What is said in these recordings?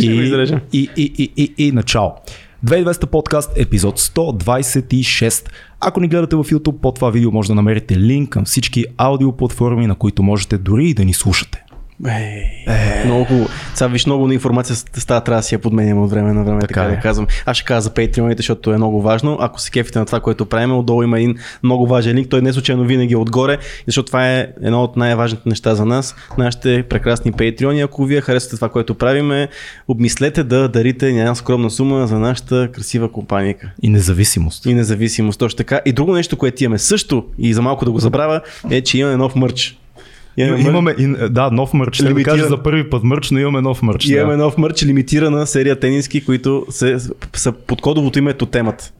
И, и, и, и, и, и начало. 2200 подкаст, епизод 126. Ако ни гледате в YouTube, под това видео може да намерите линк към всички аудиоплатформи, на които можете дори и да ни слушате. Ей, много хубаво. Сега виж много на информация с- става, трябва да си я подменяме от време на време, така, Така да е. казвам. Аз ще кажа за Patreon, защото е много важно. Ако се кефите на това, което правим, отдолу има един много важен линк. Той не случайно винаги е отгоре, защото това е едно от най-важните неща за нас. Нашите прекрасни Patreon. Ако вие харесвате това, което правиме, обмислете да дарите една скромна сума за нашата красива компанийка. И независимост. И независимост, точно така. И друго нещо, което имаме също, и за малко да го забравя, е, че имаме нов мърч. Мърч. Имаме, и, да, нов мърч. Ще да Лимитиран. кажа за първи път мърч, но имаме нов мърч. И имаме да. нов мърч, лимитирана серия тениски, които се, са под кодовото име Тотемът.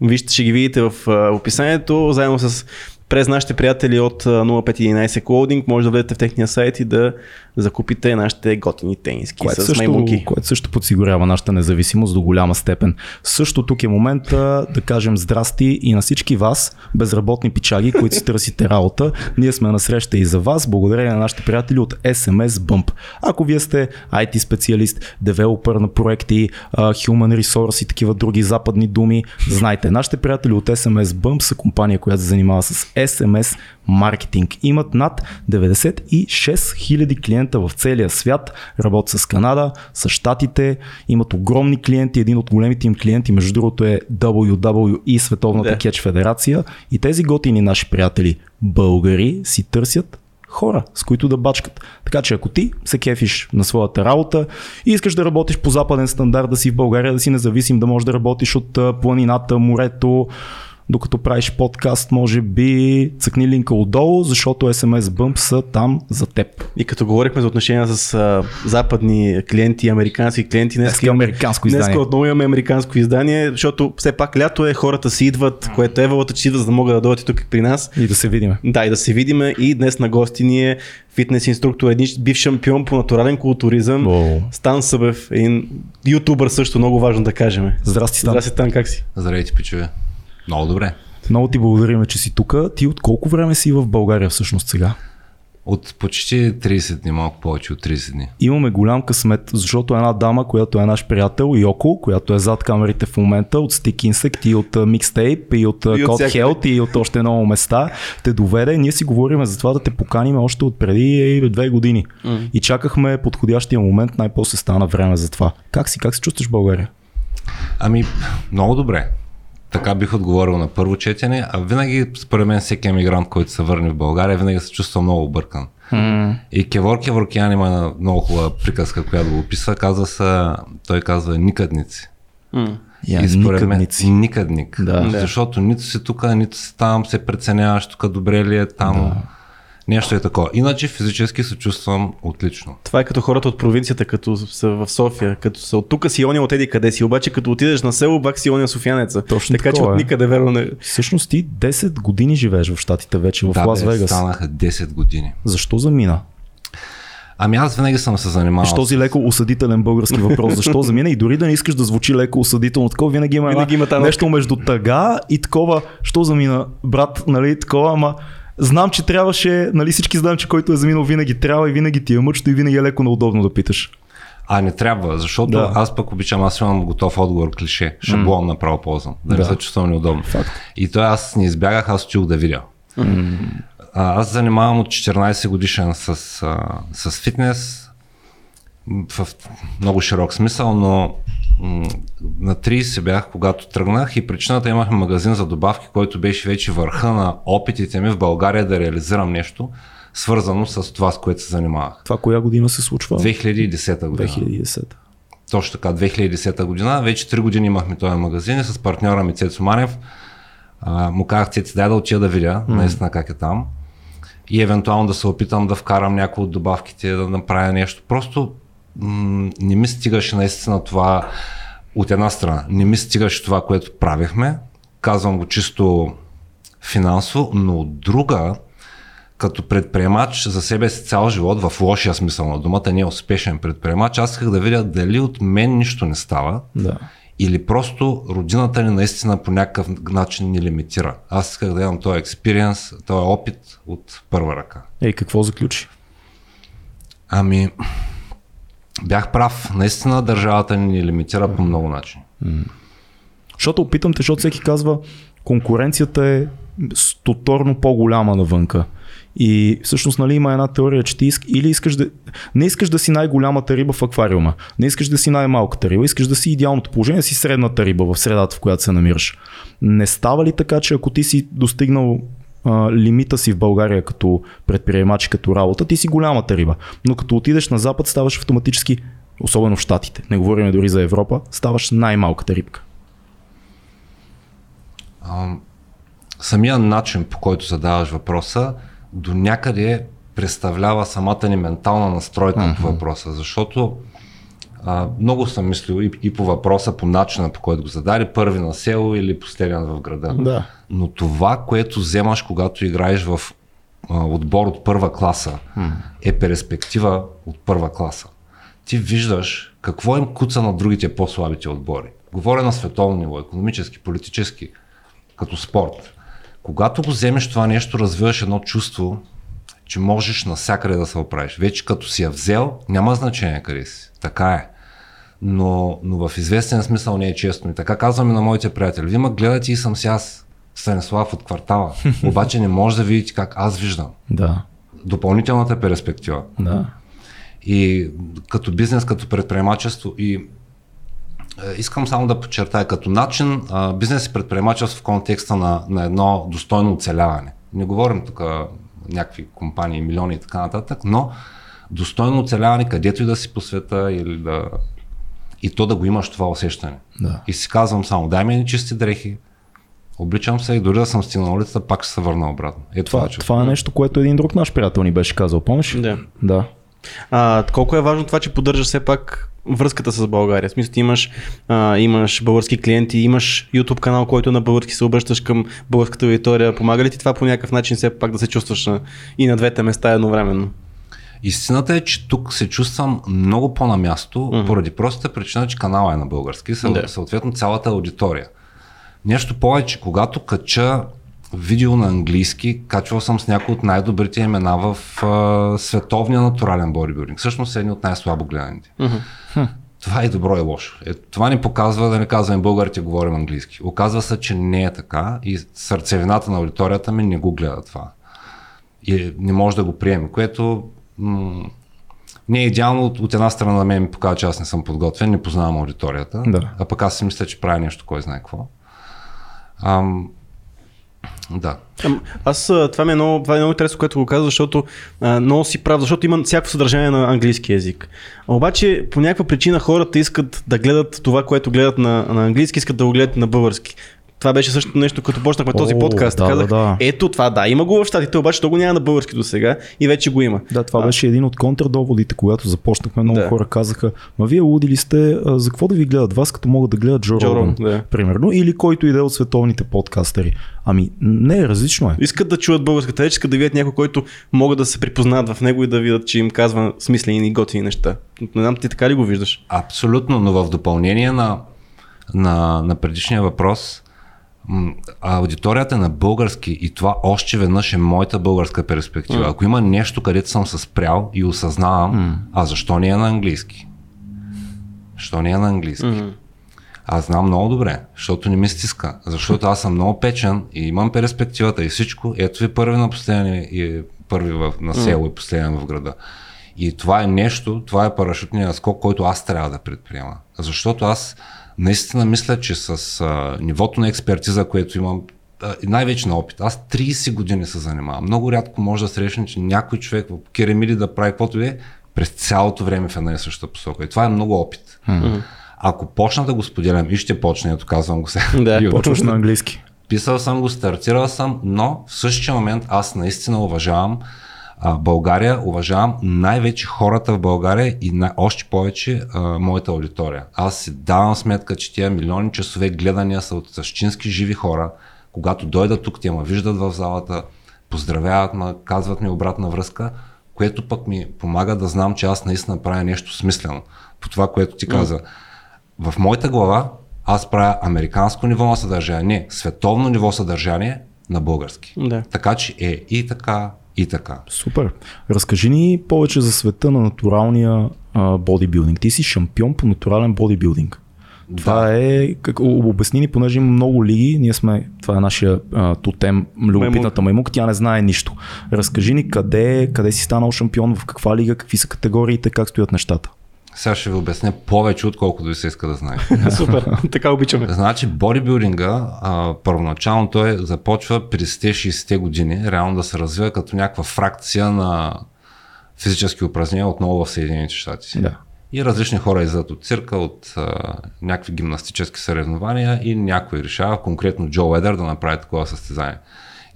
Вижте, ще ги видите в а, описанието, заедно с през нашите приятели от а, 0511 Clothing, може да влезете в техния сайт и да закупите нашите готини тениски Което с също, маймунки. което също подсигурява нашата независимост до голяма степен. Също тук е момента да кажем здрасти и на всички вас, безработни пичаги, които си търсите работа. Ние сме на среща и за вас, благодарение на нашите приятели от SMS Bump. Ако вие сте IT специалист, девелопър на проекти, Human Resource и такива други западни думи, знайте, нашите приятели от SMS Bump са компания, която се занимава с SMS маркетинг. Имат над 96 000 клиента в целия свят, работят с Канада, с Штатите, имат огромни клиенти, един от големите им клиенти, между другото е WWE, Световната Да. кетч федерация и тези готини наши приятели, българи, си търсят хора, с които да бачкат. Така че ако ти се кефиш на своята работа и искаш да работиш по западен стандарт, да си в България, да си независим, да можеш да работиш от планината, морето, докато правиш подкаст, може би цъкни линка отдолу, защото SMS Bump са там за теб. И като говорихме за отношения с а, западни клиенти, американски клиенти, днес Днес е американско Днес издание. отново имаме американско издание, защото все пак лято е, хората си идват, което е вълата, че идват, за да могат да дойдат и тук при нас. И да се видиме. Да, и да се видиме и днес на гости ни е фитнес инструктор, един бив шампион по натурален културизъм, О. Стан Събев, един ютубър също, много важно да кажем. Здрасти, Стан. Здрасти, Стан, как си? Здравейте, пичове. Много добре. Много ти благодарим, че си тук. Ти от колко време си в България всъщност сега? От почти 30 дни, малко повече от 30 дни. Имаме голям късмет, защото една дама, която е наш приятел, Йоко, която е зад камерите в момента, от Stick Insect и от Mixtape и от а, И от Code всякъде. Health и от още много места, те доведе. Ние си говорим за това да те поканим още от преди е, две години. Мгм. И чакахме подходящия момент, най-после стана време за това. Как си, как се чувстваш в България? Ами, много добре. Така бих отговорил на първо четене, а винаги, според мен, всеки емигрант, който се върне в България, винаги се чувства много объркан. И Кевор Кеворкиян има много хубава приказка, която го описва. Казва се, той казва никъдници. Я, и според никъдници. мен никъдник. Да. Защото нито си тук, нито си там, се преценяваш тук добре ли е там. Да. Нещо е такова. Иначе физически се чувствам отлично. Това е като хората от провинцията, като са в София, като са от тук си оня от еди къде си, обаче като отидеш на село, бак си оня софиянеца. Точно така че такова от е. никъде верно не... Всъщност ти 10 години живееш в Штатите вече, в да, Лас Вегас. станаха 10 години. Защо замина? Ами аз винаги съм се занимавал. Виж този леко осъдителен български въпрос. Защо замина? И дори да не искаш да звучи леко осъдително, такова винаги има, Винаги има нещо между тъга и такова. Що замина, брат, нали, такова, ама знам, че трябваше, нали всички знаем, че който е заминал винаги трябва и винаги ти е мъчно и винаги е леко неудобно да питаш. А не трябва, защото Да. аз пък обичам, аз имам готов отговор, клише, шаблон направо ползвам, да, Да. не се чувствам неудобно. Факт. И той аз не избягах, аз отидох да видя. А, аз занимавам от 14 годишен с, а, с фитнес, в много широк смисъл, но на 30 бях, когато тръгнах и причината имахме магазин за добавки, който беше вече върха на опитите ми в България да реализирам нещо, свързано с това, с което се занимавах. Това коя година се случва? 2010 година. 2010. Точно така, 2010 година. Вече 3 години имахме този магазин и с партньора ми Цецо Манев а, му казах Цеци, дай да отида да видя mm. наистина как е там и евентуално да се опитам да вкарам някои от добавките, да направя нещо. Просто м- не ми стигаше наистина това от една страна. Не ми стигаше това, което правихме. Казвам го чисто финансово, но от друга, като предприемач за себе си цял живот, в лошия смисъл на думата, не е успешен предприемач, аз исках да видя дали от мен нищо не става Да. или просто родината ни наистина по някакъв начин ни лимитира. Аз исках да имам този експириенс, този опит от първа ръка. Ей, какво заключи? Ами, бях прав. Наистина държавата ни лимитира по много начини. Защото опитам те, защото всеки казва, конкуренцията е стоторно по-голяма навънка. И всъщност нали, има една теория, че ти иск, или искаш да, не искаш да си най-голямата риба в аквариума, не искаш да си най-малката риба, искаш да си идеалното положение, си средната риба в средата, в която се намираш. Не става ли така, че ако ти си достигнал а, лимита си в България като предприемач, като работа, ти си голямата риба. Но като отидеш на Запад, ставаш автоматически, особено в Штатите, не говорим дори за Европа, ставаш най-малката рибка. А, самия начин по който задаваш въпроса до някъде представлява самата ни ментална настройка uh-huh. по въпроса, защото а, много съм мислил и, и по въпроса, по начина по който го зададе, първи на село или последен в града. Да. Но това, което вземаш, когато играеш в а, отбор от първа класа, uh-huh. е перспектива от първа класа. Ти виждаш какво им куца на другите по-слабите отбори. Говоря на световно ниво, економически, политически, като спорт. Когато го вземеш това нещо, развиваш едно чувство, че можеш навсякъде да се оправиш. Вече като си я взел, няма значение къде си. Така е. Но, но в известен смисъл не е честно. И така казвам и на моите приятели. Вие ме гледате и съм си аз, Станислав от квартала. Обаче не може да видите как аз виждам. Да. Допълнителната перспектива. Да. И като бизнес, като предприемачество и е, искам само да подчертая като начин бизнес и предприемачество в контекста на, на едно достойно оцеляване. Не говорим тук някакви компании, милиони и така нататък, но достойно оцеляване където и да си по света или да... И то да го имаш това усещане. Да. И си казвам само, дай ми чисти дрехи, обличам се и дори да съм стигнал на улицата, пак ще се върна обратно. Е, това, това, това е нещо, което един друг наш приятел ни беше казал, помниш? Да. Да. А, колко е важно това, че поддържаш все пак връзката с България? В смисъл, ти имаш, а, имаш български клиенти, имаш YouTube канал, който на български се обръщаш към българската аудитория. Помага ли ти това по някакъв начин все пак да се чувстваш на, и на двете места едновременно? Истината е, че тук се чувствам много по-на място, mm-hmm. поради простата причина, че канала е на български, съответно цялата аудитория. Нещо повече, когато кача видео на английски, качвал съм с някои от най-добрите имена в а, световния натурален бодибилдинг. Всъщност едни от най-слабо гледаните. Mm-hmm. Това е добро и лошо. Е, това ни показва да не казваме българите говорим английски. Оказва се, че не е така и сърцевината на аудиторията ми не го гледа това. И не може да го приеме, което м- не е идеално от, от една страна на мен ми показва, че аз не съм подготвен, не познавам аудиторията, Да. а пък аз си мисля, че правя нещо, кой знае какво. Ам, да. Аз това ми е много, това е много интересно, което го казвам, защото а, много си прав, защото има всяко съдържание на английски язик. Обаче по някаква причина хората искат да гледат това, което гледат на, на английски, искат да го гледат на български. Това беше също нещо, като почнахме този подкаст. да, Казах, да, да. ето това, да, има го в щатите, обаче то го няма на български до сега и вече го има. Да, това А, беше един от контрдоводите, когато започнахме. Много Да. хора казаха, ма вие луди ли сте, а, за какво да ви гледат вас, като могат да гледат Джо, Джо Роган, да. примерно, или който иде от световните подкастери. Ами, не, различно е. Искат да чуят българската реч, искат да видят някой, който могат да се припознаят в него и да видят, че им казва смислени и готини неща. Не знам, ти така ли го виждаш? Абсолютно, но в допълнение на, на, на предишния въпрос, аудиторията на български и това още веднъж е моята българска перспектива. Ако има нещо, където съм се спрял и осъзнавам, а защо не е на английски? Защо не е на английски? Аз знам много добре, защото не ми стиска, защото аз съм много печен и имам перспективата и всичко. Ето ви първи на последен и първи в, на село и последен в града. И това е нещо, това е парашютният скок, който аз трябва да предприема. Защото аз наистина мисля, че с а, нивото на експертиза, което имам, най-вече на опит. Аз 30 години се занимавам. Много рядко може да срещне, че някой човек в керамиди да прави каквото е през цялото време в една и съща посока. И това е много опит. Ако почна да го споделям и ще почна, ето казвам го сега. Да, Почваш на английски. Писал съм го, стартирал съм, но в същия момент аз наистина уважавам а, България, уважавам най-вече хората в България и най- още повече а, моята аудитория. Аз си давам сметка, че тия милиони часове гледания са от същински живи хора. Когато дойдат тук, те ме виждат в залата, поздравяват ме, казват ми обратна връзка, което пък ми помага да знам, че аз наистина правя нещо смислено. По това, което ти каза. В моята глава аз правя американско ниво на съдържание, не, световно ниво съдържание на български. Да. Така че е и така, и така. Супер. Разкажи ни повече за света на натуралния а, бодибилдинг. Ти си шампион по натурален бодибилдинг. Това е, как, обясни ни, понеже има много лиги, ние сме, това е нашия а, тотем, любопитната маймук, тя не знае нищо. Разкажи ни къде, къде си станал шампион, в каква лига, какви са категориите, как стоят нещата. Сега ще ви обясня повече, отколкото ви се иска да знае. Супер, така обичаме. Значи бодибилдинга, а, първоначално той започва при 60-те години, реално да се развива като някаква фракция на физически упражнения отново в Съединените щати. Да. И различни хора излизат от цирка, от а, някакви гимнастически съревнования и някой решава, конкретно Джо Едър, да направи такова състезание.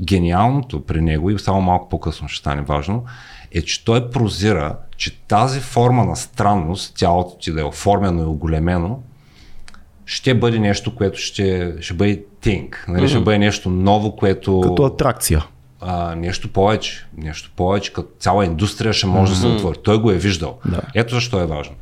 Гениалното при него, и само малко по-късно ще стане важно, е, че той прозира, че тази форма на странност, тялото ти да е оформено и оголемено, ще бъде нещо, което ще, ще бъде тинк. Нали? Mm-hmm. Ще бъде нещо ново, което... Като атракция. А, нещо повече. Нещо повече, като цяла индустрия ще може mm-hmm. да се отвори. Той го е виждал. Да. Ето защо е важно.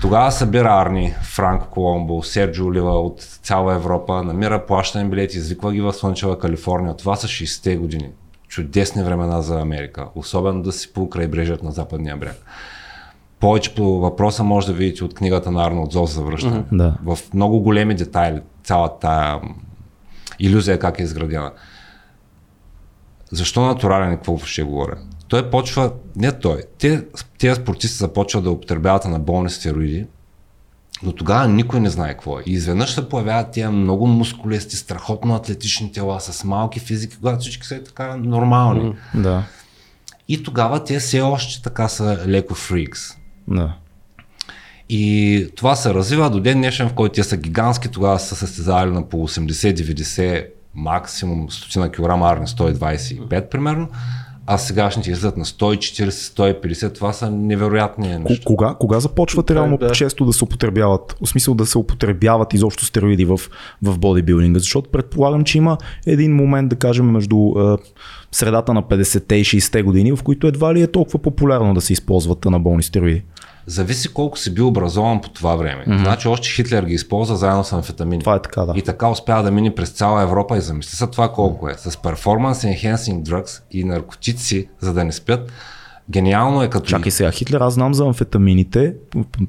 Тогава събира Арни, Франко Коломбо, Серджо Олива от цяла Европа, намира плащане билети, извиква ги в Слънчева Калифорния. Това са 60-те години. Чудесни времена за Америка, особено да си по крайбрежието на западния бряг. Повече по въпроса може да видите от книгата на Арнолд Зос за връщане. Mm-hmm. Да. В много големи детайли цялата иллюзия как е изградена. Защо натурален и какво ще говоря? Той почва, не той, те, тези спортисти започват да употребяват на болни стероиди, но тогава никой не знае какво е. И изведнъж се появяват тия много мускулести, страхотно атлетични тела с малки физики, когато всички са така нормални. Mm, да. И тогава те все още така са леко фрикс. Да. И това се развива до ден днешен, в който те са гигантски, тогава са състезавали на по 80-90 максимум 100 кг арни 125 примерно, а сегашните излизат на 140, 150, това са невероятни неща. Кога, кога започват реално да. често да се употребяват, в смисъл да се употребяват изобщо стероиди в, в бодибилдинга? Защото предполагам, че има един момент, да кажем, между е, средата на 50-те и 60-те години, в които едва ли е толкова популярно да се използват анаболни стероиди. Зависи колко си бил образован по това време. Mm-hmm. Значи още Хитлер ги използва заедно с амфетамини. Това е така, да. И така успява да мине през цяла Европа и замисли се това колко е. С performance enhancing drugs и наркотици, за да не спят, Гениално е като... Чакай сега, Хитлер, аз знам за амфетамините,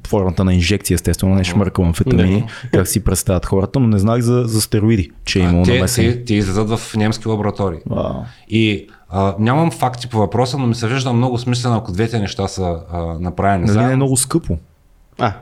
формата на инжекция, естествено, не шмъркал амфетамини, как си представят хората, но не знах за, за стероиди, че е имало те, те, те излизат в немски лаборатории. Wow. И а, нямам факти по въпроса, но ми се вижда много смислено, ако двете неща са а, направени. Нали не е много скъпо? А,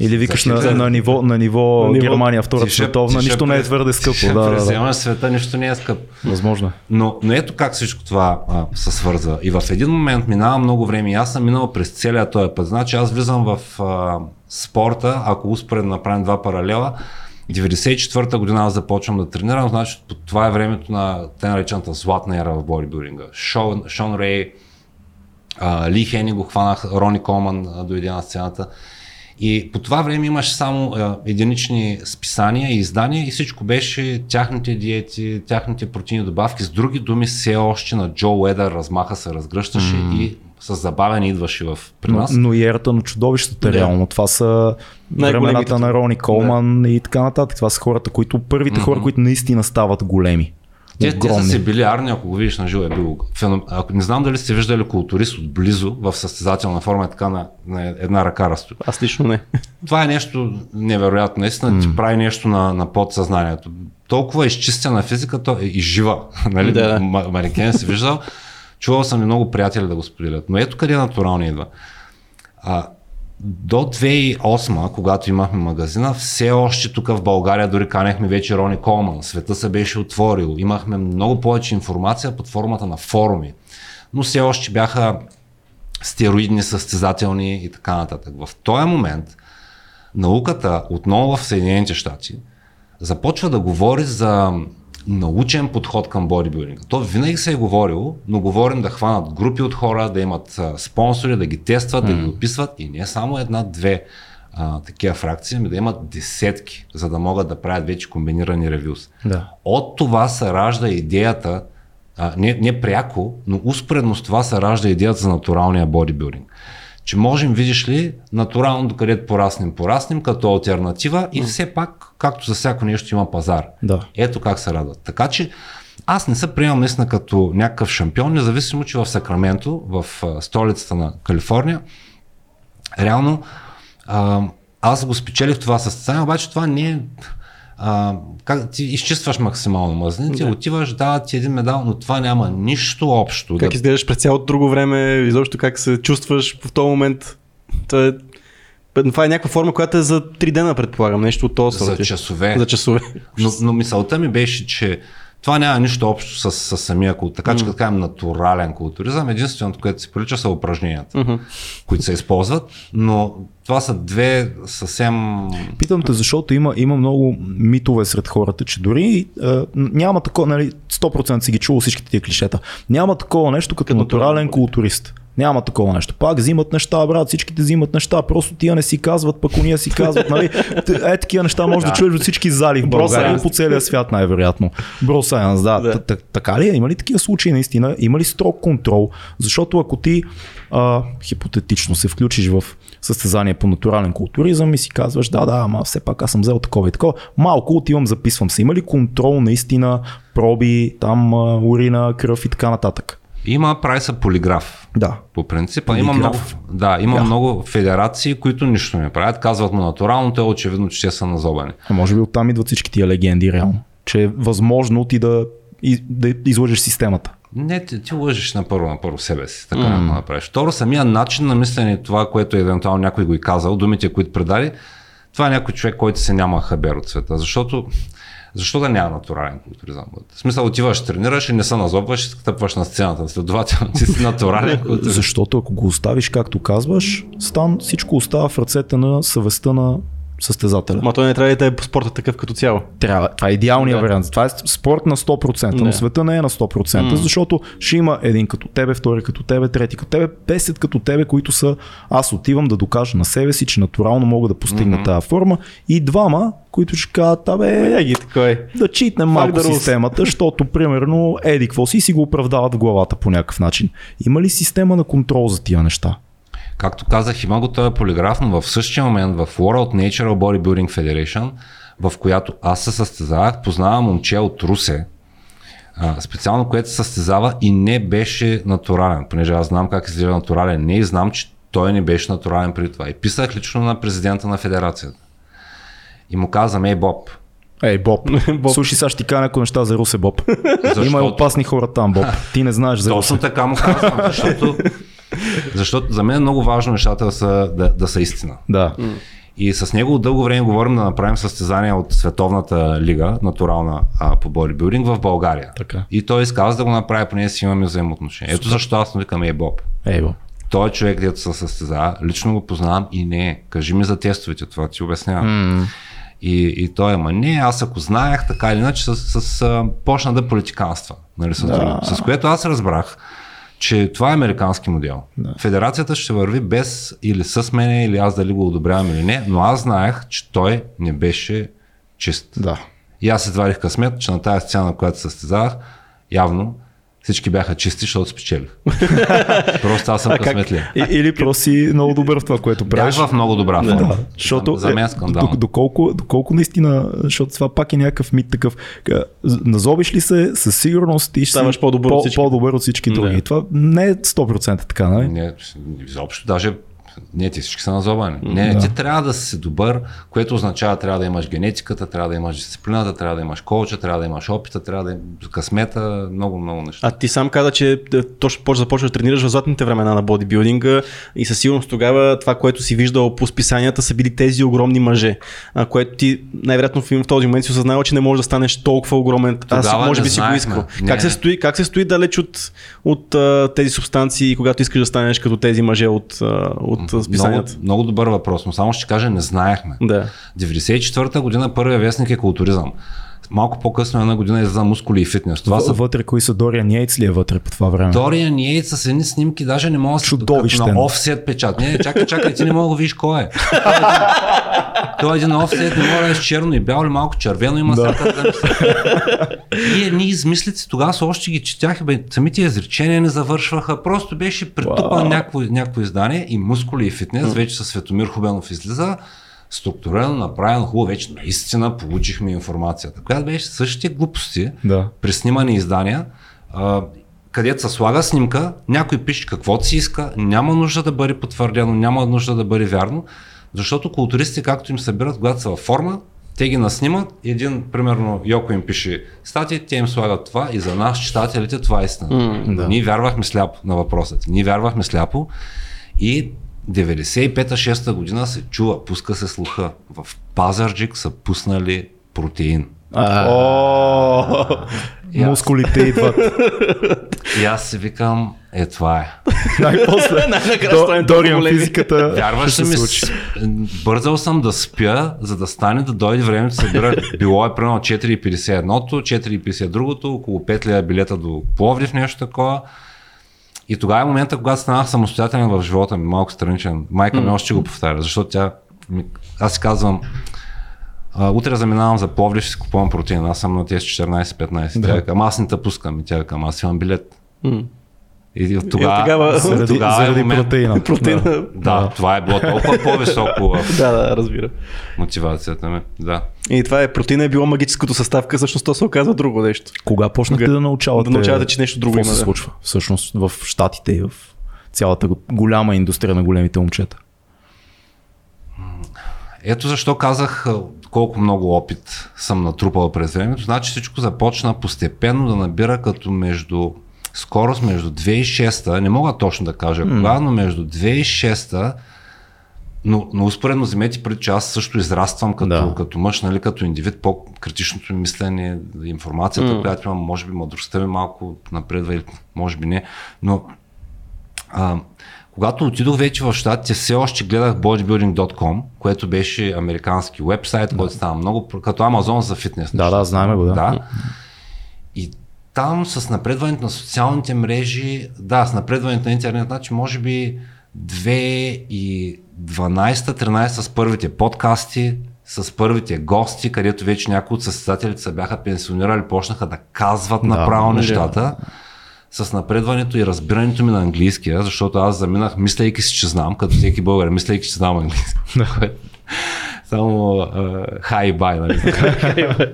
или викаш на, на, ниво, на ниво, на ниво Германия, Втората световна, нищо не е твърде скъпо. Ще да, да, да. света нищо не е скъпо. Възможно. Е. Но, но ето как всичко това а, се свърза. И в един момент минава много време и аз съм минал през целия този път. Значи аз влизам в а, спорта, ако успоредно направим два паралела, 94-та година аз започвам да тренирам, значи това е времето на те наречената златна ера в бодибилдинга. Шон, Шон Рей, а, Ли Хени го хванах, Рони Колман дойде на сцената. И по това време имаше само а, единични списания и издания и всичко беше тяхните диети, тяхните протеини добавки. С други думи, все още на Джо Уедър размаха се разгръщаше mm. и с забавяне идваше в при нас. Но, но и ерата на чудовищата, yeah. реално. Това са времената на Рони Колман yeah. и така нататък. Това са хората, които, първите mm-hmm. хора, които наистина стават големи. Те, те са си били арни, ако го видиш на живо е бил феном... Ако не знам дали сте виждали културист отблизо в състезателна форма, е така на, на една ръка разстои. Аз лично не. Това е нещо невероятно. Наистина mm. ти прави нещо на, на подсъзнанието. Толкова изчистена физика то, и жива. нали? Да. Марикен си виждал. Чувал съм и много приятели да го споделят. Но ето къде натурално идва. А, до 2008, когато имахме магазина, все още тук в България дори канехме вече Рони Колман. Света се беше отворил. Имахме много повече информация под формата на форуми. Но все още бяха стероидни, състезателни и така нататък. В този момент науката отново в Съединените щати започва да говори за научен подход към бодибилдинга. То винаги се е говорило, но говорим да хванат групи от хора, да имат а, спонсори, да ги тестват, mm. да ги описват и не само една-две такива фракции, ами да имат десетки, за да могат да правят вече комбинирани ревюс. Да. От това се ражда идеята, а, не, не пряко, но успоредно с това се ражда идеята за натуралния бодибилдинг че можем, видиш ли, натурално докъдето пораснем, пораснем като альтернатива и все пак, както за всяко нещо има пазар. Да. Ето как се радват. Така че аз не се приемам наистина като някакъв шампион, независимо, че в Сакраменто, в столицата на Калифорния, реално аз го спечелих това състезание, обаче това не е а, как ти изчистваш максимално мазнините, да. отиваш, дават ти един медал, но това няма нищо общо. Как да... изглеждаш през цялото друго време, изобщо как се чувстваш в този момент. Това е, това е някаква форма, която е за три дена, предполагам, нещо от този За часове. За часове. Но, но мисълта ми беше, че това няма нищо общо с, с самия култ. Така че, като кажем натурален културизъм, единственото, което се прилича са упражненията, mm-hmm. които се използват, но това са две съвсем... Питам те, защото има, има много митове сред хората, че дори е, няма такова, нали, 100% си ги чувал всичките тия клишета, няма такова нещо като, като натурален културист. Няма такова нещо. Пак взимат неща, брат, всичките взимат неща, просто тия не си казват, пък уния си казват, нали? Е, такива неща може да чуеш от всички зали в България по целия свят най-вероятно. Бро Сайенс, да. да. Така ли е? Има ли такива случаи наистина? Има ли строг контрол? Защото ако ти а, хипотетично се включиш в състезание по натурален културизъм и си казваш, да, да, ама все пак аз съм взел такова и такова. Малко отивам, записвам се. Има ли контрол наистина, проби, там урина, кръв и така нататък? Има, прави се полиграф. Да. По принцип. Има много, да, има yeah. много федерации, които нищо не правят. Казват му натурално, то е очевидно, че те са назобани. А може би оттам идват всички тия легенди, реално. Че е възможно ти да, да излъжеш системата. Не, ти, ти лъжиш на първо, на първо себе си. Така mm. не направиш. Второ, самия начин на мислене, това, което евентуално някой го и казал, думите, които предаде, това е някой човек, който се няма хабер от света. Защото защо да няма натурален културизъм? В смисъл отиваш, тренираш и не се назобваш и стъпваш на сцената. Следователно ти си натурален културизъм. Защото ако го оставиш както казваш, стан всичко остава в ръцете на съвестта на състезателя. Ма той не трябва да е спорта такъв като цяло. Трябва. Това е идеалният да. вариант. Това е спорт на 100%, не. но света не е на 100%, mm. защото ще има един като тебе, втори като тебе, трети като тебе, 10 като тебе, които са аз отивам да докажа на себе си, че натурално мога да постигна mm-hmm. тази форма и двама, които ще кажат, абе, ги такой. да читнем малко да системата, защото примерно еди какво си си го оправдават в главата по някакъв начин. Има ли система на контрол за тия неща? Както казах, има го този полиграф, но в същия момент в World Natural Bodybuilding Federation, в която аз се състезавах, познавам момче от Русе, специално което се състезава и не беше натурален, понеже аз знам как изглежда натурален. Не и знам, че той не беше натурален преди това. И писах лично на президента на федерацията. И му казвам, ей Боб, Ей, Боб. Боб. Слушай, сега ще ти кажа някои неща за Русе, Боб. Защо? Има опасни хора там, Боб. Ти не знаеш за Русе. Точно така му казвам, защото защото за мен е много важно нещата да са, да, да са истина. Да. И с него дълго време говорим да направим състезание от Световната лига, натурална а, по бодибилдинг в България. Така. И той изказа да го направи, поне си имаме взаимоотношения. Ето защо аз му викам Ей Боб. Ей Боб. Той е човек, където се състезава, лично го познавам и не. Кажи ми за тестовете, това ти обяснявам. Mm. И, и той, ама не, аз ако знаех така или иначе, с, с, с, почна да политиканства. Нали, с, да. с което аз разбрах, че това е американски модел. Да. Федерацията ще върви без или с мене, или аз дали го одобрявам или не, но аз знаех, че той не беше чист. Да. И аз се извадих късмет, че на тази сцена, на която състезавах, явно всички бяха чисти, защото спечелих. просто аз съм късметлия. Или просто си много добър в това, което правиш. Бях в много добра форма. Да, защото, за мен скандал. Доколко, доколко наистина, защото това пак е някакъв мит такъв. Назобиш ли се, със сигурност ти ще ставаш по-добър, по, от всички. по-добър от всички други. Това не е 100% така, нали? Не, изобщо. Даже не, ти всички са назобани. Не, да. ти трябва да си добър, което означава трябва да имаш генетиката, трябва да имаш дисциплината, трябва да имаш коуча, трябва да имаш опита, трябва да имаш късмета, много, много неща. А ти сам каза, че е, точно започваш да тренираш в златните времена на бодибилдинга и със сигурност тогава това, което си виждал по списанията са били тези огромни мъже, а, което ти най-вероятно в този момент си осъзнава, че не можеш да станеш толкова огромен. Тогава Аз може би си го искал. Как се, стои, как се стои далеч от, от, от тези субстанции, когато искаш да станеш като тези мъже от, от от списанията? Много, много добър въпрос, но само ще кажа, не знаехме. Да. 94-та година първия вестник е културизъм. Малко по-късно една година излиза мускули и фитнес. Това са... Вътре кои са Дориан Йейтс ли е вътре по това време? Дориан Йейтс с едни снимки даже не мога да се на офсет печат. Не, чакай, чакай, ти не мога да видиш кой е. Той е един офсет, не мога да е черно и бяло или малко червено има да. И едни измислици тогава са още ги четях, бе, самите изречения не завършваха, просто беше претупан wow. някакво, някакво издание и мускули и фитнес, вече с Светомир Хубенов излиза структурирано, направено хубаво, вече наистина получихме информацията, която беше същите глупости да. при снимани издания. А, където се слага снимка, някой пише каквото си иска, няма нужда да бъде потвърдено, няма нужда да бъде вярно, защото културистите, както им събират, когато са във форма, те ги наснимат, един, примерно, Йоко им пише статии, те им слагат това и за нас, читателите, това е истина. Mm, да. Ние вярвахме сляпо на въпросът. Ние вярвахме сляпо и 95-6 година се чува, пуска се слуха. В Пазарджик са пуснали протеин. Мускулите идват. И аз си викам, е това е. Най-после. Дориан физиката. Вярваш ли ми, бързал съм да спя, за да стане да дойде време да събира. Било е примерно 4,50 едното, 4,50 другото, около 5 лева билета до Пловдив, нещо такова. И тогава е момента, когато станах самостоятелен в живота ми, малко страничен. Майка ми още го повтаря, защото тя, аз си казвам, а, утре заминавам за Пловдив, ще си купувам протеин. Аз съм на тези 14-15. Да. Тя казва, аз не те пускам. И тя казва, аз имам билет. Mm. И от тогава, и тогава, заради, тогава заради е момент, протеина. протеина. Да, да, това е било толкова по-високо да, да, разбира. мотивацията ми. Да. И това е, протеина е било магическото съставка, всъщност то се оказва друго нещо. Кога почнахте да научавате? Да научавате, че нещо друго има. се случва всъщност в Штатите и в цялата голяма индустрия на големите момчета? Ето защо казах колко много опит съм натрупал през времето. Значи всичко започна постепенно да набира като между скорост между 2006, не мога точно да кажа mm. кога, но между 2006 но, но успоредно вземете преди, че аз също израствам като, да. като мъж, нали, като индивид, по-критичното ми мислене, информацията, mm. която имам, може би мъдростта ми малко напредва или може би не, но а, когато отидох вече в щатите, все още гледах bodybuilding.com, което беше американски вебсайт, да. който става много, като Амазон за фитнес. Да, да, знаем го, да. да. И там с напредването на социалните мрежи, да, с напредването на интернет, значи може би 2012-13 с първите подкасти, с първите гости, където вече някои от състезателите се бяха пенсионирали, почнаха да казват да, направо нещата. Да с напредването и разбирането ми на английския, защото аз заминах, мислейки си, че знам, като всеки българ, мислейки, че знам английски. Само хай и бай, нали?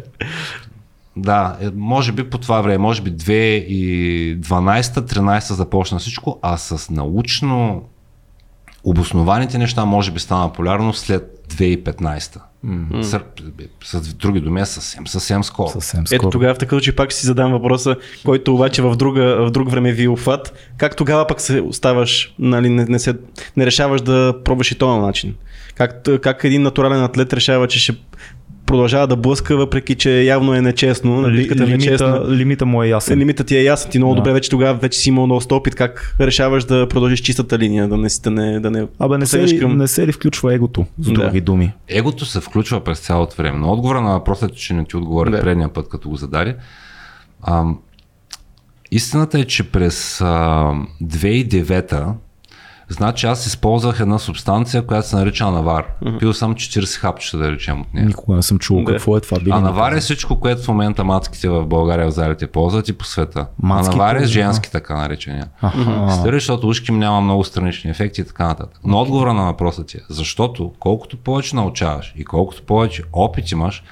Да, е, може би по това време, може би 2012-13 започна всичко, а с научно обоснованите неща може би стана полярно след 2015. Mm-hmm. С, с други думи, съвсем, съвсем скоро. Съвсем скоро. Ето тогава в такъв случай пак си задам въпроса, който обаче в, друга, в друг време ви е обхват. Как тогава пък се оставаш, нали, не, не, се, не решаваш да пробваш и този начин? Как, как един натурален атлет решава, че ще продължава да блъска, въпреки че явно е нечестно. Ли, лимита, е нечестна. лимита му е ясен. Лимита ти е ясен. Ти много да. добре вече тогава вече си имал доста опит. Как решаваш да продължиш чистата линия, да не, да не, да не Абе, не се, ли, към... не се ли включва егото, с други да. думи? Егото се включва през цялото време. Но отговора на въпроса, че не ти отговори да. предния път, като го зададе. Ам, истината е, че през а, 2009 Значи аз използвах една субстанция, която се нарича анавар. Mm-hmm. Пил съм 40 хапчета, да речем от нея. Никога не съм чул какво е това. Били анавар е всичко, което в момента мацките в България в залите ползват и по света. Мацки анавар е женски така наречения. Стари, защото ушки ми няма много странични ефекти и така нататък. Но отговора на въпроса ти е, защото колкото повече научаваш и колкото повече опит имаш,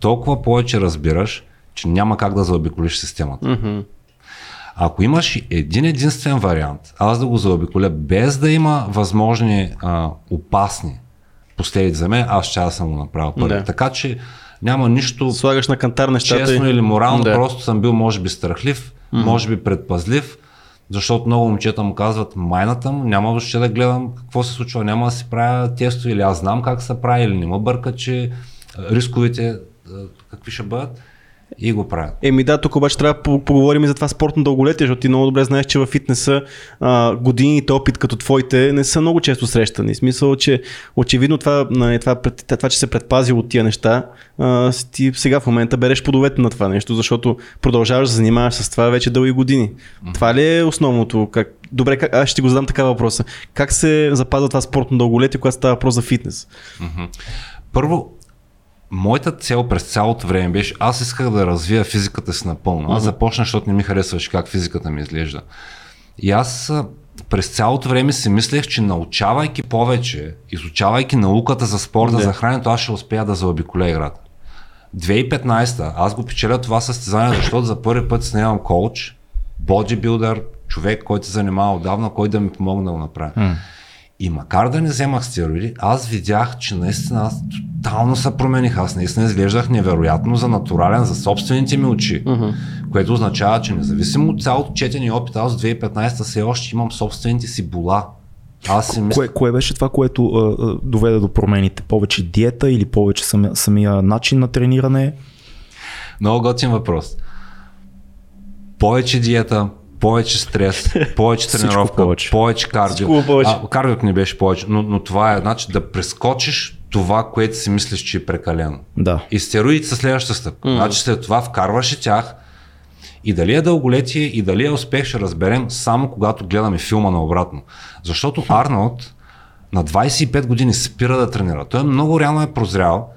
толкова повече разбираш, че няма как да заобиколиш системата. Mm-hmm. Ако имаш един единствен вариант, аз да го заобиколя без да има възможни а, опасни последици за мен, аз ще да съм го направил първи. Да. Така че няма нищо Слагаш на кантар нещата честно и... или морално, да. просто съм бил може би страхлив, mm-hmm. може би предпазлив, защото много момчета му казват майната му, няма въобще да гледам какво се случва, няма да си правя тесто или аз знам как се прави или не ме бърка, че рисковите какви ще бъдат и го правят. Еми да, тук обаче трябва да поговорим и за това спортно дълголетие, защото ти много добре знаеш, че в фитнеса а, годините опит като твоите не са много често срещани. В смисъл, че очевидно това, това, това, това че се предпази от тия неща, а, ти сега в момента береш подовете на това нещо, защото продължаваш да занимаваш с това вече дълги години. Mm-hmm. Това ли е основното? Как, Добре, как, аз ще го задам така въпроса. Как се запазва това спортно дълголетие, когато става въпрос за фитнес? Mm-hmm. Първо, моята цел през цялото време беше, аз исках да развия физиката си напълно. Аз започнах, защото не ми харесваше как физиката ми изглежда. И аз през цялото време си мислех, че научавайки повече, изучавайки науката за спорта, за храненето, аз ще успея да заобиколя играта. 2015 аз го печеля това състезание, защото за първи път снимам коуч бодибилдър, човек, който се занимава отдавна, който да ми помогне да го направя. Mm. И макар да не вземах стероиди, аз видях, че наистина аз тотално се промених. Аз наистина изглеждах невероятно за натурален, за собствените ми очи. Mm-hmm. Което означава, че независимо от цялото четене и опит, аз в 2015 все още имам собствените си бола. Аз си мисля... кое, кое беше това, което а, доведе до промените? Повече диета или повече самия, самия начин на трениране? Много готин въпрос. Повече диета, повече стрес, повече тренировка, повече. повече кардио. повече. А, кардиото не беше повече, но, но това е значи да прескочиш това, което си мислиш, че е прекалено. Да. И стероидите са следващата стъпка. Mm. Значи след това вкарваш и тях и дали е дълголетие и дали е успех ще разберем само когато гледаме филма наобратно. Защото Арнолд на 25 години спира да тренира. Той много реално е прозрял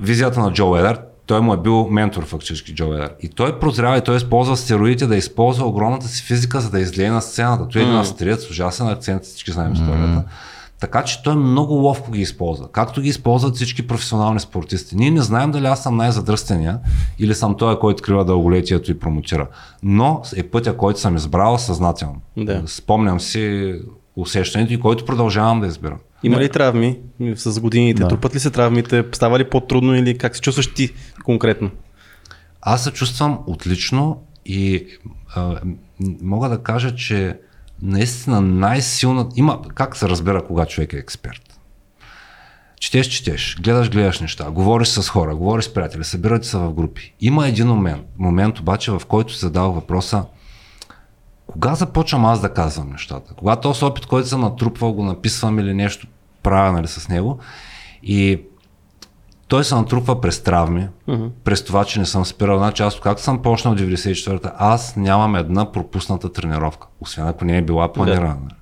визията на Джо Уедър, той му е бил ментор фактически Джо Ведър. И той прозрява и той използва стероидите да използва огромната си физика, за да излее на сцената. Той е един австриец с ужасен акцент, всички знаем историята. Така че той много ловко ги използва. Както ги използват всички професионални спортисти. Ние не знаем дали аз съм най-задръстения или съм той, който открива дълголетието и промотира. Но е пътя, който съм избрал съзнателно. Да. Спомням си усещането и който продължавам да избирам. Има ли травми с годините? Да. Трупат ли се травмите? Става ли по-трудно или как се чувстваш ти конкретно? Аз се чувствам отлично и а, мога да кажа, че наистина най-силна... Има как се разбира кога човек е експерт. Четеш, четеш, гледаш, гледаш неща, говориш с хора, говориш с приятели, събирате се в групи. Има един момент, момент обаче, в който се задава въпроса кога започвам аз да казвам нещата? Кога този опит, който съм натрупвал, го написвам или нещо правя нали, с него и той се натрупва през травми, uh-huh. през това, че не съм спирал. Значи аз, както съм почнал 94-та, аз нямам една пропусната тренировка, освен ако не е била планирана. Yeah.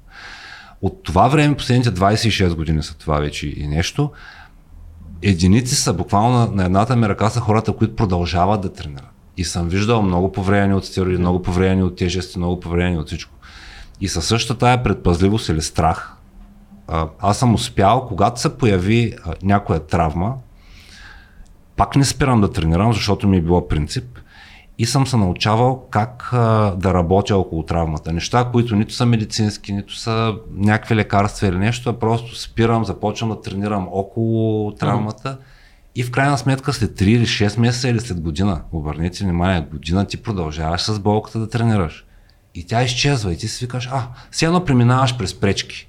От това време, последните 26 години са това вече и нещо, единици са, буквално на, на едната ми ръка са хората, които продължават да тренират. И съм виждал много повлияни от стероиди, много повлияни от тежести, много повлияни от всичко. И със същата тая предпазливост или страх, аз съм успял, когато се появи някоя травма, пак не спирам да тренирам, защото ми е било принцип и съм се научавал как а, да работя около травмата. Неща, които нито са медицински, нито са някакви лекарства или нещо, а просто спирам, започвам да тренирам около травмата mm-hmm. И в крайна сметка след 3 или 6 месеца или след година, обърнете внимание, година ти продължаваш с болката да тренираш. И тя изчезва и ти си викаш, а, все едно преминаваш през пречки.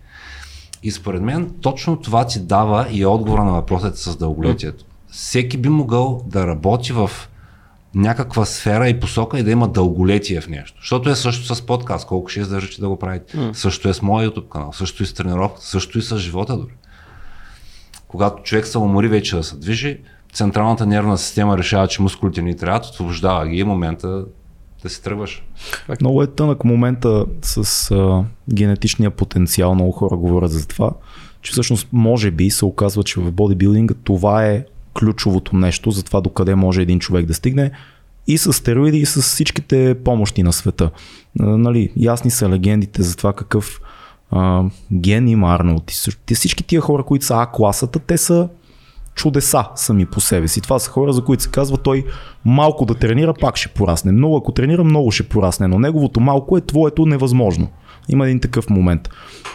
И според мен точно това ти дава и отговора на въпросите с дълголетието. Всеки би могъл да работи в някаква сфера и посока и да има дълголетие в нещо. Защото е също с подкаст, колко ще издържате да го правите. Mm. Също е с моя YouTube канал, също и с тренировката, също и с живота дори. Когато човек се умори вече да се движи, централната нервна система решава, че мускулите ни трябват, освобождава ги и момента да си тръгваш. Много е тънък момента с а, генетичния потенциал. Много хора говорят за това, че всъщност може би се оказва, че в бодибилдинга това е ключовото нещо за това докъде може един човек да стигне и с стероиди, и с всичките помощи на света. А, нали, ясни са легендите за това какъв а, ген има всички тия хора, които са А-класата, те са чудеса сами по себе си. Това са хора, за които се казва той малко да тренира, пак ще порасне. Много ако тренира, много ще порасне, но неговото малко е твоето невъзможно. Има един такъв момент.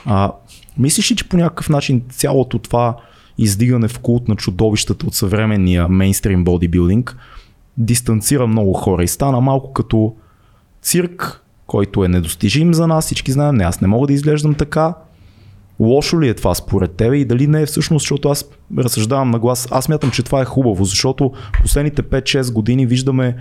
А, мислиш ли, че по някакъв начин цялото това издигане в култ на чудовищата от съвременния мейнстрим бодибилдинг дистанцира много хора и стана малко като цирк, който е недостижим за нас, всички знаем, не, аз не мога да изглеждам така, Лошо ли е това според тебе и дали не е всъщност, защото аз разсъждавам на глас, аз мятам, че това е хубаво, защото последните 5-6 години виждаме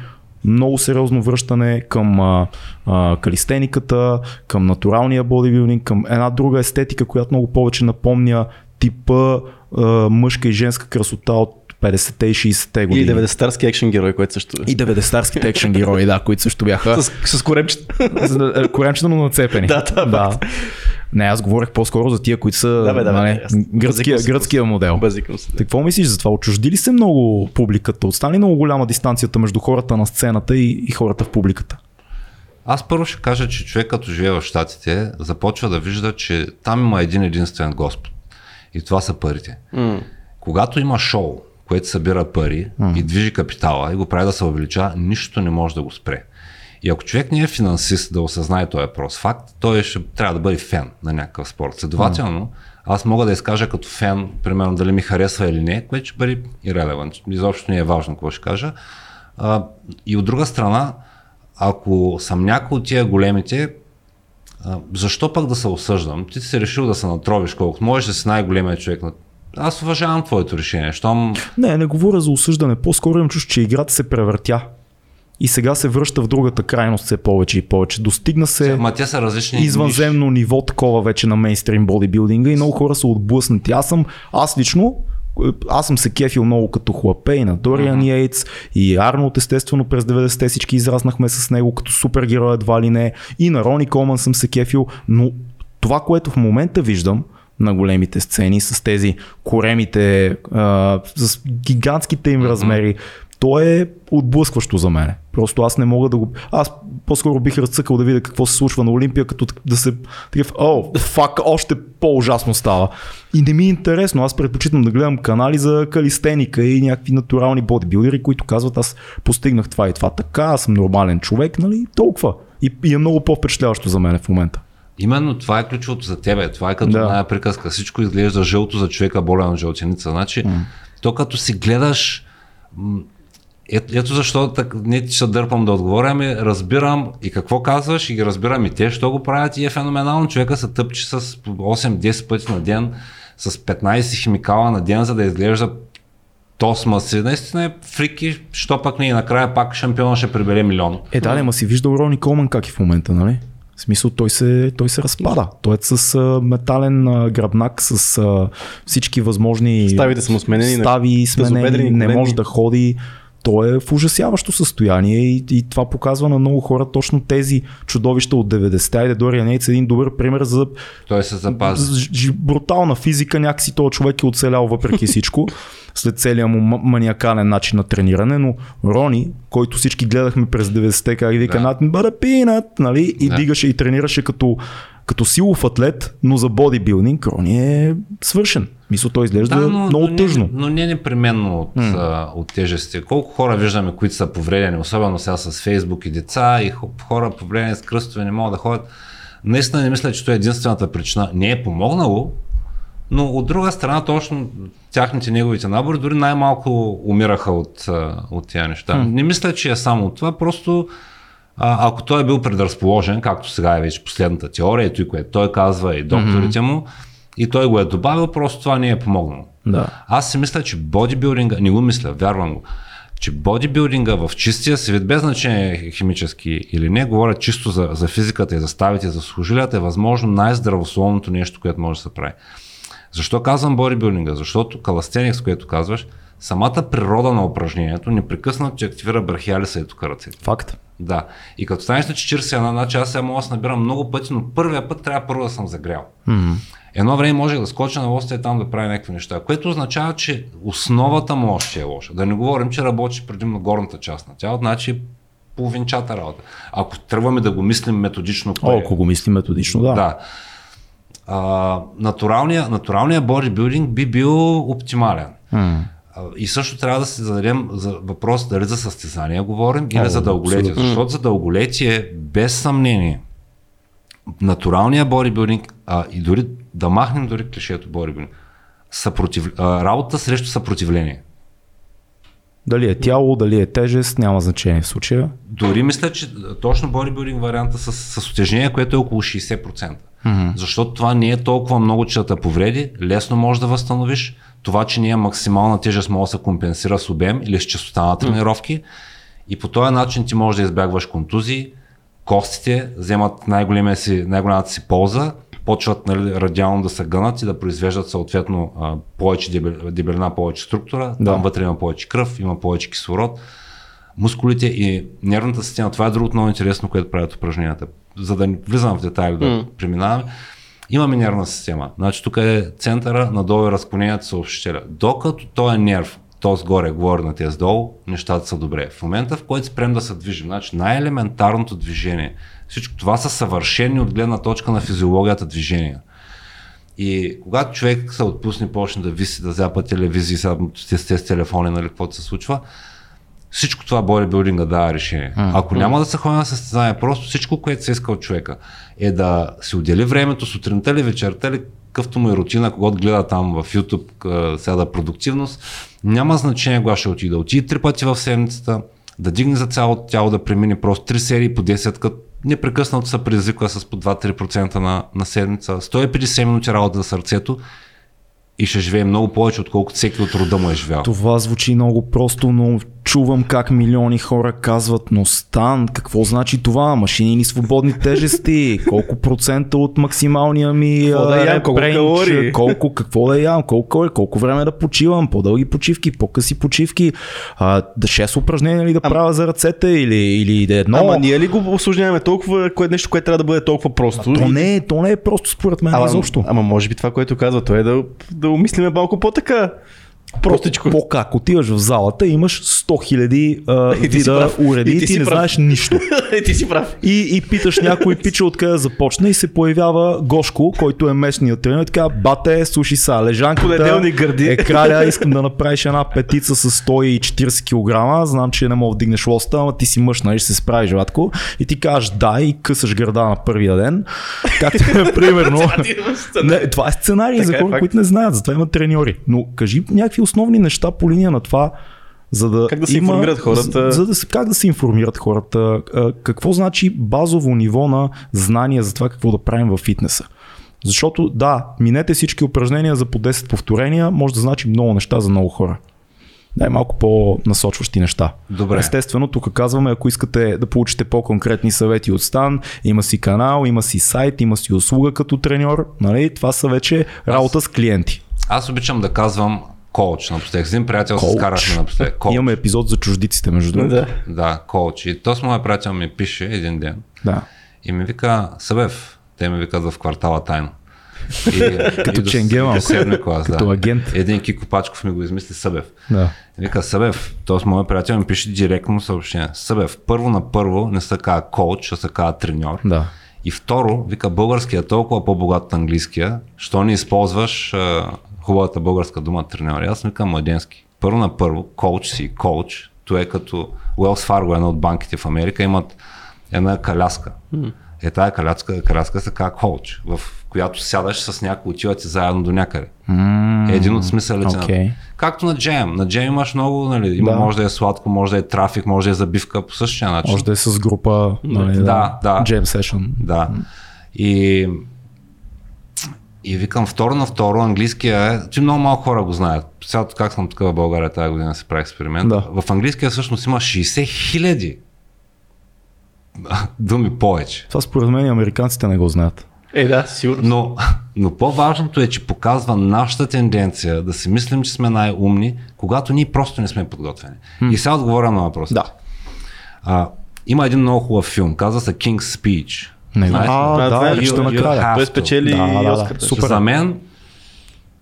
много сериозно връщане към а, а, калистениката, към натуралния бодибилдинг, към една друга естетика, която много повече напомня типа а, мъжка и женска красота от 50-те и 60-те години. И 90-тарски екшен герой, който също. И 90-тарските екшен герои, да, които също бяха. с, с коремчета. коремчета, но нацепени. Да, да, да. Не, аз говорех по-скоро за тия, които са да, бе, да, нали, гръцкия, гръцкия модел. Какво мислиш за това? Очужди ли се много публиката? Остани много голяма дистанцията между хората на сцената и, и хората в публиката? Аз първо ще кажа, че човек като живее в Штатите, започва да вижда, че там има един единствен Господ. И това са парите. Mm. Когато има шоу, което събира пари mm. и движи капитала и го прави да се увеличава, нищо не може да го спре. И ако човек не е финансист да осъзнае този прост факт, той ще трябва да бъде фен на някакъв спорт. Следователно, аз мога да изкажа като фен, примерно дали ми харесва или не, което ще бъде ирелевант. Изобщо не е важно какво ще кажа. А, и от друга страна, ако съм някой от тия големите, защо пък да се осъждам? Ти си решил да се натровиш колкото можеш да си най-големият човек на аз уважавам твоето решение. Щом... Не, не говоря за осъждане. По-скоро имам чувство, че играта се превъртя. И сега се връща в другата крайност все повече и повече. Достигна се Ма те са различни извънземно ниш. ниво такова вече на мейнстрим бодибилдинга и много хора са отблъснати. Аз съм, аз лично, аз съм се кефил много като хлапе и на Дориан. Йейтс и Арнолд естествено през 90-те всички израснахме с него като супергерой едва ли не и на Рони Колман съм се кефил, но това, което в момента виждам, на големите сцени с тези коремите, а, с гигантските им размери, то е отблъскващо за мен. Просто аз не мога да го... Аз по-скоро бих разцъкал да видя какво се случва на Олимпия, като да се... Такъв, о, фак, още по-ужасно става. И не ми е интересно. Аз предпочитам да гледам канали за калистеника и някакви натурални бодибилдери, които казват аз постигнах това и това така, аз съм нормален човек, нали? Толкова. И, и е много по-впечатляващо за мен в момента. Именно това е ключовото за тебе. Това е като да. най приказка. Всичко изглежда жълто за човека, болен от жълтеница. Значи, mm. то като си гледаш е, ето защо так, не ти ще дърпам да отговоря, ами разбирам и какво казваш и ги разбирам и те, що го правят и е феноменално. Човека се тъпче с 8-10 пъти на ден, с 15 химикала на ден, за да изглежда Тосма си. Наистина е фрики, що пък не и накрая пак шампиона ще прибере милион. Е, да, ма си виждал Рони Колман как е в момента, нали? В смисъл, той се, той се разпада. Той е с а, метален а, гръбнак, с а, всички възможни са му сменени, стави сменени, не може да ходи то е в ужасяващо състояние и, и това показва на много хора точно тези чудовища от 90-те. Айде, Дориан Ейтс е един добър пример за Той се запази. брутална физика, някакси този човек е оцелял въпреки всичко след целия му маниакален начин на трениране, но Рони, който всички гледахме през 90-те, как вика, да. бъде пинат, нали, и да. дигаше и тренираше като като силов атлет, но за бодибилдинг, Рони е свършен. Мисля, той изглежда да, но, много но тъжно. Не, но не непременно от, mm. а, от тежести. Колко хора виждаме, които са повредени, особено сега с Фейсбук и деца, и хора повредени с кръстове не могат да ходят. Наистина не мисля, че това е единствената причина. Не е помогнало, но от друга страна, точно тяхните неговите набори дори най-малко умираха от, от тези неща. Mm. Не мисля, че е само това, просто а, ако той е бил предразположен, както сега е вече последната теория, и което той казва и докторите mm-hmm. му, и той го е добавил, просто това не е помогнало. Да. Аз си мисля, че бодибилдинга, не го мисля, вярвам го, че бодибилдинга в чистия си вид, без значение химически или не, говоря чисто за, за физиката и за ставите, за служилята, е възможно най-здравословното нещо, което може да се прави. Защо казвам бодибилдинга? Защото с което казваш, самата природа на упражнението непрекъснато ти активира брахиалиса и тук ръцете. Факт. Да. И като станеш на 41, значи аз сега мога да се набирам много пъти, но първия път трябва първо да съм загрял. Mm-hmm. Едно време може да скоча на лоста и там да прави някакви неща, което означава, че основата му още е лоша. Да не говорим, че работиш предимно горната част на тялото, значи половинчата работа. Ако тръгваме да го мислим методично. О, е? ако го мислим методично, да. да. А, натуралният, натуралният бодибилдинг би бил оптимален. Mm. И също трябва да се зададем за въпрос дали за състезания говорим или О, за дълголетие. Абсолютно. Защото за дълголетие, без съмнение, натуралният бодибилдинг, а, и дори да махнем дори клишето бодибилдинг, съпротив, а, работа срещу съпротивление. Дали е тяло, дали е тежест, няма значение в случая. Дори мисля, че точно бодибилдинг варианта с, с отежнение, което е около 60%. Mm-hmm. Защото това не е толкова много, че да повреди, лесно можеш да възстановиш. Това, че ние максимална тежест може да се компенсира с обем или с частота на тренировки. И по този начин ти можеш да избягваш контузии, костите вземат най-големия си, най-голямата си полза, почват нали, радиално да се гънат и да произвеждат съответно а, повече дебелина, повече структура, да. там вътре има повече кръв, има повече кислород. Мускулите и нервната система, това е другото много интересно, което правят упражненията. За да не влизам в детайли, да mm. преминаваме. Имаме нервна система. Значи тук е центъра, надолу е разклонението съобщителя. Докато той е нерв, т.е. горе, говори на тези долу, нещата са добре. В момента, в който спрем да се движим, значи най-елементарното движение, всичко това са съвършени от гледна точка на физиологията движения. И когато човек се отпусне, почне да виси, да запа телевизии, сега с тези телефони, нали, каквото се случва, Всичко това бодибилдинга дава решение. Ако няма да се ходи на състезание, просто всичко, което се иска от човека е да си отдели времето сутринта или вечерта или какъвто му е рутина, когато гледа там в YouTube а, сега да е продуктивност, няма значение кога ще отиде. Отиде три пъти в седмицата, да дигне за цялото тяло, да премине просто три серии по 10, като непрекъснато се предизвиква с по 2-3% на, на седмица, 150 минути работа за сърцето и ще живее много повече, отколкото всеки от рода му е живял. Това звучи много просто, но чувам как милиони хора казват, но Стан, какво значи това? Машини или свободни тежести? Колко процента от максималния ми Какво да а, ям? Колко калории? колко, какво да ям, колко, колко време да почивам, по-дълги почивки, по-къси почивки, а, да 6 упражнения ли да правя за ръцете или, или да е едно. Ама ние ли го осложняваме толкова, кое е нещо, което трябва да бъде толкова просто? то, не, е- то не е просто според мен Ама, изобщо. ама може би това, което казва той е да, да умислиме малко по-така. Простичко. По как отиваш в залата, имаш 100 хиляди И вида уреди И и ти ти, не прав. знаеш нищо. Е, ти си прав. И, и питаш някой пича откъде да започне и се появява Гошко, който е местният тренер и така, бате, слушай са, лежанката гърди. е краля, искам да направиш една петица с 140 кг, знам, че не мога да вдигнеш лоста, ама ти си мъж, нали, ще се справиш, Ватко. И ти кажеш да и късаш гърда на първия ден. Както е примерно. Не, това е сценарий за Така е хора, факт. които не знаят, затова има треньори. Но кажи някакви основни неща по линия на това, за да Как да се има, информират хората? За, за да се, как да се информират хората? Какво значи базово ниво на знание за това какво да правим във фитнеса? Защото да, минете всички упражнения за по 10 повторения, може да значи много неща за много хора. Най-малко по-насочващи неща. Добре. Естествено, тук казваме, ако искате да получите по-конкретни съвети от Стан, има си канал, има си сайт, има си услуга като треньор. Нали? Това са вече работа с клиенти. Аз обичам да казвам коуч напоследък. С един приятел се Коуч. скарахме напоследък. Коуч. Имаме епизод за чуждиците, между другото. Да. Да, коуч. И то с моя приятел ми пише един ден да. и ми вика, Събев, те ми викат в квартала тайно. И, Като и до- Ченге до седми клас, Като да. агент. Един Кико Пачков ми го измисли Събев. Да. И Вика, Събев, т.е. моят приятел ми пише директно съобщение. Събев, първо на първо не се казва коуч, а се казва треньор. Да. И второ, вика, българския е толкова по-богат от английския, що не използваш а, хубавата българска дума треньор. Аз викам младенски. Първо на първо, коуч си, коуч. То е като Wells Fargo, една от банките в Америка, имат една каляска. Е, тая каляска, каляска се казва коуч, в която сядаш с някой, отивате заедно до някъде. Е един от смисълите окей. на... Както на джем. На джем имаш много, нали, има, Да. може да е сладко, може да е трафик, може да е забивка по същия начин. Може да е с група. Нали, Да, да. Jam session. Да. И, и викам второ на второ, английския е, че много малко хора го знаят. Сега как съм тук в България тази година се прави експеримент. Да. В английския всъщност има 60 хиляди думи повече. Това според мен и американците не го знаят. Е, да, сигурно. Но, но по-важното е, че показва нашата тенденция да си мислим, че сме най-умни, когато ние просто не сме подготвени. И сега отговоря на въпроса. Да. А, има един много хубав филм, казва се King's Speech. Не, Знаете ли? а, Да, да, знаем, речта you- на you краля. have Той спечели Да, да, да. Оскар. Супер. За мен,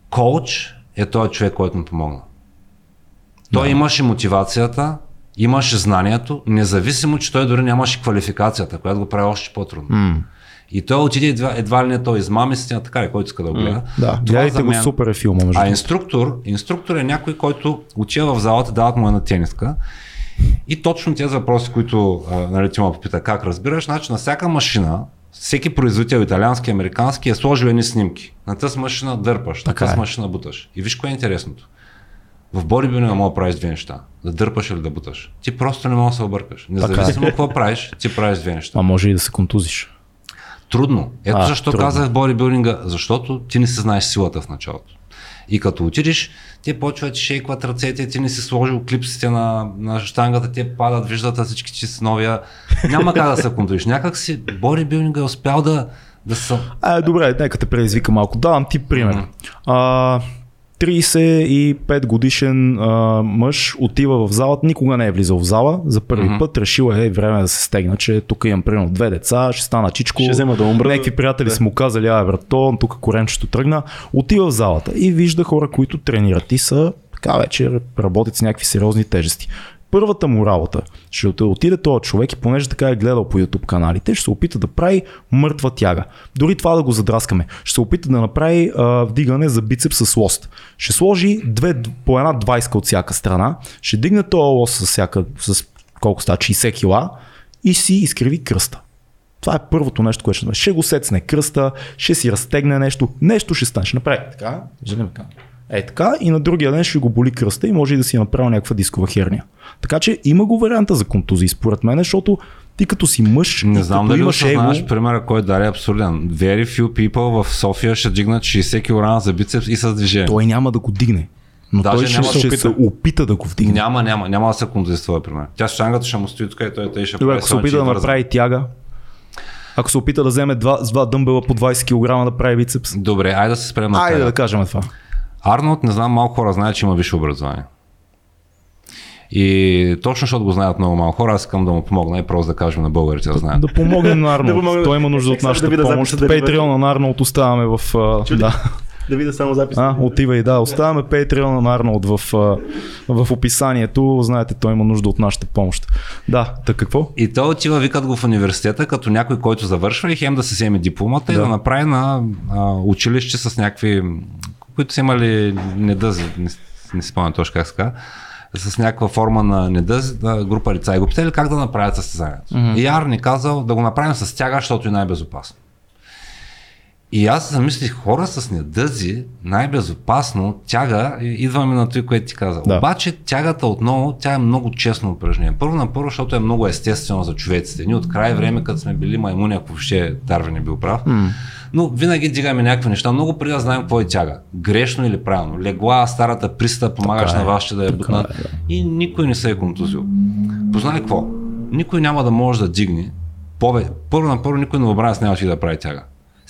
коуч е този човек, който ми помогна. Той имаше мотивацията, имаше знанието, независимо, че той дори нямаше квалификацията, която го прави още по-трудно. И той отиде едва, едва ли не той измами с така ли, който иска да го гледа. Да, Това гледайте за го, мен- супер е филма, между А инструктор, инструктор е някой, който отива в залата, дават му една тениска и точно тези въпроси, които нали, ти ме попита как разбираш, значи на всяка машина, всеки производител, италиански, американски, е сложил едни снимки. На тази машина дърпаш, на тази е. машина буташ. И виж кое е интересното. В бодибилдинга мога да правиш две неща. Да дърпаш или да буташ. Ти просто не можеш да се объркаш. е. Независимо какво правиш, ти правиш две неща. А може и да се контузиш. Трудно. Ето А, защо трудно. казах бодибилдинга, защото ти не си знаеш силата в началото. И като отидеш, те почват шейкват ръцете, ти не си сложил клипсите на, на штангата, те падат, виждат всички ти с новия. Няма как да се контролиш. Някак си бодибилдинга е успял да, да се... А, добре, нека те предизвика малко. Давам ти пример. А, 35 годишен а, мъж отива в залата, никога не е влизал в зала, за първи път решил е време да се стегна, че тук имам примерно две деца, ще стана чичко. Ще взема да умра. Някакви приятели са му казали, ай брато, тук коренчето тръгна. Отива в залата и вижда хора, които тренират и са така вече работят с някакви сериозни тежести. Първата му работа ще отиде този човек и понеже така е гледал по YouTube каналите, ще се опита да прави мъртва тяга. Дори това да го задраскаме. Ще се опита да направи а, вдигане за бицепс с лост. Ще сложи две, по една 20 от всяка страна, ще дигне този лост с, всяка, с колко става, 60 кила и си изкриви кръста. Това е първото нещо, което ще направи. Ще го сецне кръста, ще си разтегне нещо, нещо ще стане. Ще направи така, виждаме така. Е така и на другия ден ще го боли кръста и може и да си направи някаква дискова херния. Така че има го варианта за контузии според мен, защото ти като си мъж, Не знам дали имаш его, примера, който даде е абсурден. Very few people в София ще дигнат 60 кг за бицепс и с движение. той няма да го дигне. Но Даже той ще, няма ще опита. се опита да го вдигне. Няма, няма, няма да се контузи с твоя пример. Тя штангата ще му стои тук и той, той ще Добре, ако се опита да направи тяга, ако се опита да вземе два, два дъмбела по 20 кг да прави бицепс, Добре, айде да се спрем на айде да кажем това. Арнолд, не знам, малко хора знаят, че има висше образование. И точно защото го знаят много малко хора, аз искам да му помогна и просто да кажем на българите да знаят. Да помогнем на Да Арнолд. Той има нужда от нашата да помощ. дали Патреона на Арнолд оставяме в... а, Да. Да видя само запис. А, отивай, да. Оставяме Patreon на Арнолд в, в описанието. Знаете, той има нужда от нашата помощ. Да, так какво? И той отива, викат го в университета, като някой, който завършва и хем да се вземе дипломата и Да. да направи на а, училище с някакви, които са имали недъзи, не, не спомням точно как се с някаква форма на недъзи, да, група лица и го питали как да направят състезанието. Mm-hmm. И Ар ни казал да го направим с тяга, защото е най-безопасно. И аз замислих, хора с недъзи, най-безопасно, тяга, идваме на това, което ти каза. Да. Обаче тягата отново, тя е много честно упражнение. Първо на първо, защото е много естествено за човеците. Ние от край време, като сме били маймуни, ако въобще Дарвин е бил прав, mm. Но винаги дигаме някакви неща, много преди да знаем какво е тяга. Грешно или правилно. Легла, старата приста, помагаш Така на е, вашите да я така бутнат. е, да. И никой не се е контузил. Познай какво? Никой няма да може да дигне. Пове... Първо на първо никой новобранец няма да отиде да прави тяга.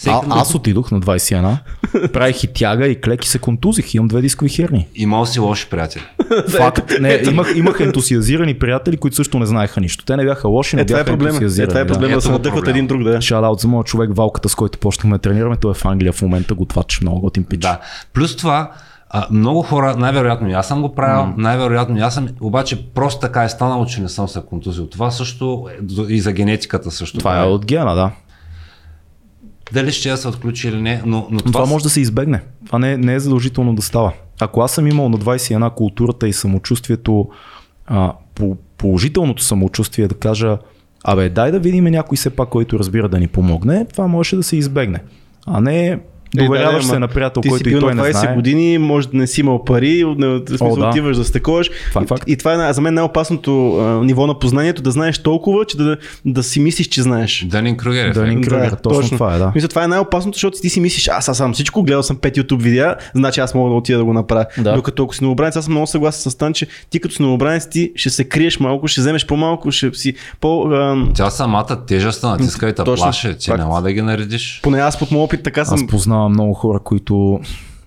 А, аз отидох на 21. Правих и тяга и клек и се контузих. Имам две дискови херни. Имал си лоши приятели. Факт. Не, имах, имах ентусиазирани приятели, които също не знаеха нищо. Те не бяха лоши, но Е, това е бяха проблема. Е, ентусиазирани. това е да. проблема да Ето се надъхват един друг, да. Шараут за моят човек Валката, с който почнахме да тренираме. Той е в Англия в момента, готвач, много готин пич. Да. Плюс това, а, много хора, най-вероятно и аз съм го правил, mm. най-вероятно и аз съм, обаче просто така е станало, че не съм се контузил. Това също е и за генетиката също. Това е от гена, да. Дали ще я се отключи или не, но, но това, това може да се избегне. Това не, не е задължително да става. Ако аз съм имал на 21 културата и самочувствието, а, по, положителното самочувствие да кажа, абе дай да видим някой все пак, който разбира да ни помогне, това можеше да се избегне. А не доверяваш да, се ама на приятел, ти си който и той на 20 не знае. години, може да не си имал пари, не, в смисъл О, да. отиваш да стъкуваш. Това е факт. И, и това е за мен най-опасното а, ниво на познанието, да знаеш толкова, че да, да си мислиш, че знаеш. Данин Кругер ефект. Данин Кръгер, точно това е, да. Мисля, това е най-опасното, защото ти си мислиш, аз, аз съм всичко, гледал съм 5 YouTube видеа, значи аз мога да отида да го направя. Да. Докато ако си новобранец, аз съм много съгласен с Тан, че ти като си новобранец, ти ще се криеш малко, ще вземеш по-малко, ще си по... А, Тя самата тежест натиска и те Точно. плаше, че Факт. няма да ги наредиш. поне аз под моят опит така съм. Аз познавам много хора, които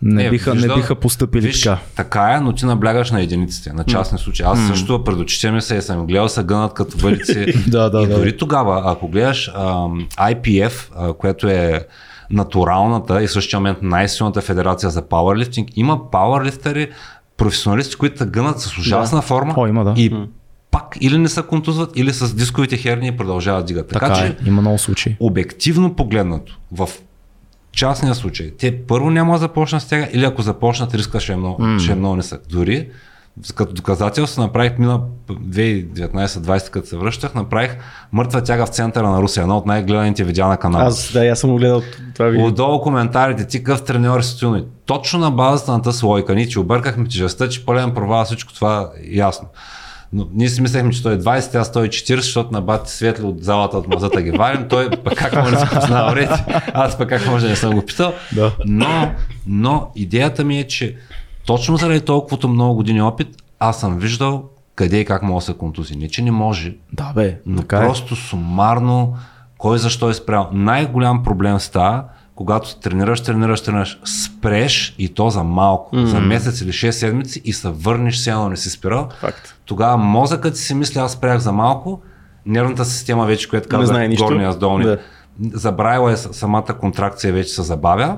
не, Е, биха, виждал- не биха поступили Виж, така. така е, но ти наблягаш на единиците, на частни случаи. Аз също пред очите ми се е съм гледал са гънат като въдици. Да, да, и да. дори тогава, ако гледаш ам, IPF, а, което е натуралната и в същия момент най-силната федерация за пауърлифтинг, има пауърлифтери, професионалисти, които гънат с ужасна форма О, има, да. и пак или не се контузват, или с дисковите херни продължават да дигат. Така, Така че е, има много случаи. обективно погледнато, в частния случай, те първо няма да започнат с тяга, или ако започнат, риска ще е много, mm. ще е много нисък. Дори като доказателство направих мина 2019-2020, като се връщах, направих мъртва тяга в центъра на Русия, едно от най-гледаните видеа на канала. Аз, да, аз съм го гледал това видео. Отдолу коментарите, ти какъв треньор си стоил. Точно на базата на тази лойка, ние че объркахме тежестта, че пълен провал, всичко това е ясно. Но ние си мислехме, че той е 20, а 140, защото на бати светли от залата от мазата ги варим. Той пък как може да се познава вред? Аз пък как може да не съм го питал. Да. Но, но идеята ми е, че точно заради толкова много години опит, аз съм виждал къде и как мога да се контузи. Не, че не може, Да, бе, но така е. просто сумарно кой защо е спрял. Най-голям проблем става, когато тренираш, тренираш, тренираш, спреш и то за малко, mm. за месец или 6 седмици и се върнеш, едно не си спирал. Факт. Тогава мозъкът си мисли, аз спрях за малко, нервната система вече, която каза горния с долния, Да. забравила е самата контракция, вече се забавя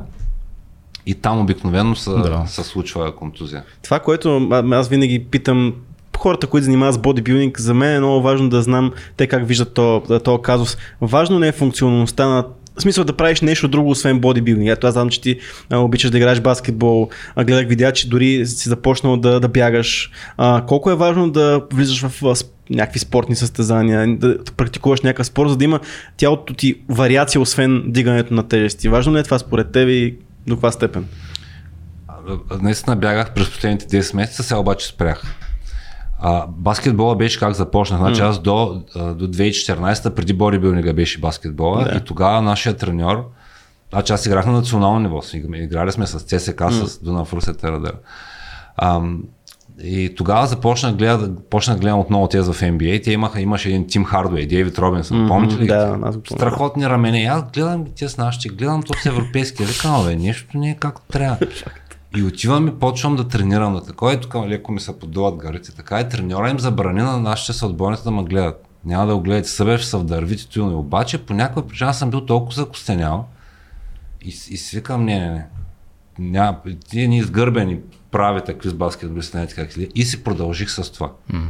и там обикновено се, Да. се случва контузия. Това, което аз винаги питам хората, които занимават с бодибилдинг, за мен е много важно да знам те как виждат този то казус. Важно не е функционалността на в смисъл да правиш нещо друго, освен бодибилдинг. Ето аз знам, че ти а, обичаш да играеш баскетбол, а, гледах видеа, че дори си започнал да, да бягаш. А, колко е важно да влизаш в, в някакви спортни състезания, да практикуваш някакъв спорт, за да има тялото ти вариация, освен дигането на тежести. Важно ли е това според теб и до каква степен? Наистина бягах през последните 10 месеца, сега обаче спрях. А, баскетбола беше как започнах. Значи аз до, до 2014 преди бодибилдинга беше баскетбола да. и тогава нашия треньор, значи аз играх на национално ниво, играли сме с ЦСК, mm. с Дунав Русе Терадер. И тогава започнах гледа, почнах да гледам отново тези в NBA. Те имаха, имаше един Тим Хардуей, Дейвид Робинсън. Mm-hmm, помните ли? Да, аз го Страхотни рамене. аз гледам ги тези нашите, гледам този европейски. Викам, бе, нещо не е както трябва. И отивам и почвам да тренирам на такова и тук леко ми се подуват гарите. Така и треньора им забрани на нашите съотборници да ме гледат. Няма да го гледате, събе ще се вдървите и Обаче по някаква причина съм бил толкова закостенял и, и свикам, не, не, не. Няма, тия ни изгърбени прави такви с баскетболисти, не как ли. И си продължих с това. Mm.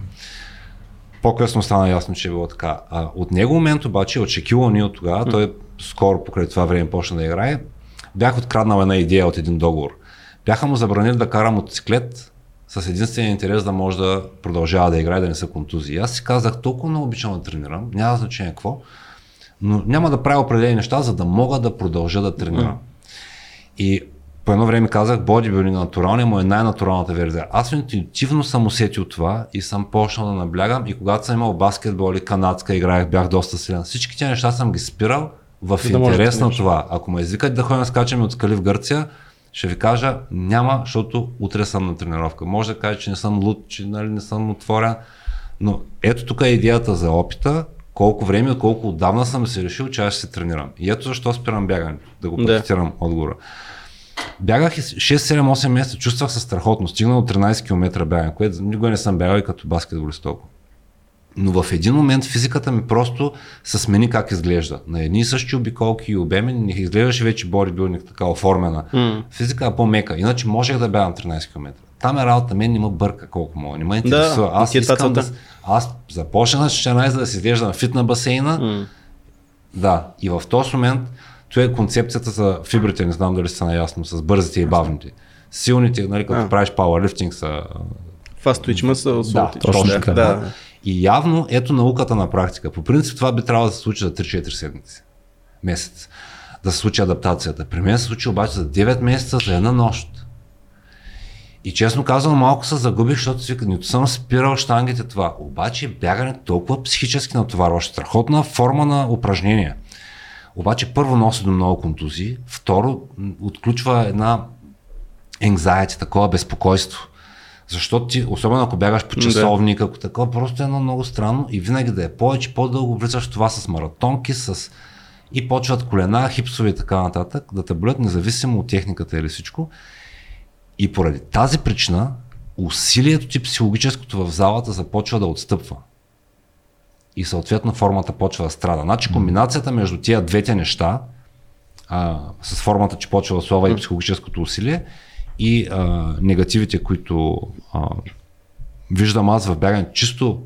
По-късно стана ясно, че е било така. А, от него момент обаче, от Шекил ни от тогава, mm. той скоро покрай това време почна да играе, бях откраднал една идея от един договор. Бяха му забранили да кара мотоциклет с единствения интерес да може да продължава да играе, да не са контузии. Аз си казах, толкова много обичам да тренирам, няма значение какво, но няма да правя определени неща, за да мога да продължа да тренирам. И по едно време казах, бодибилдинг натуралния му е най-натуралната версия. Аз интуитивно съм усетил това и съм почнал да наблягам и когато съм имал баскетбол или канадска играех, бях доста силен. Всички тези неща съм ги спирал в да интерес да на това. Ако ме извикат да ходим да скачаме от скали в Гърция, ще ви кажа, няма, защото утре съм на тренировка. Може да кажа, че не съм луд, че нали, не съм отворен, но ето тук е идеята за опита, колко време, колко отдавна съм се решил, че аз ще се тренирам. И ето защо спирам бягането, да го практицирам да. отговора. Бягах 6-7-8 месеца, чувствах се страхотно. Стигнал 13 км бягане, което никога не съм бягал и като баскетболист толкова. Но в един момент физиката ми просто се смени как изглежда. На едни и същи обиколки и обеми не изглеждаше вече бодибилдинг така оформена. Mm. Физика е по-мека. Иначе можех да бягам 13 км. Там е работа, мен не ме бърка колко мога. Не ме интересува. Да, аз, искам да, аз започнах на 14 да се изглежда на фит на басейна. Mm. Да, и в този момент това е концепцията за фибрите, не знам дали сте наясно, с бързите и бавните. Силните, нали, като а. правиш пауърлифтинг са... Fast twitch muscle, да, точно така. Да. И явно ето науката на практика. По принцип това би трябвало да се случи за 3-4 седмици. Месец. Да се случи адаптацията. При мен се случи обаче за 9 месеца за една нощ. И честно казвам, малко се загубих, защото си нито съм спирал штангите това. Обаче бягане толкова психически натоварва. Страхотна форма на упражнение. Обаче първо носи до много контузии, второ отключва една anxiety, такова безпокойство. Защото ти, особено ако бягаш по часовник, ако такова, просто е едно много странно и винаги да е повече, по-дълго влизаш това с маратонки, с и почват колена, хипсови и така нататък, да те болят независимо от техниката или всичко. И поради тази причина усилието ти психологическото в залата започва да отстъпва и съответно формата почва да страда. Значи комбинацията между тия двете неща, а, с формата, че почва да слава и психологическото усилие и а, негативите, които а, виждам аз в бягане, чисто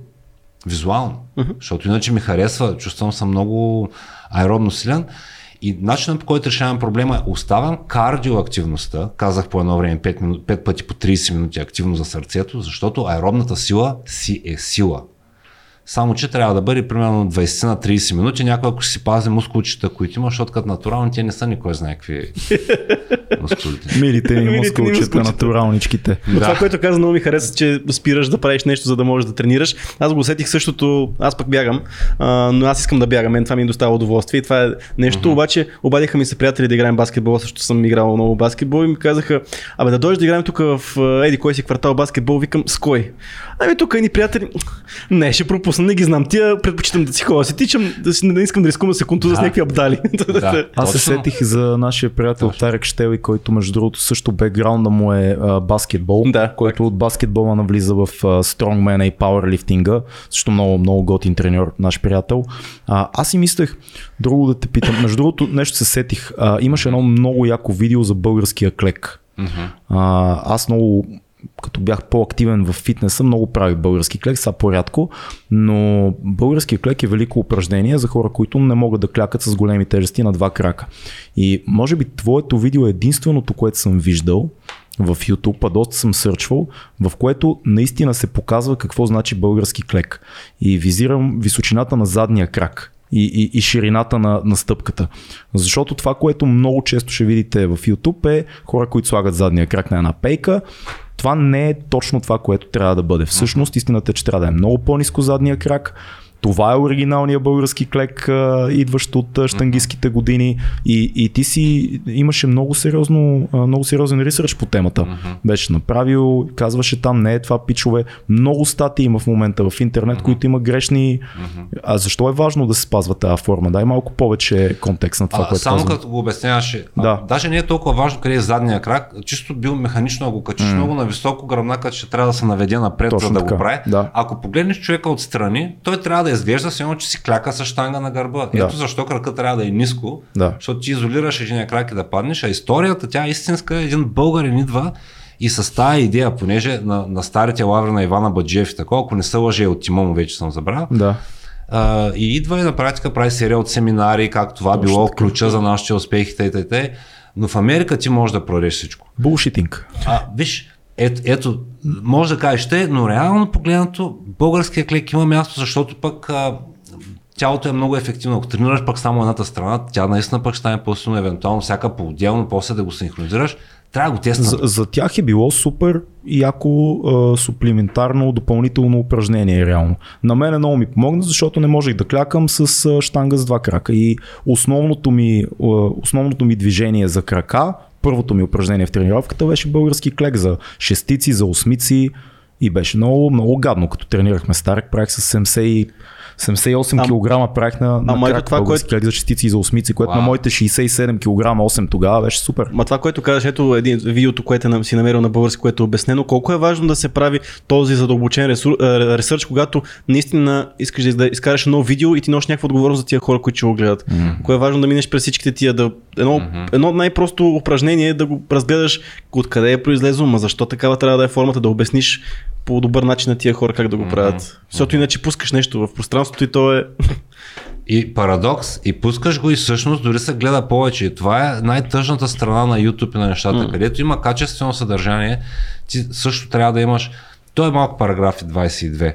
визуално, uh-huh. защото иначе ми харесва, чувствам съм много аеробно силен и начинът по който решавам проблема е оставям кардиоактивността, казах по едно време 5, минути, 5 пъти по 30 минути активно за сърцето, защото аеробната сила си е сила. Само, че трябва да бъде примерно 20 на 30 минути. Някой, ако си пази мускулчета, които има, защото като натурални, те не са никой знае какви мускулите. Милите ни мускулчета, натуралничките. Да. Това, което каза, много ми хареса, че спираш да правиш нещо, за да можеш да тренираш. Аз го усетих същото, аз пък бягам, а, но аз искам да бягам. Мен това ми достава удоволствие. И това е нещо, uh-huh. обаче обадиха ми се приятели да играем баскетбол, също съм играл много баскетбол и ми казаха, абе да дойдеш да играем тук в еди кой си квартал баскетбол, викам с кой? Ами тук ни приятели, не, ще пропусна, не ги знам тия, предпочитам да си ходя, си тичам, да си, не искам да рискувам да се контуза да. с някакви абдали. Да, Аз се сетих за нашия приятел Точно. Тарек Штели, който между другото също бекграунда му е а, баскетбол, да, който так. от баскетбола навлиза в а, стронгмена и пауърлифтинга, също много, много готин треньор, наш приятел. А, аз си мислех, друго да те питам, между другото нещо се сетих, а, имаше едно много яко видео за българския клек. Uh-huh. А, аз много като бях по-активен в фитнеса, много правих български клек, сега по-рядко, но български клек е велико упражнение за хора, които не могат да клякат с големи тежести на два крака. И може би твоето видео е единственото, което съм виждал, в YouTube, а доста съм сърчвал, в което наистина се показва какво значи български клек. И визирам височината на задния крак и, и, и ширината на, на стъпката. Защото това, което много често ще видите в YouTube е хора, които слагат задния крак на една пейка. Това не е точно това, което трябва да бъде. Всъщност истината е, че трябва да е много по-низко задния крак, това е оригиналният български клек, идващ от штангистските години и, и ти си имаше много, сериозно, много сериозен ресърч по темата. Uh-huh. Беше направил, казваше там, не е това пичове. Много статии има в момента в интернет, uh-huh. които има грешни. Uh-huh. А защо е важно да се спазва тази форма? Дай малко повече контекст на това, а, което Само казвам. като го обясняваше, да. даже не е толкова важно къде е задния крак, чисто бил механично, ако качиш mm. много на високо гръбнака, ще трябва да се наведе напред, Точно за да така. го прави. Да. Ако погледнеш човека отстрани, той трябва да изглежда все едно, че си кляка с штанга на гърба. Да. Ето защо кръка трябва да е ниско, Да. защото ти изолираш един крак и да паднеш, а историята, тя е истинска, един българин идва и с тази идея, понеже на, на старите лаври на Ивана Баджиев и такова, ако не се лъже от Тимон, вече съм забрал, Да. а, и идва и на практика прави серия от семинари, как това Точно било така. ключа за нашите успехи, т. т. т. Но в Америка ти можеш да продадеш всичко. Булшитинг. А, виж, ето, ето, може да кажеш те, но реално погледнато българския клек има място, защото пък а, тялото е много ефективно. Ако тренираш пък само едната страна, тя наистина пък ще стане по-силно, евентуално всяка по-отделно, после да го синхронизираш. Трябва да го тестваш. За, за тях е било супер яко а, суплементарно допълнително упражнение реално. На мен много ми помогна, защото не можех да клякам с а, штанга с два крака и основното ми, а, основното ми движение за крака, първото ми упражнение в тренировката беше български клек за шестици, за осмици и беше много, много гадно, като тренирахме Старек, правих с 70 и 78 Ам- кг правих на, на Ама крак това, български клек за шестици и за осмици, което Вау. на моите 67 кг 8 тогава беше супер. Ма това, което казваш, ето един видеото, което нам- си намерил на български, което е обяснено, колко е важно да се прави този задълбочен е, ресърч, когато наистина искаш да изкараш едно видео и ти носиш някаква отговорност за тия хора, които ще го гледат. Mm. Кое е важно да минеш през всичките тия, да, едно, mm-hmm. едно най-просто упражнение е да го разгледаш откъде е произлезло, ма защо такава трябва да е формата, да обясниш по добър начин на тия хора как да го правят. Mm-hmm. Защото иначе пускаш нещо в пространството и то е... И парадокс, и пускаш го и всъщност дори се гледа повече. И това е най-тъжната страна на YouTube и на нещата, mm. където има качествено съдържание, ти също трябва да имаш. Той е малко параграфи 22.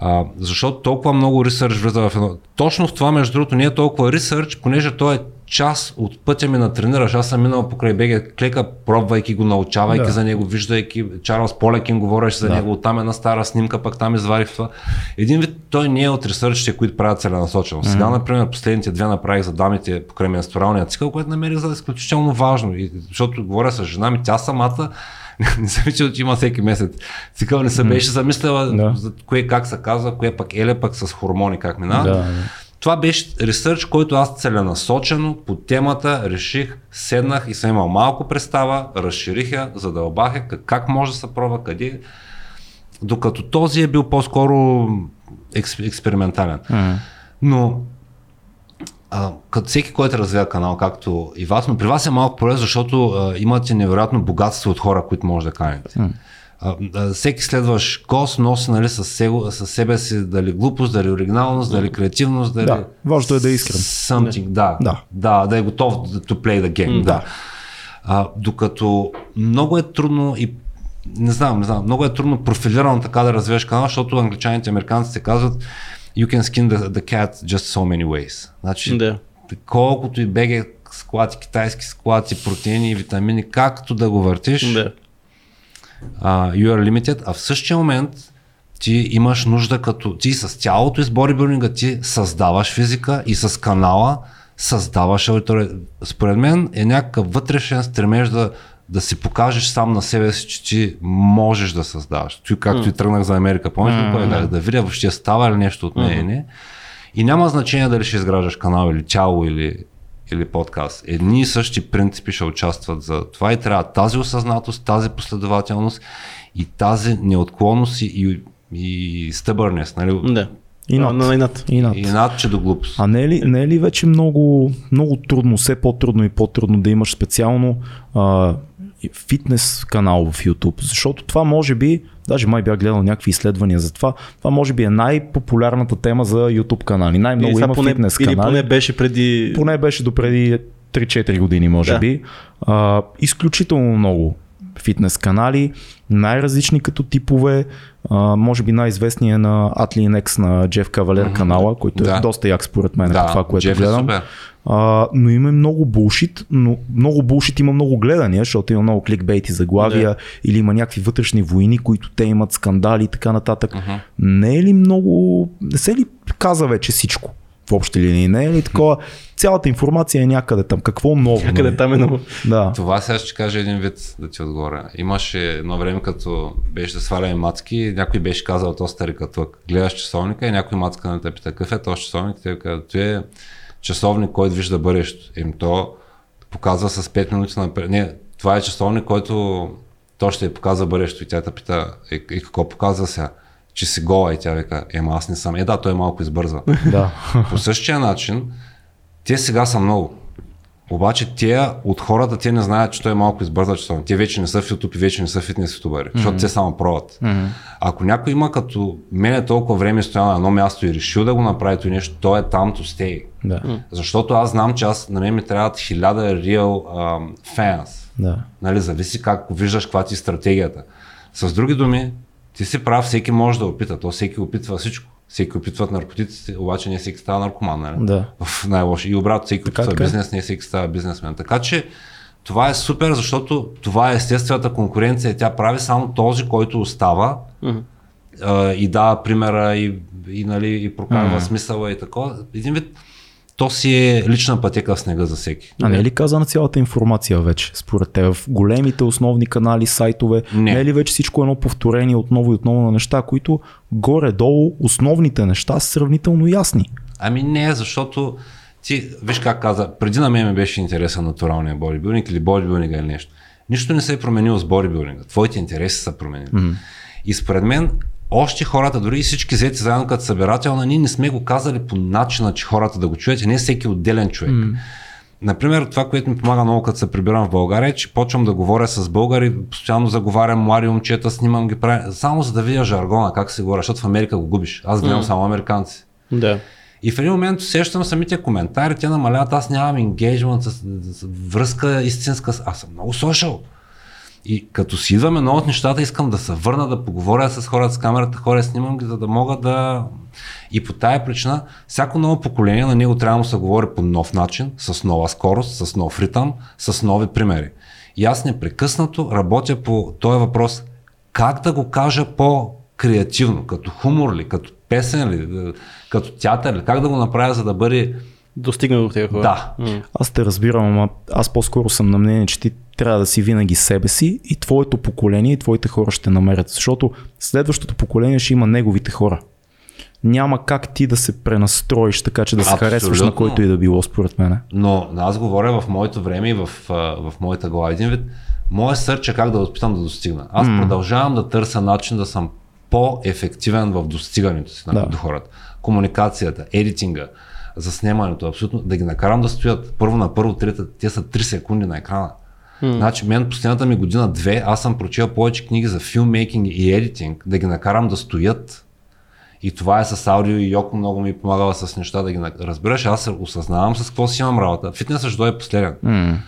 А, защото толкова много ресърч влиза в едно. Точно в това, между другото, не е толкова ресърч, понеже той е част от пътя ми на тренираш. Аз съм минал покрай БГ клека, пробвайки го, научавайки Да. за него, виждайки. Чарлз Полекин говореше за Да. него, оттам една стара снимка, пък там извадих това. Един вид той не е от ресърчите, които правят целенасочено. Сега, например, последните две направих за дамите покрай менструалния цикъл, което намерих за изключително важно. И, защото говоря с жена ми, тя самата независимо, че има всеки месец. Цикъл не се беше замисляла Да. за кое как се казва, кое пък еле пък с хормони как минава. Да, да. Това беше ресърч, който аз целенасочено по темата реших, седнах и съм имал малко представа, разширих я, задълбах я, как, как може да се пробва, къде. Докато този е бил по-скоро екс, експериментален. Но а, като всеки, който развива канал, както и вас, но при вас е малко полезно, защото а, имате невероятно богатство от хора, които може да канете. А, а, всеки следваш гост носи нали, със, себе, със себе си дали глупост, дали оригиналност, дали креативност, дали... Да, важното е да е искрен. Something, да, Да. да, да е готов to play the game, да. А, докато много е трудно и не знам, не знам, много е трудно профилирано така да развиеш канал, защото англичаните и американците казват you can skin the, the cat just so many ways. Значи, Да. колкото и беге склати, китайски склати, протеини и витамини, както да го въртиш, Да. uh, you are limited, а в същия момент ти имаш нужда като ти с цялото и с бодибилдинга ти създаваш физика и с канала създаваш аудитория. Според мен е някакъв вътрешен стремеж да, да си покажеш сам на себе си, че ти можеш да създаваш. Той както и тръгнах за Америка, помниш ли кой как да видя въобще става ли нещо от нея или не. И няма значение дали ще изграждаш канал или тяло или, или подкаст. Едни и същи принципи ще участват за това и трябва тази осъзнатост, тази последователност и тази неотклонност и, и, и стъбърнес, нали? Да. И на, инат. И над. И над, че до глупост. А не е ли, не е ли вече много, много трудно, все по-трудно и по-трудно да имаш специално а, фитнес канал в YouTube, защото това може би, даже май бях гледал някакви изследвания за това, това може би е най-популярната тема за YouTube канали. Най-много Или има поне, фитнес или канали. поне беше преди... Поне беше до преди 3-4 години, може Да. би. А, изключително много фитнес канали, най-различни като типове. А, може би най-известният е на Atli X на Джеф Кавалер канала, който Да. е доста як според мен, Да, това, което Джеф е гледам. супер. А, но има много булшит, но много булшит има много гледания, защото има много кликбейти заглавия Да. или има някакви вътрешни войни, които те имат скандали и така нататък. Не е ли много, не се ли каза вече всичко? В общи линии не е ли такова? Цялата информация е някъде там. Какво ново? Някъде нали? там е много. Да. Това сега ще кажа един вид да ти отговоря. Имаше едно време, като беше да сваляме мацки, някой беше казал то стари като гледаш часовника и някой мацка на те пита какъв е този часовник, те казват, е часовник, който вижда бъдещето. Им то показва с 5 минути напред. Не, това е часовник, който то ще я показва бъдещето и тя те пита, и, и какво показва сега? Че си гола и тя вика, ема аз не съм. Е да, той малко избързва. да. По същия начин, те сега са много. Обаче те от хората, те не знаят, че той е малко избърза часовник. Те вече не са в YouTube и вече не са фитнес ютубери, защото те само пробват. Ако някой има като мен е толкова време стоя на едно място и решил да го направи това нещо, той е там to stay. да. Защото аз знам, че аз, на мен ми трябват хиляда real um, fans. да. Нали, зависи как виждаш каква ти е стратегията. С други думи, ти си прав, всеки може да опита. То всеки опитва всичко. Всеки опитват наркотиците, обаче не всеки става наркоман. Нали? Да. В най-лошо. И обратно, всеки Така, опитва така бизнес, не всеки става бизнесмен. Така че това е супер, защото това е естествената конкуренция. Тя прави само този, който остава а, и дава примера и, и, нали, и прокарва смисъла и такова. Един вид, то си е лична пътека в снега за всеки. А не е ли казана цялата информация вече, според те, в големите основни канали, сайтове? Не. не е ли вече всичко едно повторение отново и отново на неща, които горе-долу основните неща са сравнително ясни? Ами не, защото ти, виж как каза, преди на мен ми беше интересен натуралния бодибилдинг или бодибилдинга или нещо. Нищо не се е променило с бодибилдинга. Твоите интереси са променили. Mm-hmm. И според мен, още хората, дори и всички взети заедно като събирателна, ние не сме го казали по начина, че хората да го чуят, не всеки отделен човек. Mm. Например, това, което ми помага много, като се прибирам в България, е, че почвам да говоря с българи, постоянно заговарям млади момчета, снимам ги, правя, само за да видя жаргона, как се говоря, защото в Америка го губиш. Аз гледам mm. само американци. Да. И в един момент усещам самите коментари, те намаляват, аз нямам с, с връзка истинска, аз съм много social. И като си идваме много от нещата, искам да се върна, да поговоря с хората с камерата, хора, снимам ги, за да мога да... И по тая причина, всяко ново поколение на него трябва да се говори по нов начин, с нова скорост, с нов ритъм, с нови примери. И аз непрекъснато работя по този въпрос, как да го кажа по-креативно, като хумор ли, като песен ли, да- като театър ли, как да го направя, за да бъде... Достигна до тези хора. Да. Аз те разбирам, ама аз по-скоро съм на мнение, че ти трябва да си винаги себе си и твоето поколение и твоите хора ще намерят. Защото следващото поколение ще има неговите хора. Няма как ти да се пренастроиш така, че да се Абсолютно. харесваш на който и да било, според мен. Но аз говоря в моето време и в, в моята глава. Един вид, моя сърч е как да опитам да достигна. Аз mm. продължавам да търся начин да съм по-ефективен в достигането си Да. да. до хората. Комуникацията, едитинга, заснемането, абсолютно, да ги накарам да стоят първо на първо, трета, те са 3 секунди на екрана. Mm. Значи, мен последната ми година-две, аз съм прочел повече книги за филмейкинг и едитинг, да ги накарам да стоят и това е с аудио и Йоко много ми помагала с неща да ги разбираш. Аз осъзнавам с какво си имам работа. Фитнесът ще дойде последен. М.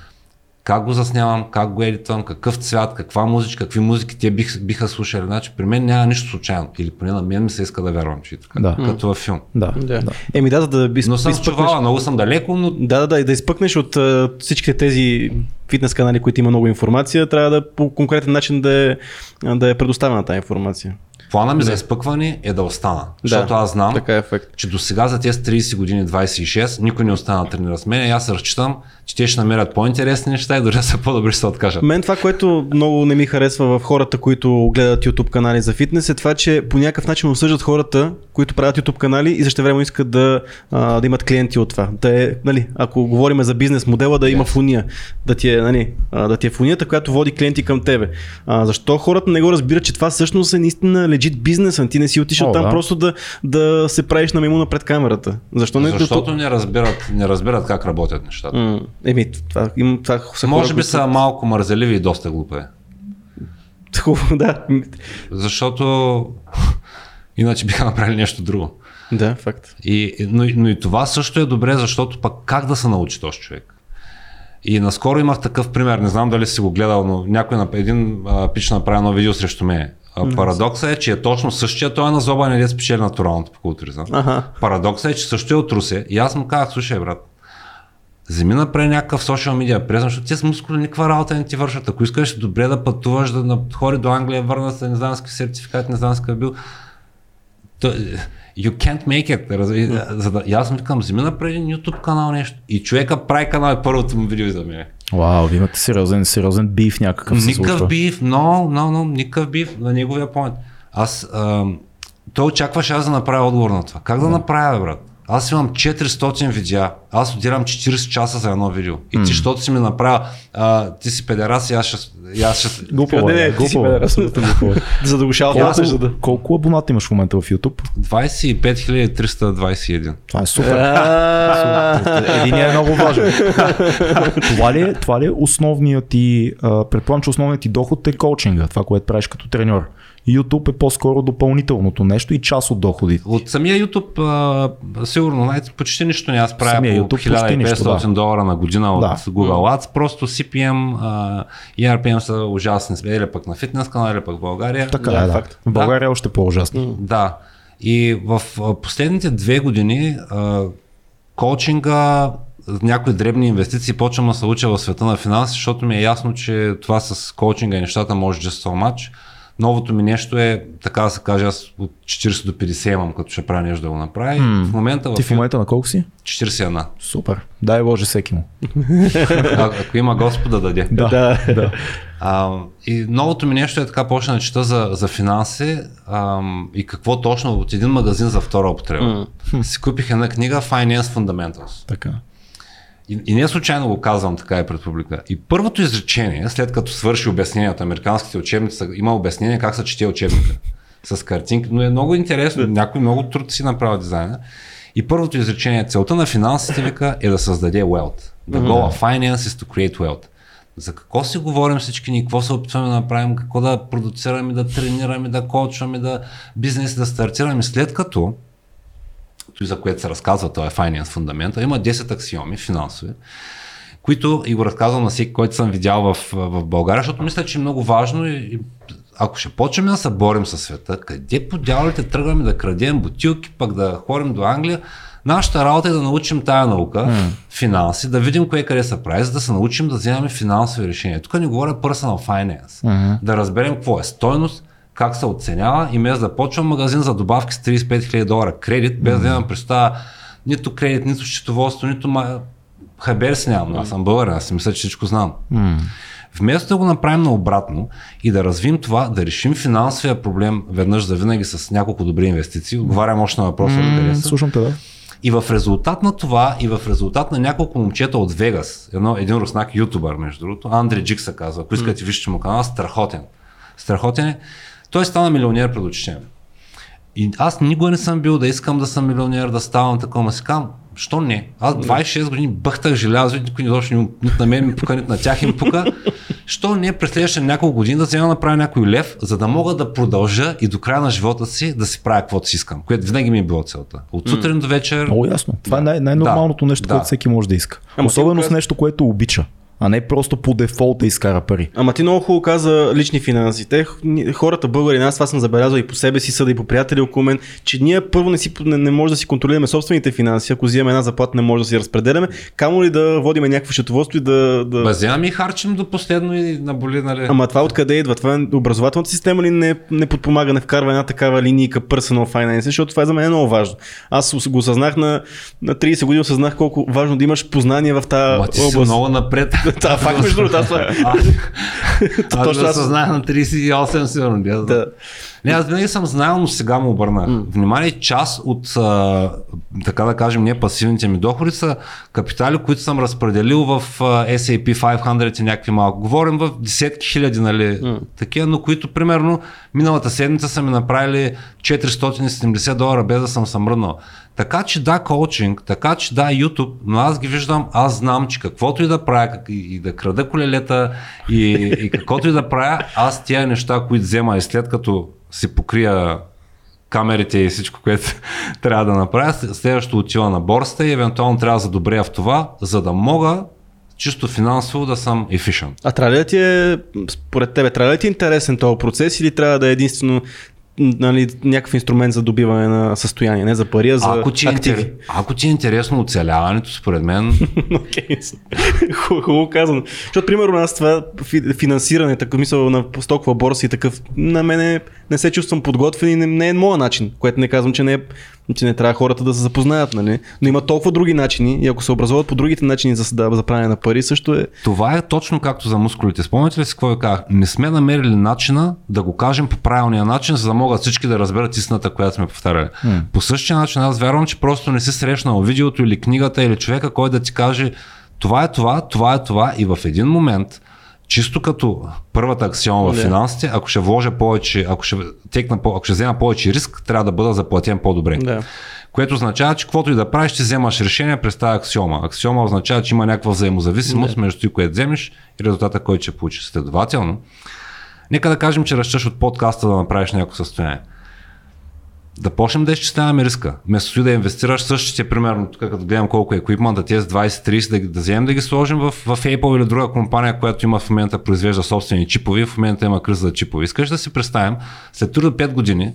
Как го заснявам, как го едитвам, какъв цвят, каква музика, какви музики те бих, биха слушали. Значи при мен няма нищо случайно. Или поне на мен ми се иска да вярвам, че е така. Да. Като във филм. Да, Да. да. Еми да, за да би Но съм изпъкнеш- чувала, много съм далеко, но Да, да, да, и да изпъкнеш от а, всичките тези фитнес канали, които има много информация, трябва да по конкретен начин да е, да е предоставена тази информация. Плана ми за изпъкване е да остана. Защото аз знам, Така е че до сега за тези 30 години, 26, никой не остана да тренира с мен и аз се разчитам, че те ще намерят по-интересни неща и дори да са по-добри ще се откажат. Мен това, което много не ми харесва в хората, които гледат YouTube канали за фитнес, е това, че по някакъв начин осъждат хората, които правят YouTube канали и също време искат да, а, да имат клиенти от това. Да е, нали, ако говорим за бизнес модела, да има фуния, да ти е, нали, да ти е фунията, която води клиенти към тебе. А, защо хората не го разбират, че това всъщност е наистина легит бизнес, а ти не си отишъл О, там да. просто да, да се правиш на маймуна пред камерата. Защо не? Защото не разбират, не разбират как работят нещата. М, Еми, това, им, това са хора, Може би които- са малко мързеливи и доста глупи. Хубаво, да. Защото иначе биха направили нещо друго. Да, факт. И, но, и- но и това също е добре, защото пък как да се научи този човек? И наскоро имах такъв пример, не знам дали си го гледал, но някой на един а, пич направи едно видео срещу мен. А, парадоксът е, че е точно същия, той е на зоба не спечели натуралното по културизъм. Ага. Парадоксът е, че също е от Русе. И аз му казах, слушай, брат, вземи напред някакъв социал медиа презен, защото те с мускули никаква работа не ти вършат. Ако искаш добре да пътуваш, да хори до Англия, върна се, не знам с сертификат, не знам с какъв бил. You can't make it. Разви, за да, и аз му викам, вземи напред YouTube канал нещо. И човека прави канал е първото му видео за мен. Вау, вие имате сериозен, сериозен биф някакъв Никакъв биф, но, но, но, никакъв биф на неговия поинт. Аз, ам, той очакваше аз да направя отговор на това. Как да направя, брат? Аз имам 400 видеа. Аз отирам 40 часа за едно видео. И ти, защото си ми направил, а, ти си педерас и аз ще... И аз ще... Глупо Не, е, не, ти си е, педерас. е. За да го шалваш, за да. Колко, колко абоната имаш в момента в YouTube? 25 321. Това е супер. Един е много важен. това, ли е, това ли е основният ти, предполагам, че основният ти доход е коучинга, това, което правиш като треньор. YouTube е по-скоро допълнителното нещо и част от доходите. От самия YouTube, а, сигурно, знаете, почти нищо не аз правя Самия по YouTube почти нищо, 1500 да. долара на година от Да. Google Ads, просто CPM а, и RPM са ужасни, или пък на фитнес канал, или пък в България. Така Да, е, да. факт. В България е още по-ужасно. Да. И в последните две години а, коучинга, някои дребни инвестиции почвам да се уча в света на финанси, защото ми е ясно, че това с коучинга и нещата може just so much. Новото ми нещо е, така да се каже, аз от 40 до 50 имам, като ще правя нещо да го направя. И в момента в, Ти в момента на колко си? 41. Супер. Дай Боже всеки му. А, ако има Господ да даде. Да. да. А, и новото ми нещо е така почна да чета за, за финанси ам, и какво точно от един магазин за втора употреба. Си купих една книга Finance Fundamentals. Така. И, и не случайно го казвам така и пред публика. И първото изречение, след като свърши обяснението, американските учебници, са- има обяснение как се чете учебника. С картинки, но е много интересно. Някой много труд си направил дизайна. И първото изречение, целта на финансите вика е да създаде wealth. The goal of finance is to create wealth. За какво си говорим всички ни, какво се опитваме да направим, какво да продуцираме, да тренираме, да коучваме, да бизнес да стартираме, след като за което се разказва този Finance фундамента, има 10 аксиоми финансови, които и го разказвам на всеки, който съм видял в, в България, защото мисля, че е много важно и, и ако ще почнем да се борим със света, къде по дяволите тръгваме да крадем бутилки, пък да ходим до Англия, нашата работа е да научим тая наука, mm. финанси, да видим кое къде се прави, за да се научим да вземаме финансови решения. Тук не говоря personal finance. Mm-hmm. Да разберем какво е стойност, как се оценява и без да почвам магазин за добавки с 35 000 долара кредит, без да имам представа нито кредит, нито счетоводство, нито ма... хабер си нямам. Аз съм българин, аз си мисля, че всичко знам. Вместо да го направим наобратно и да развим това, да решим финансовия проблем веднъж за винаги с няколко добри инвестиции, отговарям още на въпроса, къде са. Слушам те, да. И в резултат на това, и в резултат на няколко момчета от Вегас, едно, един руснак ютубър, между другото, Андре Джик се казва, ако искате вижте му канал, страхотен. Страхотен е. Той стана милионер пред очите ми. И аз никога не съм бил да искам да съм милионер, да ставам такова, си казвам, що не? Аз 26 години бъхтах желязо, и никой не дошли, нито на мен ми пука, нито на тях им пука. Що не през следващите няколко години да взема да направя някой лев, за да мога да продължа и до края на живота си да си правя каквото си искам, което винаги ми е било целта. От сутрин до вечер. Много ясно. Това е най- най-нормалното Да, нещо, да. което всеки може да иска. Ама Особено с нещо, което обича, а не просто по дефолт да изкара пари. Ама ти много хубаво каза лични финанси. Те, хората българи, аз това съм забелязал и по себе си, съда и по приятели около мен, че ние първо не, си, не, не може да си контролираме собствените финанси. Ако взимаме една заплата, не може да си разпределяме. Камо ли да водиме някакво счетоводство и да. да... Вземам и харчим до последно и наболи, нали? Ама това откъде идва? Това е образователната система ли не, не подпомага, не вкарва една такава линийка personal finance, защото това за мен е много важно. Аз го осъзнах на, на 30 години, осъзнах колко важно да имаш познание в тази област. много напред. Това е факт, между другото, аз Аз аз- съзнах на 38 сигурно. Да. Да. Не, аз винаги съм знаел, но сега му обърнах. Mm. Внимание, част от, а, така да кажем, не пасивните ми доходи са капитали, които съм разпределил в а, SAP 500 и някакви малко. Говорим в десетки хиляди, нали, mm. такива, но които примерно миналата седмица са ми направили 470 долара без да съм съмръднал. Така че да, коучинг, така че да, YouTube, но аз ги виждам, аз знам, че каквото и да правя, как, и, да крада колелета, и, и каквото и да правя, аз тия неща, които взема и след като си покрия камерите и всичко, което трябва да направя, следващото отива на борста и евентуално трябва да задобря в това, за да мога чисто финансово да съм efficient. А трябва ли да ти е, според тебе, трябва ли да ти е интересен този процес или трябва да е единствено нали, някакъв инструмент за добиване на състояние, не за пари, а за ако ти, е активи. Интер... Ако ти е интересно оцеляването, според мен... okay. Хубаво казано. Защото, примерно, аз това финансиране, такъв мисъл на стокова борса и такъв, на мене не се чувствам подготвен и не, не е моят начин, което не казвам, че не е че не трябва хората да се запознаят, нали? Но има толкова други начини и ако се образуват по другите начини за, да, за правене на пари, също е. Това е точно както за мускулите. Спомняте ли си какво ви казах? Не сме намерили начина да го кажем по правилния начин, за да могат всички да разберат истината, която сме повтаряли. Mm. По същия начин аз вярвам, че просто не си срещнал видеото или книгата или човека, който да ти каже това е това, това е това и в един момент чисто като първата аксиома в финансите, ако ще вложа повече, ако ще, текна, ако ще взема повече риск, трябва да бъда заплатен по-добре. Yeah. Което означава, че каквото и да правиш, ще вземаш решение през тази аксиома. Аксиома означава, че има някаква взаимозависимост yeah. между ти, което вземеш и резултата, който ще получиш. Следователно, нека да кажем, че разчаш от подкаста да направиш някакво състояние да почнем да изчисляваме риска. Вместо да инвестираш същите, примерно, тук като гледам колко е еквипмента, тези 20-30, да, да вземем да ги сложим в, в Apple или друга компания, която има в момента произвежда собствени чипови, в момента има криза за чипови. Искаш да си представим, след 5 години,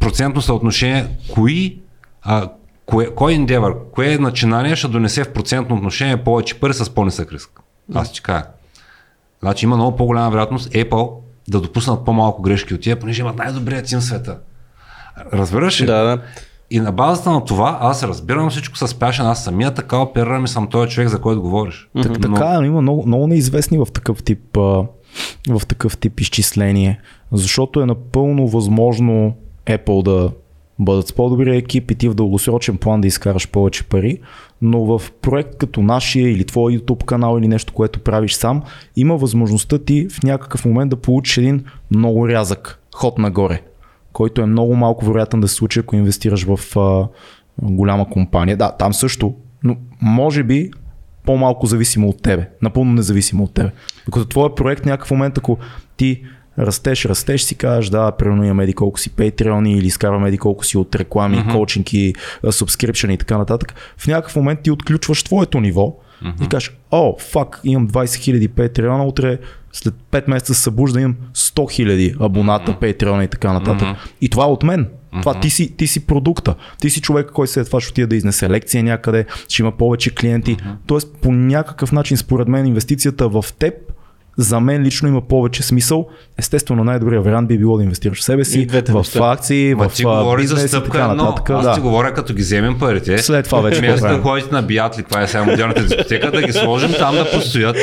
процентно съотношение, кои, а, кое, кой Endeavor, кое начинание ще донесе в процентно отношение повече пари с по-нисък риск? Аз ти кажа. Значи има много по-голяма вероятност Apple да допуснат по-малко грешки от тия, понеже имат най-добрият тим в света. Разбираш ли? Да, да. И на базата на това аз разбирам всичко с пяшен, аз самия така оперирам и съм този човек, за който говориш. Так, но... Така, но има много, много неизвестни в такъв тип в такъв тип изчисление, защото е напълно възможно Apple да бъдат с по-добрия екип и ти в дългосрочен план да изкараш повече пари, но в проект като нашия или твой YouTube канал или нещо, което правиш сам, има възможността ти в някакъв момент да получиш един много рязък ход нагоре който е много малко вероятен да се случи, ако инвестираш в а, голяма компания. Да, там също, но може би по-малко зависимо от тебе, напълно независимо от тебе. Докато твоя проект някакъв момент, ако ти растеш, растеш, си кажеш, да, примерно имаме еди колко си патреони или изкарваме еди колко си от реклами, mm-hmm. коучинги, субскрипшн и така нататък. В някакъв момент ти отключваш твоето ниво mm-hmm. и кажеш, о, фак, имам 20 000 патреона, утре след 5 месеца се събужда имам 100 000 абоната, mm-hmm. Patreon и така нататък. Mm-hmm. И това е от мен. Mm-hmm. Това ти си, ти си продукта. Ти си човек, който след това ще отиде да изнесе лекция някъде, ще има повече клиенти. Mm-hmm. Тоест по някакъв начин, според мен, инвестицията в теб за мен лично има повече смисъл. Естествено, най-добрият вариант би било да инвестираш в себе си, в неща. акции, Ма в ти говори бизнес за стъпка, така нататък. Но, аз да. ти говоря като ги вземем парите. След това вече. Вместо да ходите на бият ли, това е сега модерната дискотека, да ги сложим там да постоят.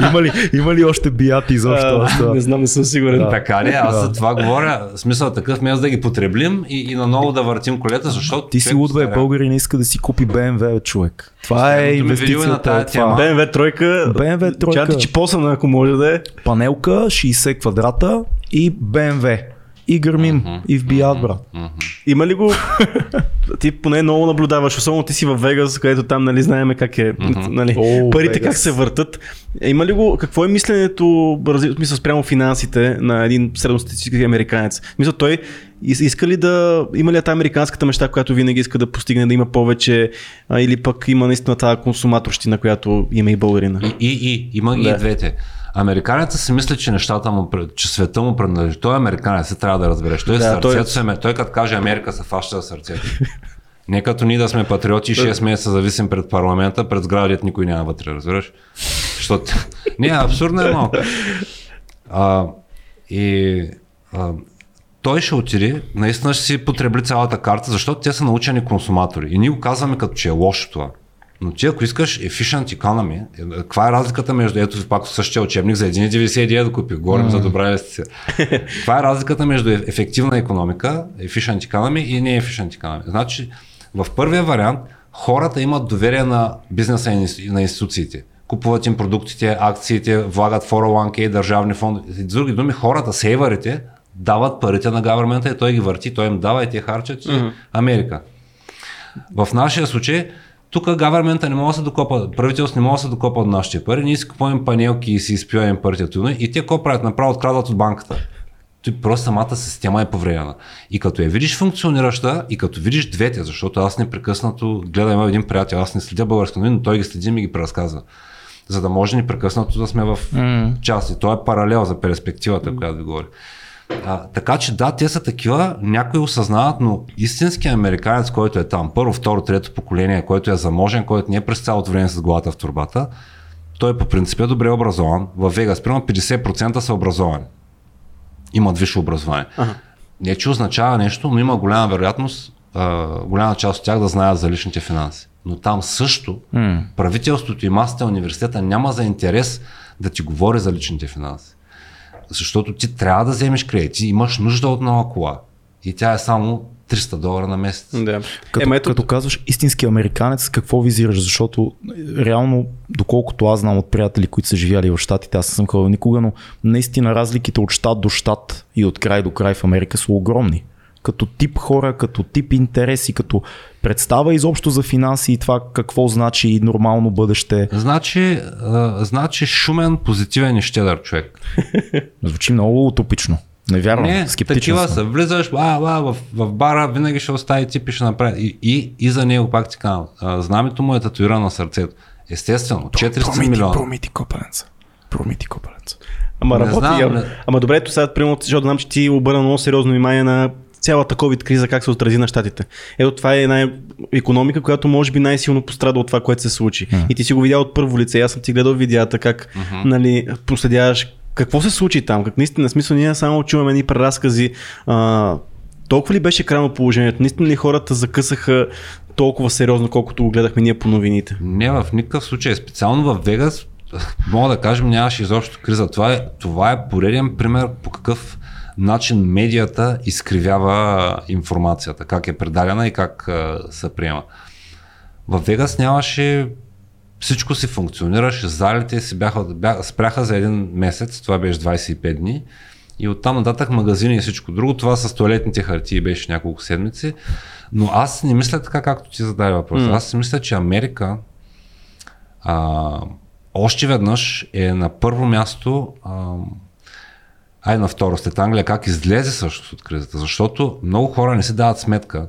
има, ли, има ли още бият изобщо? А, не знам, не съм сигурен. Да. Така ли? Аз за това говоря. Смисъл такъв, вместо да ги потреблим и, и наново да въртим колета, защото. Ти си луд, бе, българин не иска да си купи BMW, човек. Това е инвестицията. BMW тройка. BMW тройка. Чати, че посана, ако може да е. Панелка, 60 квадрата и BMW. И гърмим, uh-huh, и в бият, брат. Uh-huh. Има ли го? ти поне много наблюдаваш, особено ти си в Вегас, където там, нали, знаеме как е, uh-huh. нали, oh, парите Vegas. как се въртат. Има ли го, какво е мисленето, мисля, спрямо финансите на един средностатистически американец? Мисля, той иска ли да, има ли тази американската мечта, която винаги иска да постигне, да има повече, а, или пък има наистина тази консуматорщина, която има и българина? И, и, и има да. и двете. Американецът си мисли, че нещата му, че света му принадлежи. Той е американец, се трябва да разбереш. Той, да, сърцето той... Се, той като каже Америка, се фаща за сърцето. Не като ние да сме патриоти и 6 месеца зависим пред парламента, пред сградите никой няма вътре, разбираш? Защото... Не, абсурдно е малко. А, и а, той ще отиде, наистина ще си потребли цялата карта, защото те са научени консуматори. И ние го казваме като че е лошо това. Но ти ако искаш efficient economy, е, каква е разликата между, ето пак същия учебник за 1,99 да купих, говорим mm. за добра инвестиция. каква е разликата между е, ефективна економика, efficient economy и не efficient economy? Значи, в първия вариант хората имат доверие на бизнеса и на институциите. Купуват им продуктите, акциите, влагат 401k, държавни фондове. С други думи, хората, сейварите, дават парите на гавермента и той ги върти, той им дава и те харчат mm-hmm. Америка. В нашия случай, тук гавермента не може да се докопа, правителството не може да се докопа от нашите пари, ние си купуваме панелки и си изпиваме парите от и те какво правят? Направо открадват от банката. Той просто самата система е повредена. И като я видиш функционираща, и като видиш двете, защото аз непрекъснато гледам един приятел, аз не следя българска новини, но той ги следи и ми ги преразказва. За да може непрекъснато да сме в mm. части. То е паралел за перспективата, mm. която ви говори. А, така че да, те са такива, някои осъзнават, но истинският американец, който е там, първо, второ, трето поколение, който е заможен, който не е през цялото време с главата в турбата, той по принцип е добре образован. В Вегас, примерно 50% са образовани. Имат висше образование. Ага. Не, че означава нещо, но има голяма вероятност, а, голяма част от тях да знаят за личните финанси. Но там също mm. правителството и масата университета няма за интерес да ти говори за личните финанси. Защото ти трябва да вземеш кредит, ти имаш нужда от нова кола. И тя е само 300 долара на месец. Да. Като, е, като казваш истински американец, какво визираш? Защото реално, доколкото аз знам от приятели, които са живяли в Штатите, аз съм ходил никога, но наистина разликите от щат до щат и от край до край в Америка са огромни като тип хора, като тип интереси, като представа изобщо за финанси и това какво значи нормално бъдеще? Значи, а, значи шумен, позитивен и щедър човек. Звучи много утопично. Не вярвам, не, скептичен такива са. Влизаш а, а, в, в бара, винаги ще остави тип и ще направи. И, и, и за него пак ти казвам, знамето му е татуирано на сърцето. Естествено, 400 промити, милиона. Промити копаленца. Промити копаленца. Ама не работи. Знам, не... Ама добре, ето сега, примерно, защото знам, че ти обърна много сериозно внимание на цялата COVID криза как се отрази на щатите. Ето това е една економика, която може би най-силно пострада от това, което се случи. Mm. И ти си го видял от първо лице. Аз съм ти гледал видеята как mm-hmm. нали, проследяваш какво се случи там. Как наистина, смисъл, ние само чуваме едни преразкази. А, толкова ли беше крайно положението? Наистина ли хората закъсаха толкова сериозно, колкото го гледахме ние по новините? Не, в никакъв случай. Специално в Вегас, мога да кажем, нямаше изобщо криза. Това е, това е пореден пример по какъв начин медията изкривява информацията, как е предадена и как се приема. В Вегас нямаше всичко си функционираше, залите си бяха, бяха, спряха за един месец, това беше 25 дни. И оттам нататък магазини и всичко друго. Това с туалетните хартии беше няколко седмици. Но аз не мисля така, както ти зададе въпрос. Mm. Аз си мисля, че Америка а, още веднъж е на първо място а, ай на второ след Англия, как излезе също от кризата. Защото много хора не си дават сметка,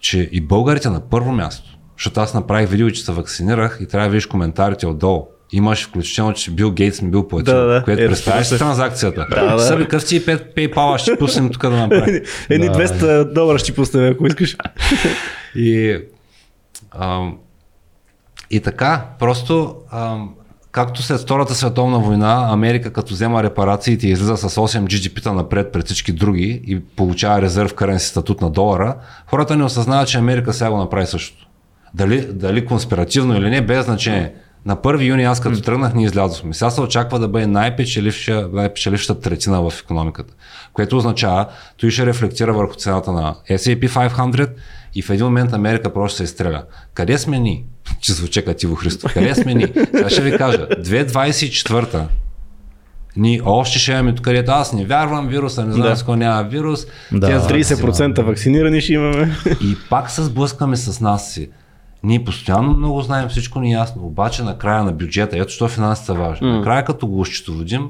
че и българите на първо място, защото аз направих видео, че се вакцинирах и трябва да видиш коментарите отдолу. Имаш включително, че Бил Гейтс ми бил платил, да, да. което е, представяш си транзакцията. Да, да. Съби къв ти 5 PayPal ще пуснем тук да направим. Едни да. 200 долара ще пуснем, ако искаш. и, ам, и така, просто ам, както след Втората световна война, Америка като взема репарациите и излиза с 8 GDP-та напред пред всички други и получава резерв каренси статут на долара, хората не осъзнават, че Америка сега го направи същото. Дали, дали конспиративно или не, без значение. На 1 юни аз като тръгнах, ние излязохме. Сега се очаква да бъде най-печеливша третина в економиката, което означава, той ще рефлектира върху цената на S&P 500 и в един момент Америка просто се изстреля. Къде сме ни? Че звучи Кативо Христо. Къде сме ни? Сега ще ви кажа. 2024 ние още ще имаме тук, където аз не вярвам вируса, не знам да. с кой няма вирус. Да. 30% вакцинирани ще имаме. И пак се сблъскаме с нас си. Ние постоянно много знаем, всичко ни е ясно, обаче на края на бюджета, ето що финансите са важни. Mm. Накрая като го счетоводим,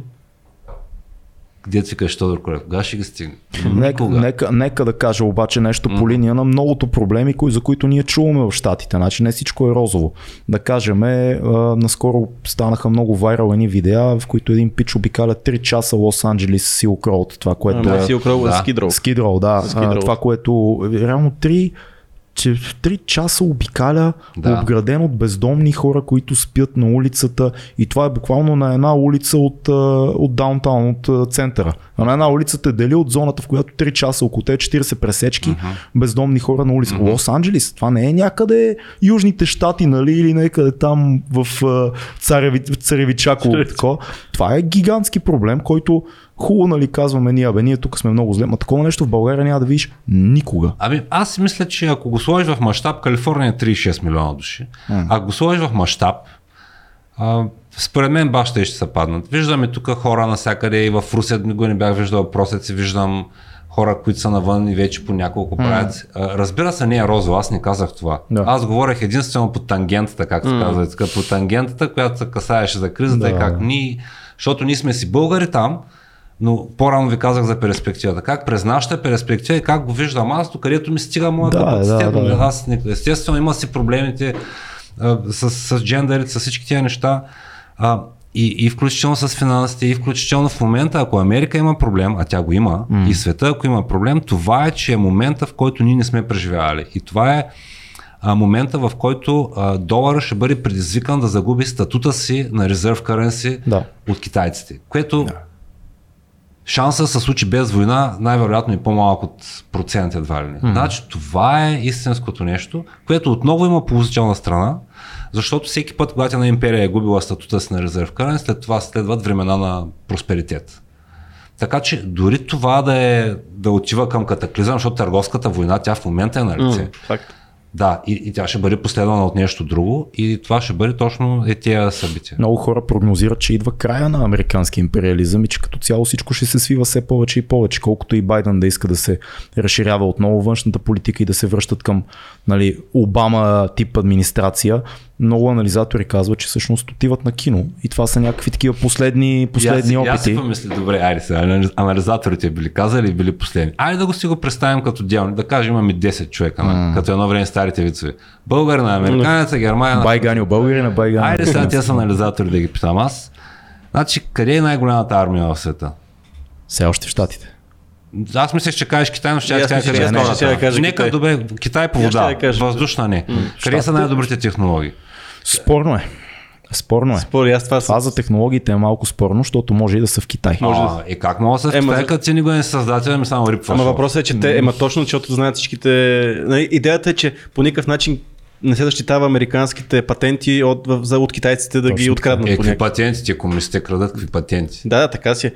къде ти кажеш Тодор Колев, кога ще ги стигне? Нека, нека, нека да кажа обаче нещо по линия на многото проблеми, кои, за които ние чуваме в Штатите. Значи не всичко е розово. Да кажем, е, наскоро станаха много вайрални видеа, в които един пич обикаля 3 часа Лос Анджелис Силк Роуд. Това, което а, е... Силк Роуд, да. Скидроу. Скидроу, да. Скидроу. Това, което реално 3 че в 3 часа обикаля Да. обграден от бездомни хора, които спят на улицата и това е буквално на една улица от, от даунтаун, от центъра. А на една улица те дели от зоната, в която 3 часа около те 40 пресечки, бездомни хора на улица. Лос-Анджелис, това не е някъде южните щати, нали, или някъде там в а, Цареви, Царевичако. такова. Това е гигантски проблем, който хубаво, нали, казваме ние, бе, ние тук сме много зле, ма такова нещо в България няма да видиш никога. Ами аз си мисля, че ако го сложиш в мащаб, Калифорния е 36 милиона души. Ако го сложиш в мащаб, според мен баща ще се паднат. Виждаме тук хора навсякъде и в Русия го не бях виждал въпросът виждам хора, които са навън и вече по няколко правят. А, Разбира се, не е розово, аз не казах това. Да. Аз говорех единствено по тангентата, както се казва, по тангентата, която се касаеше за кризата и Да. как ние, защото ние сме си българи там, но по-рано ви казах за перспективата. Как през нашата перспектива и как го виждам аз, до където ми стига моят Да, капацитет. да, да. Аз не- естествено има си проблемите а, с, с джендерите, с всички тия неща. А, и, и включително с финансите, и включително в момента, ако Америка има проблем, а тя го има, и света, ако има проблем, това е, че е момента, в който ние не сме преживявали. И това е а, момента, в който а, долара ще бъде предизвикан да загуби статута си на резерв currency Да. от китайците. Което шанса да се случи без война, най-вероятно е по-малък от процент едва ли не. Значи това е истинското нещо, което отново има положителна страна, защото всеки път, когато една империя е губила статута си на резерв currency, след това следват времена на просперитет. Така че дори това да, е, да отива към катаклизъм, защото търговската война, тя в момента е на лице. М, Факт. Да, и, и тя ще бъде последвана от нещо друго и това ще бъде точно е тия събития. Много хора прогнозират, че идва края на американски империализъм и че като цяло всичко ще се свива все повече и повече, колкото и Байден да иска да се разширява отново външната политика и да се връщат към нали, Обама тип администрация. Много анализатори казват, че всъщност отиват на кино и това са някакви такива последни, последни И аз, и аз си опити. помисля, добре, айде сега, анали- анализаторите били казали и били последни. Айде да го си го представим като дяло, да кажем имаме 10 човека, mm. като едно време старите вицове. Българ на американеца, Германия на... Байганил българи на Байгани. Айде сега тези са анализатори да ги питам аз. Значи, къде е най-голямата армия в света? Все още в Штатите. Аз мислех, че кажеш Китай, но ще аз кажа мисля, къде че е Нека Китай. добре, Китай по вода, въздушна не. Къде са най-добрите технологии? Спорно е. Спорно е. Спори, аз това, Това за технологиите е малко спорно, защото може и да са в Китай. А, и как мога да се Ема, впитае, за- като си никой не е създател, ми само рипваш. Ама въпросът е, че те, ема точно, защото знаят всичките... Нали, идеята е, че по никакъв начин не се защитава американските патенти от, в- от китайците да ги Точно откраднат Е, какви тия комунистите крадат, какви патенти? Да, да, така си.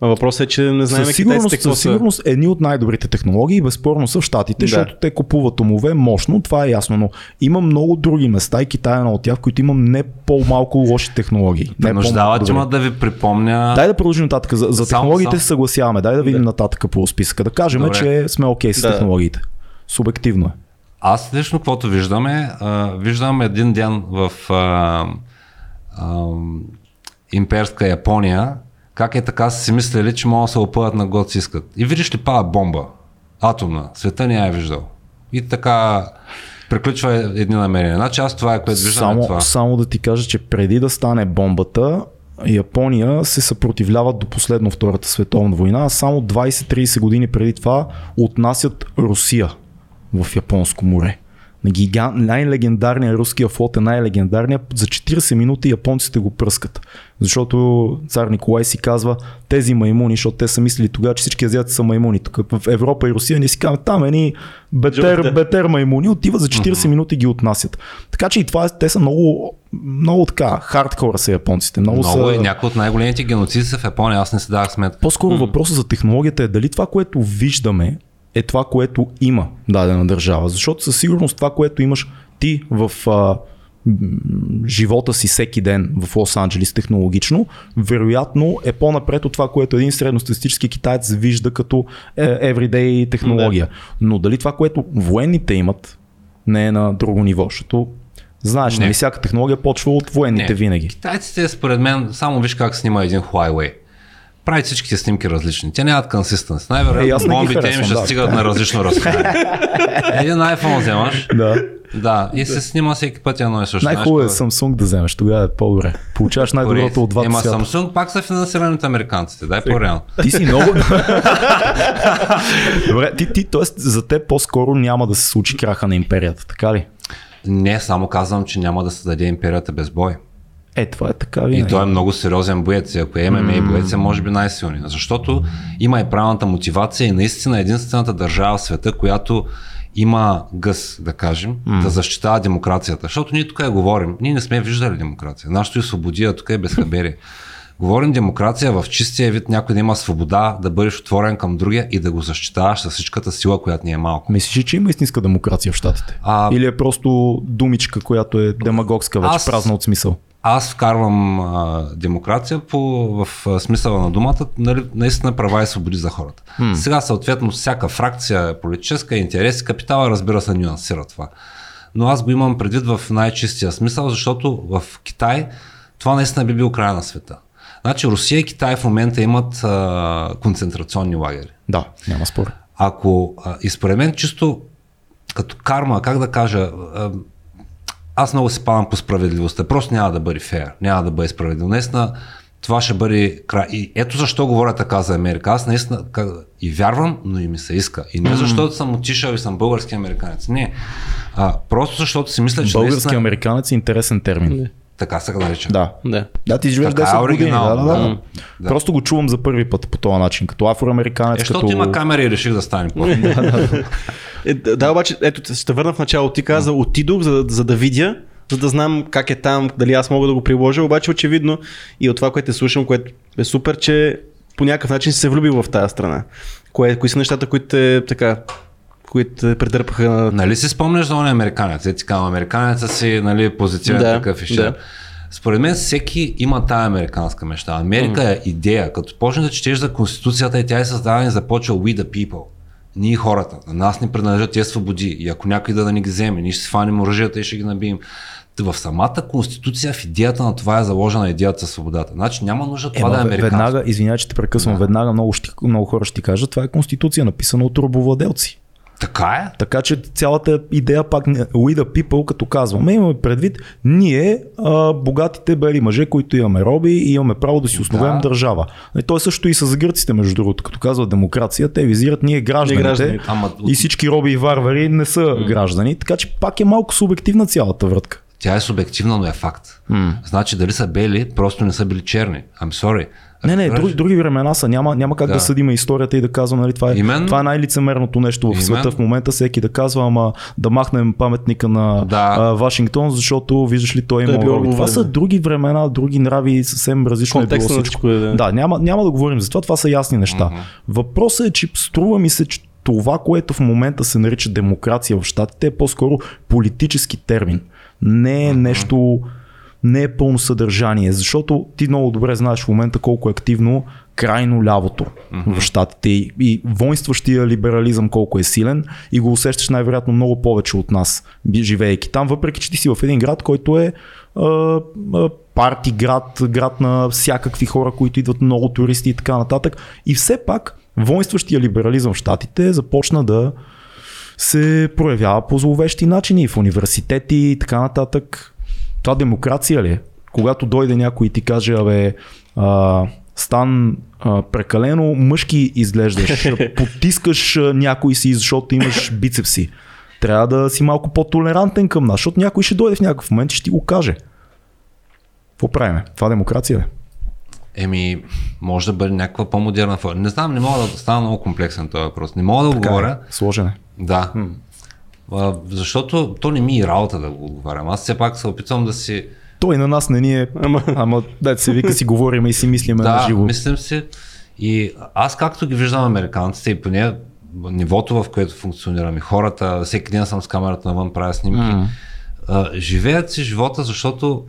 Въпросът е, че не знаем Със сигурност, какво със сигурност едни от най-добрите технологии безспорно са в Штатите, Да. защото те купуват умове мощно, това е ясно, но има много други места и Китай е едно от тях, в които има не по-малко лоши технологии. Не Принуждава, по-малко че добри. ма да ви припомня. Дай да продължим нататък. За, за Само- технологиите се съгласяваме. Дай да видим нататък по списъка. Да кажем, Добре. че сме окей с Да. технологиите. Субективно е. Аз лично, каквото виждаме, виждам един ден в а, а, имперска Япония, как е така са си мислили, че могат да се опъват на год си искат. И видиш ли пада бомба, атомна, света не я е виждал. И така приключва едни намерения. Значи аз това е, което виждам е Само, това. само да ти кажа, че преди да стане бомбата, Япония се съпротивлява до последно Втората световна война, а само 20-30 години преди това отнасят Русия в Японско море. На гигант, най-легендарният руския флот е най-легендарният. За 40 минути японците го пръскат. Защото цар Николай си казва, тези маймуни, защото те са мислили тогава, че всички азиати са маймуни. Тук в Европа и Русия ние си казваме, там едни бетер, бетер маймуни отиват за 40 минути ги отнасят. Така че и това, е- те са много, много така, хардкора са японците. Много, Много са... и някои от най-големите геноциди са в Япония, аз не си давах сметка. По-скоро въпросът за технологията е дали това, което виждаме, е това, което има дадена държава. Защото със сигурност това, което имаш ти в а, живота си всеки ден в Лос-Анджелис технологично, вероятно е по-напред от това, което един средностатистически китаец вижда като е, everyday технология. Но дали това, което военните имат, не е на друго ниво, защото знаеш, Не. нали, всяка технология почва от военните Не. винаги. Китайците, според мен, само виж как снима един Huawei. Прави всичките снимки различни. Те нямат консистенс. Е, Най-вероятно бомбите им ще да. стигат на различно разстояние. един iPhone вземаш, Да. Да, и се снима всеки път едно и също. Най-хубаво е Знаеш, Samsung да вземеш, тогава е по-добре. Получаваш най-доброто от двата Ема свята. Samsung пак са финансирани от американците, дай по-реално. Ти си много... Добре, ти, ти, т.е. за теб по-скоро няма да се случи краха на империята, така ли? Не, само казвам, че няма да се даде империята без бой. Е, това е така И винаги. той е много сериозен боец. И Ако е ММА боец, е може би най-силният. Защото има и правилната мотивация и наистина единствената държава в света, която има гъс, да кажем, да защитава демокрацията. Защото ние тук я говорим. Ние не сме виждали демокрация. Нашето е свободия, тук е безхаберие. Говорим демокрация в чистия вид, някой да има свобода, да бъдеш отворен към другия и да го защитаваш с всичката сила, която ни е малко. Мислиш, ли, че има истинска демокрация в Штатите? А- Или е просто думичка, която е демагогска, вече Аз- празна от смисъл? Аз вкарвам а, демокрация по, в а, смисъла на думата, нали, наистина права и свободи за хората. Hmm. Сега, съответно, всяка фракция, политическа интерес и капитала, разбира се, нюансира това. Но аз го имам предвид в най-чистия смисъл, защото в Китай това наистина би бил края на света. Значи Русия и Китай в момента имат а, концентрационни лагери. Да, няма спор. Ако, а, и според мен чисто като карма, как да кажа, а, аз много се падам по справедливостта. Просто няма да бъде фейр, няма да бъде справедливо. Наистина, това ще бъде край. И ето защо говоря така за Америка. Аз наистина и вярвам, но и ми се иска. И не защото съм отишъл и съм български американец. Не. А, просто защото си мисля, че Български наистина, американец е интересен термин. Така се нарича. Да. Да. Да, ти живееш Така е 10 години. Да, да, да. да. Да. Просто го чувам за първи път по този начин, като афроамериканец, Е, защото като... има камера и реших да стане по Е, да, да, обаче, ето, ще върна в начало. Ти каза, отидох, за, за да видя, за да знам как е там, дали аз мога да го приложа, обаче очевидно и от това, което слушам, което е супер, че по някакъв начин си се влюбил в тази страна. Кое, кои са нещата, които те, така, които на... Нали си спомняш за он американец? Е, ти казвам, американеца си, нали, позитивен Да, такъв и ще. да. Според мен всеки има тая американска мечта. Америка е идея. Като почнеш да четеш за Конституцията и тя е създадена и започва We the people. Ние хората. На нас ни принадлежат тези свободи. И ако някой да, да ни ги вземе, ние ще си фаним оръжията и ще ги набием. В самата конституция, в идеята на това е заложена идеята за свободата. Значи няма нужда това Ема, да е американско. веднага, извинявай, че те прекъсвам, Да. веднага много, ще, много хора ще ти кажат, това е конституция, написана от робовладелци. Така е. Така че цялата идея пак We the people, като казваме, имаме предвид ние, а, богатите бели мъже, които имаме роби и имаме право да си основем Да. държава. И то е също и с гърците, между другото. Като казват демокрация, те визират ние гражданите. Гражданите. Ама И всички роби и варвари не са граждани, така че пак е малко субективна цялата врътка. тя е субективна, но е факт. Значи дали са бели, просто не са били черни. I'm sorry. Не, не, други, други времена са. Няма, няма как да. Да. съдиме историята и да казвам, нали, това е, Именно. това е най-лицемерното нещо в Именно. света в момента. Всеки да казва, ама да махнем паметника на Да. а, Вашингтон, защото виждаш ли той е има бил роби. Това са други времена, други нрави, съвсем различно е било всичко. е, да. Да, няма, няма да говорим за това, това са ясни неща. Въпросът е, че струва ми се, че това, което в момента се нарича демокрация в щатите, е по-скоро политически термин. Не е нещо, не е пълно съдържание, защото ти много добре знаеш в момента колко е активно крайно лявото в щатите и, и воинстващия либерализъм колко е силен и го усещаш най-вероятно много повече от нас, живеейки там, въпреки че ти си в един град, който е а, а, парти град, град на всякакви хора, които идват много туристи и така нататък. И все пак воинстващия либерализъм в щатите започна да се проявява по зловещи начини в университети и така нататък. Това демокрация ли е? Когато дойде някой и ти каже, абе, а, Стан, а, прекалено мъжки изглеждаш, потискаш някой си, защото имаш бицепси. Трябва да си малко по-толерантен към нас, защото някой ще дойде в някакъв момент и ще ти го каже. Какво правиме? Това демокрация ли? Еми, може да бъде някаква по-модерна форма. Не знам, не мога да стана много комплексен този въпрос. Не мога да Така отговоря. е. Сложен е. Да. А, защото то не ми е работа да го отговарям. Аз все пак се опитвам да си... Той на нас не ни е, ама, ама дайте се вика си говорим и си мислиме на Да, живо. мислим си. И аз както ги виждам американците и поне нивото, в което функционираме, хората, всеки ден съм с камерата навън, правя снимки, М. а, живеят си живота, защото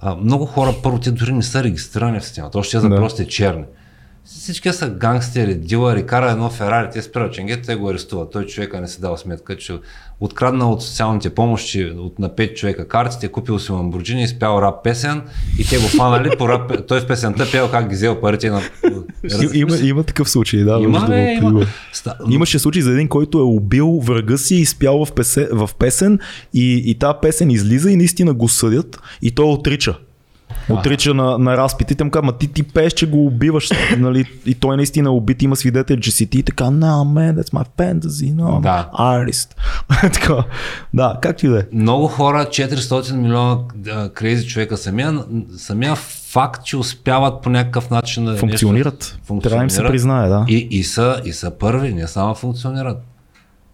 а, много хора, първо, те дори не са регистрирани в системата, още за Да. просто е черни. Всички са гангстери, дилъри, кара едно Ферари, те спират ченгет, те го арестуват. Той човека не си дава сметка, че откраднал от социалните помощи от на 5 човека картите, купил си Ламборджини, изпял рап песен и те го фанали по рап, той в песента пел как ги взел парите на... Има, има такъв случай, да. Има, другото, има. Ста- Имаше случай за един, който е убил врага си и изпял в, песе, в песен и, и тази песен излиза и наистина го съдят и той отрича. Отрича на, на разпити, те му казват, ма ти ти пееш, че го убиваш, нали? И той наистина убит, има свидетел, че си ти и така, no man, that's my fantasy, no, I'm Да. artist. така, да, как ти да е. Много хора, 400 милиона крейзи човека, самия, самия факт, че успяват по някакъв начин да Функционират. нещо, Трябва да им се функционират. признае, да. И, и, са, и са първи, не само функционират.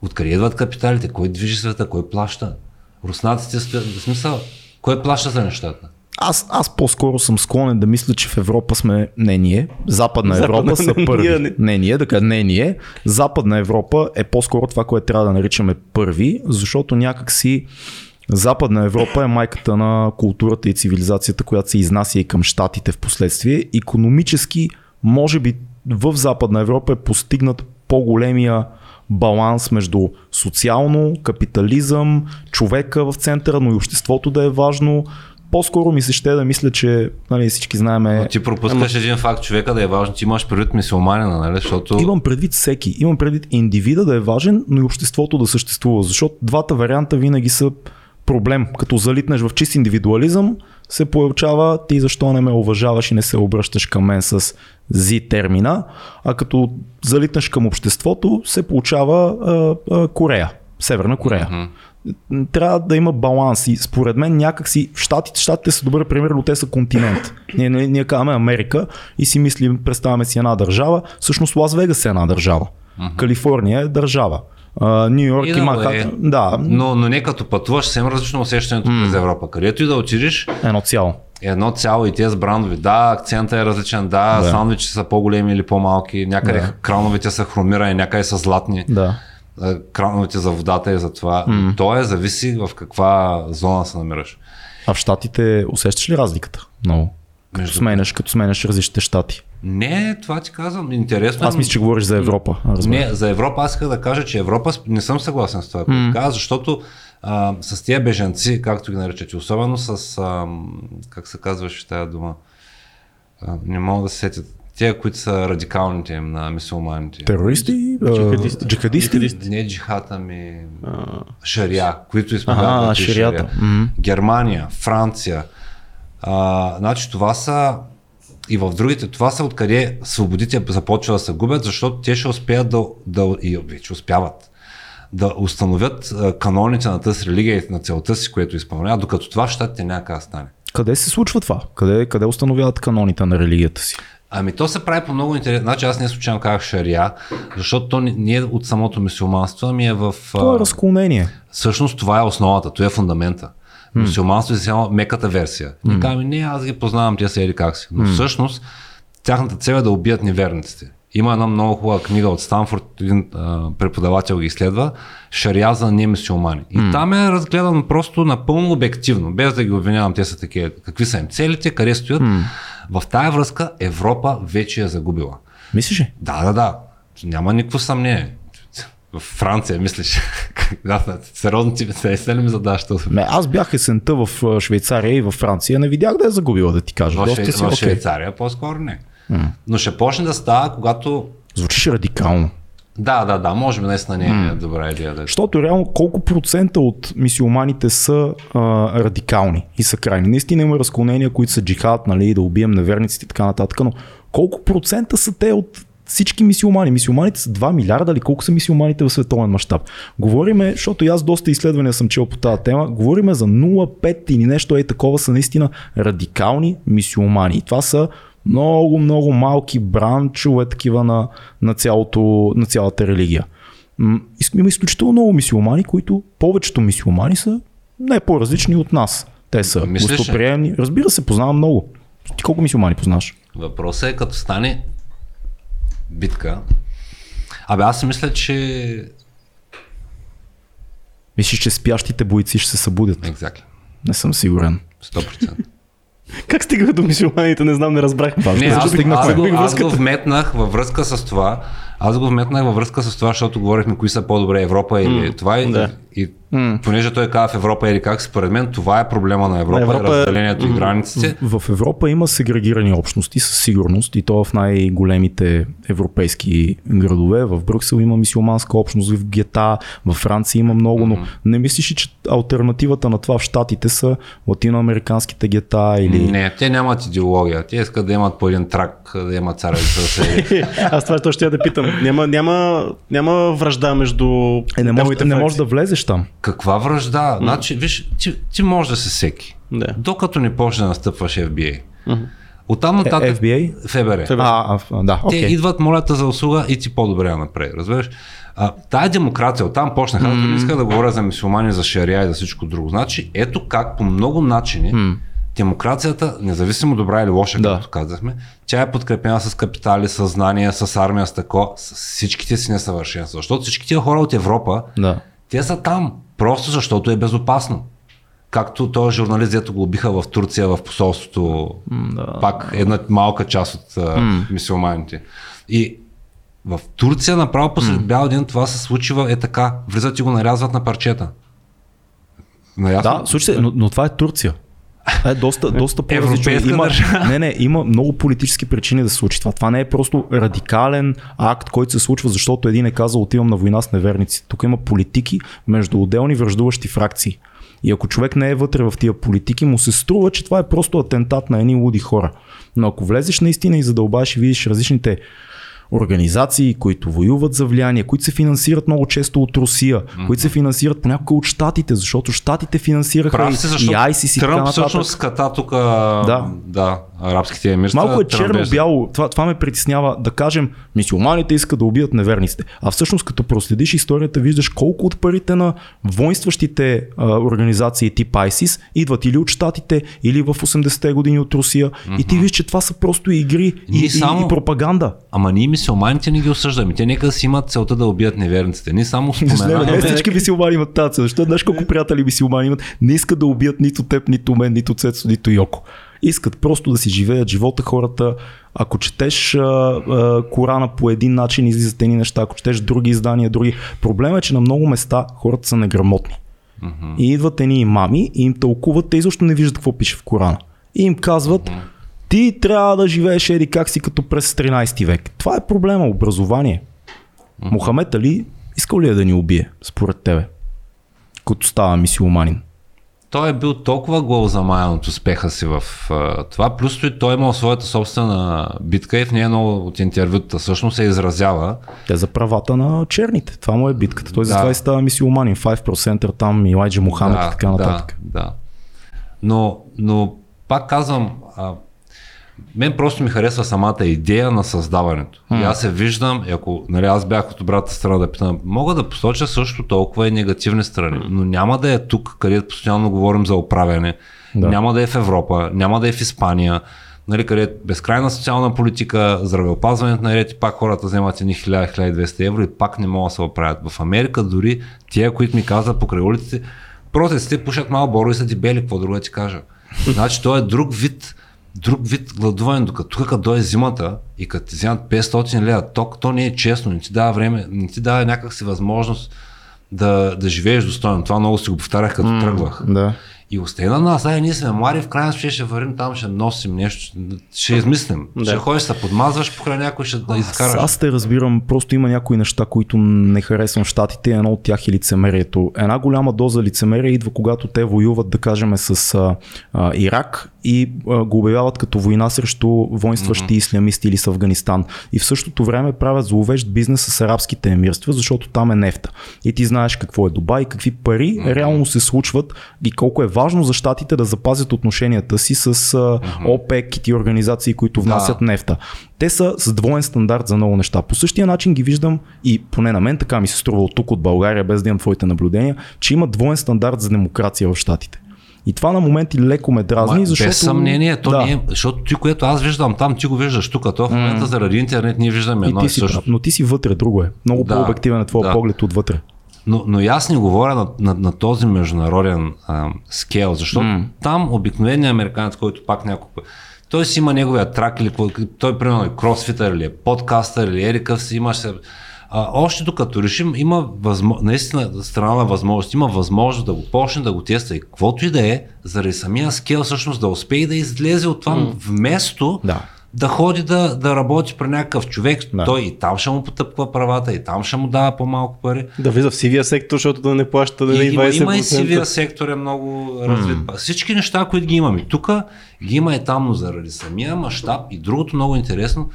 Откъде идват капиталите? Кой движи света? Кой плаща? Руснаците стоят, в смисъл, кой плаща за нещата? Аз, аз по-скоро съм склонен да мисля, че в Европа сме не ние. Западна Западна, Европа са не първи. не. Не ние, да кажа, не ние. Западна Европа е по-скоро това, което трябва да наричаме първи, защото някакси Западна Европа е майката на културата и цивилизацията, която се изнася и към щатите в последствие. Економически, може би в Западна Европа е постигнат по-големия баланс между социално, капитализъм, човека в центъра, но и обществото да е важно. По-скоро ми се ще да мисля, че нали, всички знаеме. Но ти пропускаш един факт, човека да е важен, ти имаш предвид мисулманина, нали? Защото Имам предвид всеки. Имам предвид индивида да е важен, но и обществото да съществува. Защото двата варианта винаги са проблем. Като залитнеш в чист индивидуализъм, се получава ти защо не ме уважаваш и не се обръщаш към мен с зи термина, а като залитнеш към обществото, се получава а, а, Корея. Северна Корея. Mm-hmm. Трябва да има баланс и според мен някакси в Штатите, Штатите са добър пример, но те са континент. Ние, ние, ние казваме Америка и си мислим, представяме си една държава, всъщност Лас Вегас е една държава. Mm-hmm. Калифорния е държава. Нью Йорк И да, Манхатън. е. Да, Но, но не като пътуваш, съвсем различно усещането mm. през Европа. Където и да отидеш, едно цяло. едно цяло и тези брандови. Да, акцента е различен, да, Да. сандвичи са по-големи или по-малки, някъде да. крановете са хромирани, някъде са златни. Да. А, Крановете за водата и за това. Mm. То е зависи в каква зона се намираш. А в Штатите усещаш ли разликата? Много. Като Между- сменяш, като сменяш различните щати. Не, това ти казвам. Интересно. е, Аз мисля, че говориш за Европа. Разбира. Не, за Европа аз исках да кажа, че Европа не съм съгласен с това, което mm. каза, защото а, с тия бежанци, както ги наричате, особено с, а, как се казваше тая дума, а, не мога да се сетят, тия, които са радикалните им на мисулманите. Терористи, а, Джихадисти. джихадисти. Не джихата ми, шария, които изповядват Ага, шарията. шария. Мгм. Германия, Франция. А, значи това са и в другите, това са откъде свободите започва да се губят, защото те ще успеят да, да и вече успяват да установят а, каноните на тази религия и на целта си, което изпълняват, докато това в щатите няма как да стане. Къде се случва това? Къде, къде установяват каноните на религията си? Ами то се прави по много интересно. Значи аз не случайно казах шария, защото то не- е от самото мусулманство, ами е в... Това е разклонение. Всъщност това е основата, това е фундамента. Мусулманството е само меката версия. Ние казваме, не, аз ги познавам, тя са еди как си. Но всъщност тяхната цел е да убият неверниците. Има една много хубава книга от Станфорд, един а, преподавател ги изследва, Шария за немусулмани. И там е разгледано просто напълно обективно, без да ги обвинявам, те са такива, какви са им целите, къде стоят. В тая връзка Европа вече е загубила. Мислиш ли? Да, да, да. Няма никакво съмнение. В Франция, мислиш. да, сериозно ти се е ми задаш това. Не, аз бях есента в Швейцария и в Франция. Не видях да е загубила, да ти кажа. В, Доста Шве... си, в. Швейцария по-скоро не. Но ще почне да става, когато... Звучиш радикално. Да, да, да, може би наистина не е добра идея да. Защото реално колко процента от мисиоманите са а, радикални и са крайни. Наистина има разклонения, които са джихад, нали, да убием неверниците и така нататък, но колко процента са те от всички мисиомани? Мисиоманите са 2 милиарда или колко са мисиоманите в световен мащаб? Говориме, защото и аз доста изследвания съм чел по тази тема, говориме за 0,5 или нещо е такова са наистина радикални мисиомани. И това са много, много малки бранчове такива на, на, цялото, на цялата религия. Има изключително много мисиомани, които повечето мисиомани са не по-различни от нас. Те са Мислиш ли? гостоприемни. Разбира се, познавам много. Ти колко мисиомани познаваш? Въпросът е като стане битка. Абе, аз мисля, че... Мислиш, че спящите бойци ще се събудят? Exactly. Не съм сигурен. 100%. Как стига до мисиоманите, не знам, не разбрах. Не, аз, стигнахме. аз, го, аз Връзката. го вметнах във връзка с това. Аз го вметнах във връзка с това, защото говорихме кои са по-добре Европа или това. И, да. и понеже той каза в Европа или как, според мен това е проблема на Европа, Европа е- разделението и границите. В Европа има сегрегирани общности със сигурност и то в най-големите европейски градове. В Брюксел има мисиоманска общност, в Гета, в Франция има много, но не мислиш ли, че альтернативата на това в Штатите са латиноамериканските гета или... Не, те нямат идеология. Те искат да имат по един трак, да имат царевица. Аз това ще я да питам. Няма, няма, няма връжда между Е, не, може, не можеш да влезеш там. Каква връжда? Значи, виж, ти, ти можеш да се всеки. Да. Докато не почне да настъпваш FBI. Оттам Е, нататък... FBI? ФБР. ФБР. А, а, да, Те окей. идват, молят за услуга и ти по-добре я направи. Разбираш? А, тая демокрация, оттам почнаха, mm-hmm. не исках да говоря за мисиомани, за шария и за всичко друго. Значи, ето как по много начини mm. Демокрацията, независимо добра или лоша, Да. както казахме, тя е подкрепена с капитали, с знания, с армия, с тако, с всичките си несъвършенства. Защото всички тия хора от Европа, Да. те са там, просто защото е безопасно. Както този журналист, дето го убиха в Турция, в посолството, да. пак една малка част от а, мисиоманите. И в Турция направо посред бял ден това се случва е така. Влизат и го нарязват на парчета. Наясно? Да, слушайте, но, но това е Турция. Е доста, доста по-различно. Има, не, не, има много политически причини да се случи това. Това не е просто радикален акт, който се случва, защото един е казал отивам на война с неверници. Тук има политики между отделни връждуващи фракции. И ако човек не е вътре в тия политики, му се струва, че това е просто атентат на едни луди хора. Но ако влезеш наистина и задълбаш и видиш различните организации, които воюват за влияние, които се финансират много често от Русия, mm-hmm. които се финансират понякога от Штатите, защото Штатите финансираха Прав и, си, и защото ISIS и така Тръмп нататък. всъщност ката тук Да. да. Арабските емирства. Малко е черно-бяло. Това, това ме притеснява да кажем, мисиоманите искат да убият неверниците. А всъщност като проследиш историята, виждаш колко от парите на воинстващите а, организации тип ISIS идват или от Штатите, или в 80-те години от Русия. Mm-hmm. И ти виждаш, че това са просто игри и, Ние и, само- и пропаганда. Ама ние мисиоманите не ги осъждаме. Те нека си имат целта да убият неверниците. Ние само Не, не, споменаваме. всички мисиомани имат тази. Защото знаеш колко приятели мисиомани имат. Не искат да убият нито теб, нито мен, нито Цецо, нито Йоко. Искат просто да си живеят живота хората. Ако четеш а, а, Корана по един начин, излизат едни неща. Ако четеш други издания, други. Проблемът е, че на много места хората са неграмотни. И идват едни имами и им тълкуват, те изобщо не виждат какво пише в Корана. И им казват, ти трябва да живееш еди как си като през 13 век. Това е проблема, образование. Мохамед Али искал ли е да ни убие, според тебе, като става мисиоманин? Той е бил толкова главозамаян от успеха си в а, това, плюс и той е имал своята собствена битка и в нея едно от интервюта всъщност се изразява. Те за правата на черните. Това му е битката. Той Да. затова и става мисиоманин. 5% там, Илайджа Мухамед и така нататък. Да, да. Но, но пак казвам, а, мен просто ми харесва самата идея на създаването. И аз се виждам, ако нали, аз бях от обратната страна да питам, мога да посоча също толкова и негативни страни, но няма да е тук, където постоянно говорим за оправяне, Да. няма да е в Европа, няма да е в Испания, нали, където безкрайна социална политика, здравеопазването наред и пак хората вземат едни 1000-1200 евро и пак не могат да се оправят. В Америка дори тия, които ми казват покрай улиците, протестите пушат малко боро и са дебели, какво друго да ти кажа. Значи то е друг вид, друг вид гладуване, докато тук като дойде зимата и като ти вземат 500 лева ток, то не е честно, не ти дава време, не ти дава някакси възможност да, да живееш достойно. Това много си го повтарях като тръгвах. Да. И остави на нас, ай, ние сме млади, в крайна сметка ще вървим там, ще носим нещо, ще измислим. Да. Ще ходиш, се подмазваш покрай някой, ще да изкараш. аз те разбирам, просто има някои неща, които не харесвам в щатите. Едно от тях е лицемерието. Една голяма доза лицемерие идва, когато те воюват, да кажем, с а, а, Ирак и а, го обявяват като война срещу воинстващи mm-hmm. ислямисти или с Афганистан. И в същото време правят зловещ бизнес с арабските емирства, защото там е нефта. И ти знаеш какво е Дубай, какви пари mm-hmm. реално се случват и колко е важно за щатите да запазят отношенията си с а, mm-hmm. ОПЕК и ти организации, които внасят Да. нефта. Те са с двоен стандарт за много неща. По същия начин ги виждам и поне на мен така ми се струва от тук от България, без да имам твоите наблюдения, че има двоен стандарт за демокрация в щатите. И това на моменти леко ме дразни, Ма, защото... Без съмнение, то да. не е, защото ти, което аз виждам там, ти го виждаш тук, то в момента заради интернет ние виждаме И едно ти и си също. но ти си вътре, друго е. Много Да, по-обективен е твоя да. поглед отвътре. Но, но и аз не говоря на, на, на този международен а, скел, защото mm. там обикновеният американец, който пак няколко той си има неговия трак или той примерно е кросфитър или е подкастър или ерикъв си имаш се. А, още докато решим, има възможност, наистина страна на възможност, има възможност да го почне да го тества и каквото и да е, заради самия скел всъщност да успее да излезе от това mm. вместо да да ходи да, да работи при някакъв човек, Да. той и там ще му потъпква правата, и там ще му дава по-малко пари. Да влиза в сивия сектор, защото да не плаща И, нали, има, 20%. има и сивия сектор е много развит. Всички неща, които ги имаме тук, ги има и там, но заради самия мащаб и другото много интересно,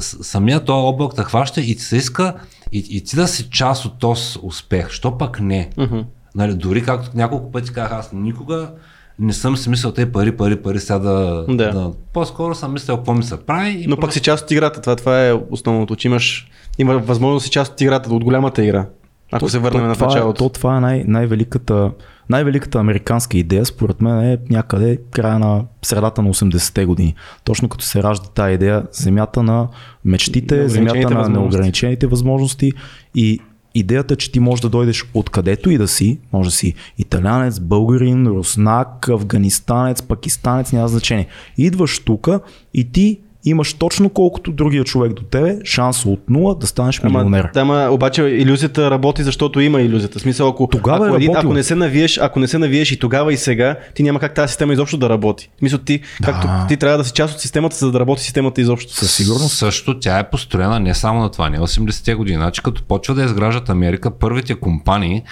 самия този облак да хваща и ти се иска и, и ти да си част от този успех. Що пък не? Мгм. Нали, дори както няколко пъти казах, аз никога не съм си мислил те пари, пари, пари, сега да, Да. да. По-скоро съм мислил какво ми се прави. И Но пък си част от играта. Това, това е основното, че имаш има възможност да си част от играта, от голямата игра. Ако се върнем на това, е, началото. то, това е най- най-великата, най-великата американска идея, според мен е някъде края на средата на 80-те години. Точно като се ражда тази идея, земята на мечтите, земята на възможности. неограничените възможности и идеята, че ти можеш да дойдеш откъдето и да си, може да си италянец, българин, руснак, афганистанец, пакистанец, няма значение. Идваш тук и ти имаш точно колкото другия човек до тебе, шанс от нула да станеш милионер. Ама, да, ама, обаче иллюзията работи, защото има иллюзията. Смисъл, ако, Тогава е ако, един, работила. ако, не се навиеш, ако не се навиеш и тогава и сега, ти няма как тази система изобщо да работи. Смисъл, ти, както, ти трябва да си част от системата, за да работи системата изобщо. Със сигурност. Също тя е построена не само на това, не 80-те години. Значи като почва да изграждат Америка, първите компании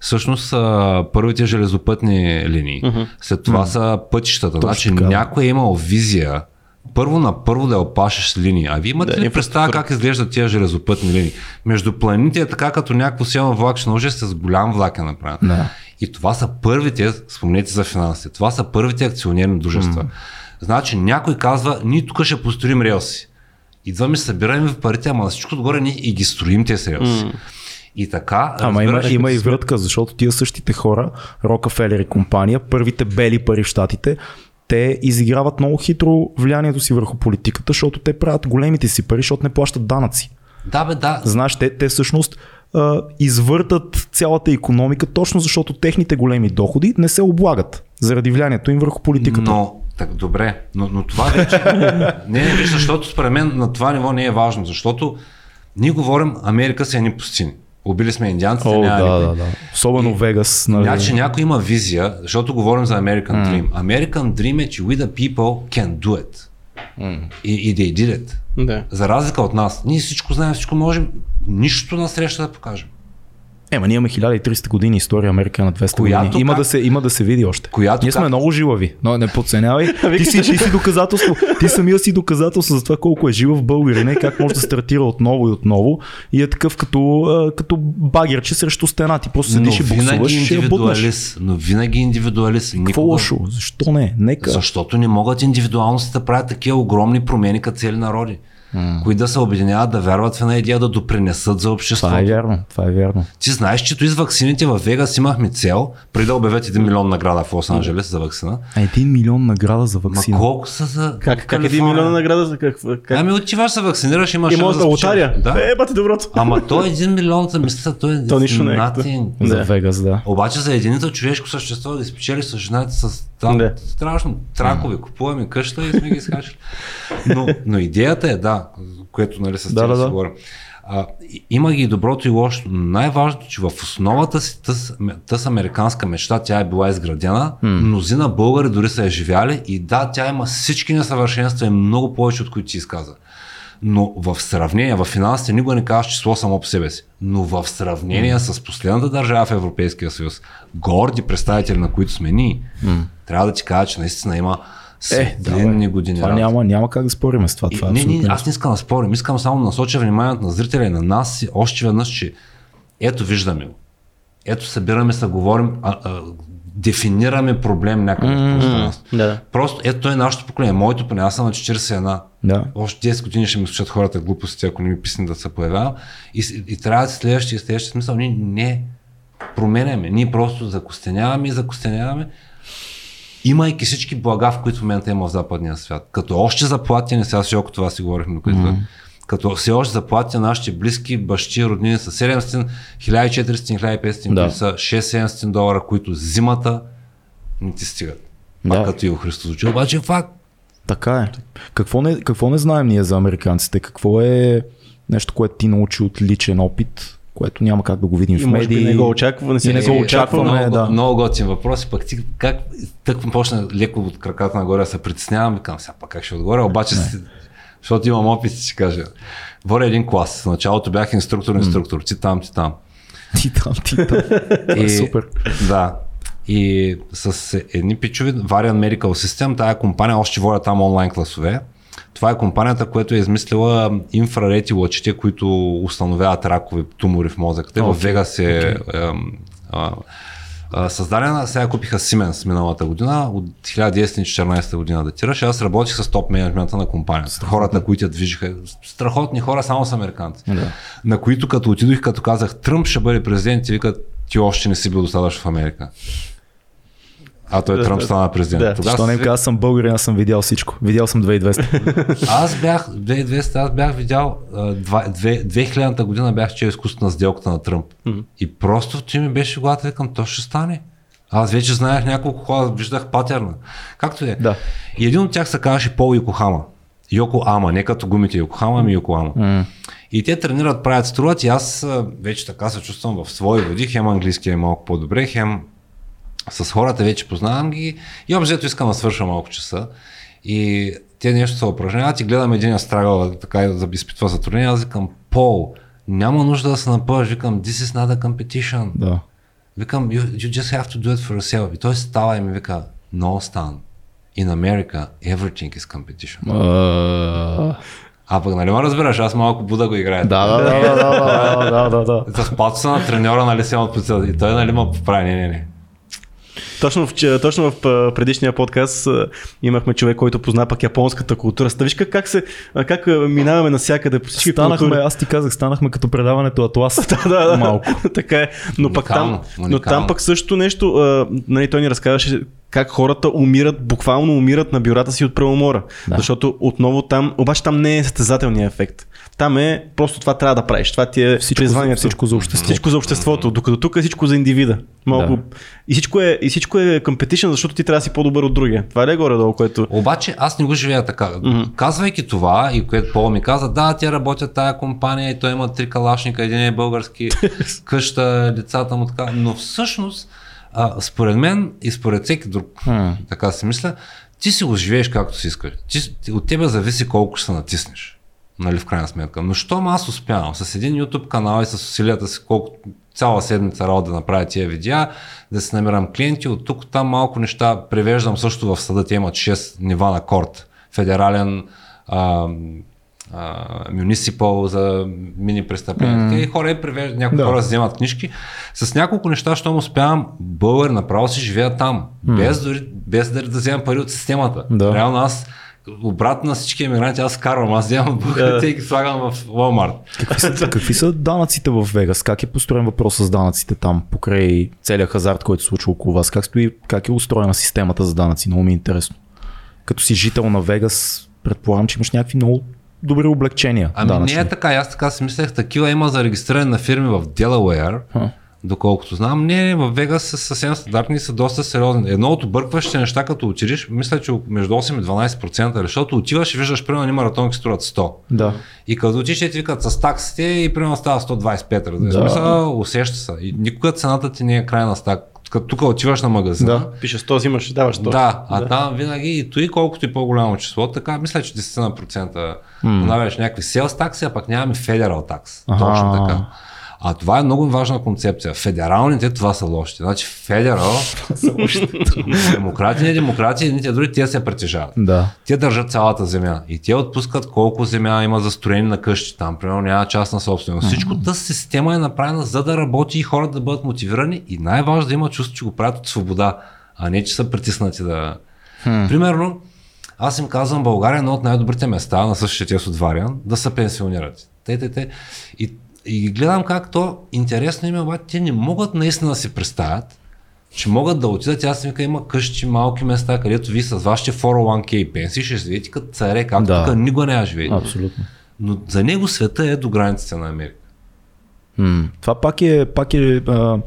всъщност са първите железопътни линии. След това са пътищата. Значи така, да. някой е имал визия първо на първо да опашеш с линии. А вие имате Да, ли представа как изглеждат тия железопътни линии? Между планините е така като някакво силно влак, ще ножи с голям влак е направен. Да. И това са първите, спомнете за финансите, това са първите акционерни дружества. Mm. Значи някой казва, ние тук ще построим релси. Идваме, събираме в парите, ама на всичко отгоре ние и ги строим тези релси. Mm. И така, Ама има, има и врътка, защото тия същите хора, Рокафелер и компания, първите бели пари в щатите, те изиграват много хитро влиянието си върху политиката, защото те правят големите си пари, защото не плащат данъци. Да, бе, да. Знаеш, те, те всъщност а, извъртат цялата економика, точно защото техните големи доходи не се облагат заради влиянието им върху политиката. Но, так, добре, но, но това вече... не, не, виж, защото според мен на това ниво не е важно, защото ние говорим, Америка са едни пустини. Убили сме индианците, О, няма да, да, да. Особено И- Вегас. Нали? Значи някой има визия, защото говорим за American Dream. American Dream е, че we the people can do it. И, и they did it. Да. За разлика от нас, ние всичко знаем, всичко можем, нищо на среща да покажем. Ема ние имаме 1300 години история, Америка на 200 Която години. Има, как- да се, има да се види още. Която ние сме как- много жилави, но не подценявай. ти, си, ти си доказателство. Ти самия си доказателство за това колко е жива в българина и как може да стартира отново и отново. И е такъв като, като багерче срещу стена. Ти просто седиш и буксуваш винаги и индивидуалист. Но винаги индивидуалист. Какво Никога- лошо? Защо не? Нека. Защото не могат индивидуалностите да правят такива огромни промени като цели народи, които да се обединяват, да вярват в една идея, да допринесат за обществото. Това е вярно. Това е вярно. Ти знаеш, че с ваксините в Вегас имахме цел, преди да обявят 1 милион награда в Лос Анджелес за вакцина. А един милион награда за Ма вакцина. колко са за Как, как един Калифорния? милион награда за как? как? Ами отиваш се вакцинираш, имаш И шанс може да спечелиш. лотария. Да. Е, бати доброто. Ама той е 1 милион за мисля, той е То нищо не е. За. Вегас, да. Обаче за единото човешко същество да изпечели с жената с там, страшно тракове, купуваме къща и сме ги изкачали. Но, но идеята е, да, което нали с Да, да, да, говорим. А, има ги и доброто и лошото. но Най-важното, че в основата си тъс, тъс американска мечта, тя е била изградена. Мнозина българи дори са я живяли и да, тя има всички несъвършенства и много повече, от които ти изказа. Но в сравнение, в финансите никога не казваш число само по себе си. Но в сравнение с последната държава в Европейския съюз, горди представители на които сме ние, трябва да ти кажа, че наистина има Е, светлинни бе. години. Това няма, няма как да спорим с това. И, това е не, не, аз не искам да спорим, искам само да насоча вниманието на зрителя и на нас още веднъж, че ето виждаме го. Ето събираме се, говорим, а, а, дефинираме проблем някъде в пространството. Да. Просто ето той е нашето поколение. Моето поне, аз съм на 41. Да. Още 10 години ще ми слушат хората глупости, ако не ми писне да се появява. И, и трябва да следващия, следващия смисъл. Ние не променяме. Ние просто закостеняваме и закостеняваме имайки всички блага, в които в момента има в западния свят. Като още заплати, не сега широко това си говорихме, mm-hmm. Като все още заплатите на нашите близки, бащи, роднини са 700, 1400-1500, Да. които са 6-700 долара, които зимата не ти стигат. Да. Да. Като и Христос учи. Обаче факт. Така е. Какво не, какво не знаем ние за американците? Какво е нещо, което ти научи от личен опит, което няма как да го видим И в медии? не го очаква, не си И не не го го очакваме. очаква. много, да. много готин въпрос. И пък ти как тък почна леко от краката нагоре се притеснявам, викам сега пак как ще отговоря, обаче си, защото имам опит, ще кажа. Водя един клас. В началото бях инструктор, инструктор. Ти там, ти там. Ти там, ти там. И, Супер. Да. И с едни пичови, Varian Medical System, тая компания още водя там онлайн класове. Това е компанията, която е измислила инфрарети лъчите, които установяват ракови тумори в мозъка. Те в Окей, Вегас е а, а, създадена. Сега купиха Siemens миналата година, от 1914 година датираш. Аз работих с топ менеджмента на компанията. Хората, които я движиха. Страхотни хора, само с американци. Да. На които като отидох, като казах Тръмп ще бъде президент, и викат ти още не си бил достатъчно в Америка. А той Тръмп стана президент. Да. Тогава Защо не им каза, аз съм българин, аз съм видял всичко. Видял съм 2200. Аз бях, 2200, аз бях видял, а, два- две- 2000-та година бях чел изкуството на сделката на Тръмп. И просто ти ми беше главата, викам, то ще стане. Аз вече знаех няколко хора, виждах патерна. Както и е. Да. И един от тях се казваше Пол Йокохама. Йоко Ама, не като гумите Йокохама, ами Йоко Ама. И те тренират, правят, струват и аз вече така се чувствам в свои води, хем английски е малко по-добре, хем с хората вече познавам ги и обзето искам да свърша малко часа. И те нещо се упражняват и гледам един страгал така и да изпитва затруднение. Аз викам, Пол, няма нужда да се напъваш. Викам, this is not a competition. да. Викам, you, you just have to do it for yourself. И той става и ми вика, no, Stan. In America, everything is competition. А, А пък нали ме разбираш, аз малко Буда го играя. Да, да, да, да, да, да, да, да. С на треньора, нали се от подсъда. И той нали ме поправи, не, не, не. Точно в, точно в предишния подкаст имахме човек, който позна пък японската култура. Ста, Виж как, как, се, как минаваме навсякъде по всички Станахме, култури. аз ти казах, станахме като предаването Атлас. да, да, да. Малко. така е. Но пък, там, Уникално, но уникално. там пък също нещо, а, нали, той ни разказваше как хората умират, буквално умират на бюрата си от преумора. Да. Защото отново там, обаче там не е състезателният ефект. Там е просто това трябва да правиш. Това ти е Всичко, призванието. всичко за общество. Всичко за обществото, докато тук е всичко за индивида. Малко... Да. И, всичко е, и всичко е competition, защото ти трябва да си по-добър от другия. Това ли е горе-долу, което... Обаче аз не го живея така. Mm-hmm. Казвайки това, и което Пол ми каза, да, тя работят тая компания и той има три калашника, един е български, къща, децата му така. Но всъщност, а, според мен и според всеки друг, Хм. така си мисля, ти си го живееш както си искаш. Ти, ти- от тебе зависи колко ще се натиснеш. Нали, в крайна сметка. Но щом аз успявам с един YouTube канал и с усилията си, колко цяла седмица работа да направя тия видеа, да си намирам клиенти, от тук там малко неща превеждам също в съда, те имат 6 нива на корт. Федерален, а, а, municipal за мини престъпления. Mm. И хора е превеждат, някои Да. хора вземат книжки. С няколко неща, щом успявам, българ направо си живея там. Без, дори, без да, да вземам пари от системата. Да. Реално аз обратно на всички емигранти, аз карвам, аз вземам българите и ги слагам в Walmart. Какви са, какви са данъците в Вегас? Как е построен въпрос с данъците там, покрай целият хазарт, който се случва около вас? Как, стои, как е устроена системата за данъци? Много ми е интересно. Като си жител на Вегас, предполагам, че имаш някакви много добри облегчения. Ами данъчни. не е така, аз така си мислех, такива има за регистриране на фирми в Делауер, доколкото знам. Не, в Вегас са съвсем стандартни и са доста сериозни. Едно от объркващите неща, като отидеш, мисля, че между 8 и 12%, защото отиваш и виждаш, примерно, има маратонки струват 100. Да. И като отидеш, те ти викат с таксите и примерно става 125. Да. Да. Смисъл, усеща се. И никога цената ти не е крайна стак. Като тук отиваш на магазина, Да. Пише 100, взимаш, даваш 100. да, а там винаги и той колкото и по-голямо число, така мисля, че 10 на процента понавяш някакви sales такси, а пък нямаме федерал такс. Точно така. А това е много важна концепция. Федералните това са лошите. Значи федерал, демократи, не демократи, едните други, те се притежават. Да. Те държат цялата земя и те отпускат колко земя има застроени на къщи там, примерно няма частна собственост. Всичко тази система е направена за да работи и хората да бъдат мотивирани и най-важно да има чувство, че го правят от свобода, а не че са притиснати да... Примерно, аз им казвам, България е едно от най-добрите места на същия тез от Вариан да се пенсионират. Те, те, те. И, и ги гледам как то интересно им е, обаче те не могат наистина да си представят, че могат да отидат, аз вика, има къщи, малки места, където вие с вашите 401k и пенсии ще живеете като царе, както Да. тук никога не я живеете. Абсолютно. Но за него света е до границите на Америка. М, Това пак е, пак е, а,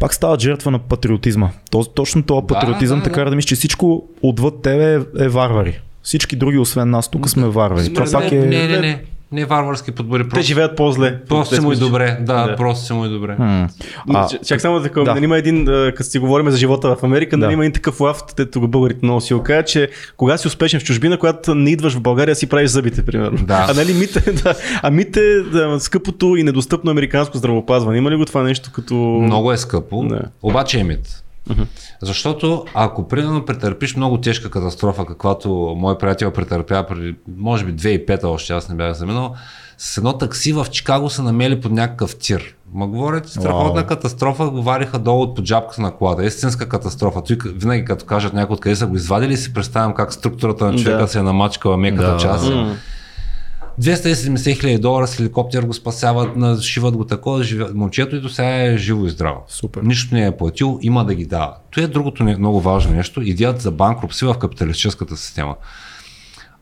пак става жертва на патриотизма. То, точно този патриотизъм да, така да. да мислиш, че всичко отвъд тебе е, е варвари. Всички други, освен нас, тук сме варвари. Това не, пак е... не, не, не, не варварски подбори. Те Просто, живеят по-зле. просто си му и добре. Да, Да. просто си му и добре. М. А, А, чак само да да. нали има един, като си говорим за живота в Америка, нали Да. има един такъв лав, те тук българите много си го кажат, че кога си успешен в чужбина, когато не идваш в България, си правиш зъбите, примерно. Да. А нали мите, да, а мите, да, скъпото и недостъпно американско здравеопазване, има ли го това нещо като... Много е скъпо, Да. обаче е мит. Защото ако примерно претърпиш много тежка катастрофа, каквато мой приятел претърпя преди, може би 2005 още, аз не бях заминал, с едно такси в Чикаго са намели под някакъв тир. Ма говорят, страхотна Вау. катастрофа го вариха долу от поджабката на колата. Истинска катастрофа. Той винаги като кажат някой откъде са го извадили, си представям как структурата на човека Да. се е намачкала меката Да. част. М. 270 хиляди долара с хеликоптер го спасяват, нашиват го такова, живе... момчето и до сега е живо и здраво. Супер. Нищо не е платил, има да ги дава. То е другото не- много важно нещо. Идеята за банкрупси в капиталистическата система.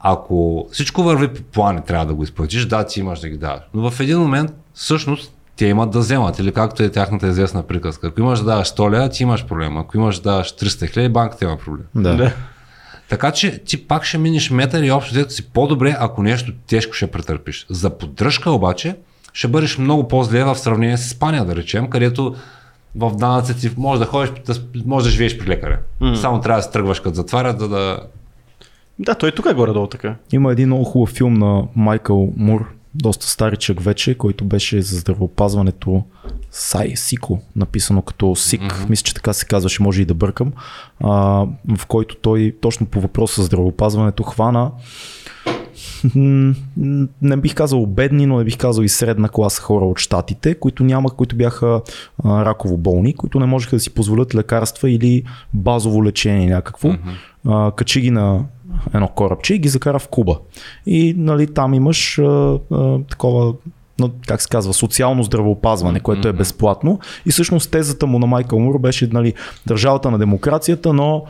Ако всичко върви по плани, трябва да го изплатиш, да, ти имаш да ги даваш. Но в един момент, всъщност, те имат да вземат, или както е тяхната известна приказка. Ако имаш да даваш 100 лева, ти имаш проблем. Ако имаш да даваш 300 хиляди, банката има проблем. да. Така че ти пак ще минеш метър и общо взето си по-добре, ако нещо тежко ще претърпиш. За поддръжка обаче ще бъдеш много по-зле в сравнение с Испания, да речем, където в данъците ти може да ходиш, да, може да живееш при лекаря. Mm. Само трябва да се тръгваш като затварят, да да... да, той тук е горе-долу така. Има един много хубав филм на Майкъл Мур, доста старичък вече, който беше за здравеопазването Сай Сико, написано като Сик, mm-hmm. мисля, че така се казваше, може и да бъркам, а, в който той точно по въпроса за здравеопазването хвана не бих казал бедни, но не бих казал и средна класа хора от щатите, които няма, които бяха а, раково болни, които не можеха да си позволят лекарства или базово лечение някакво. Mm-hmm. А, качи ги на едно корабче и ги закара в Куба. И нали, там имаш а, а, такова как се казва, социално здравеопазване, което е безплатно. И всъщност тезата му на Майкъл Мур беше нали, държавата на демокрацията, но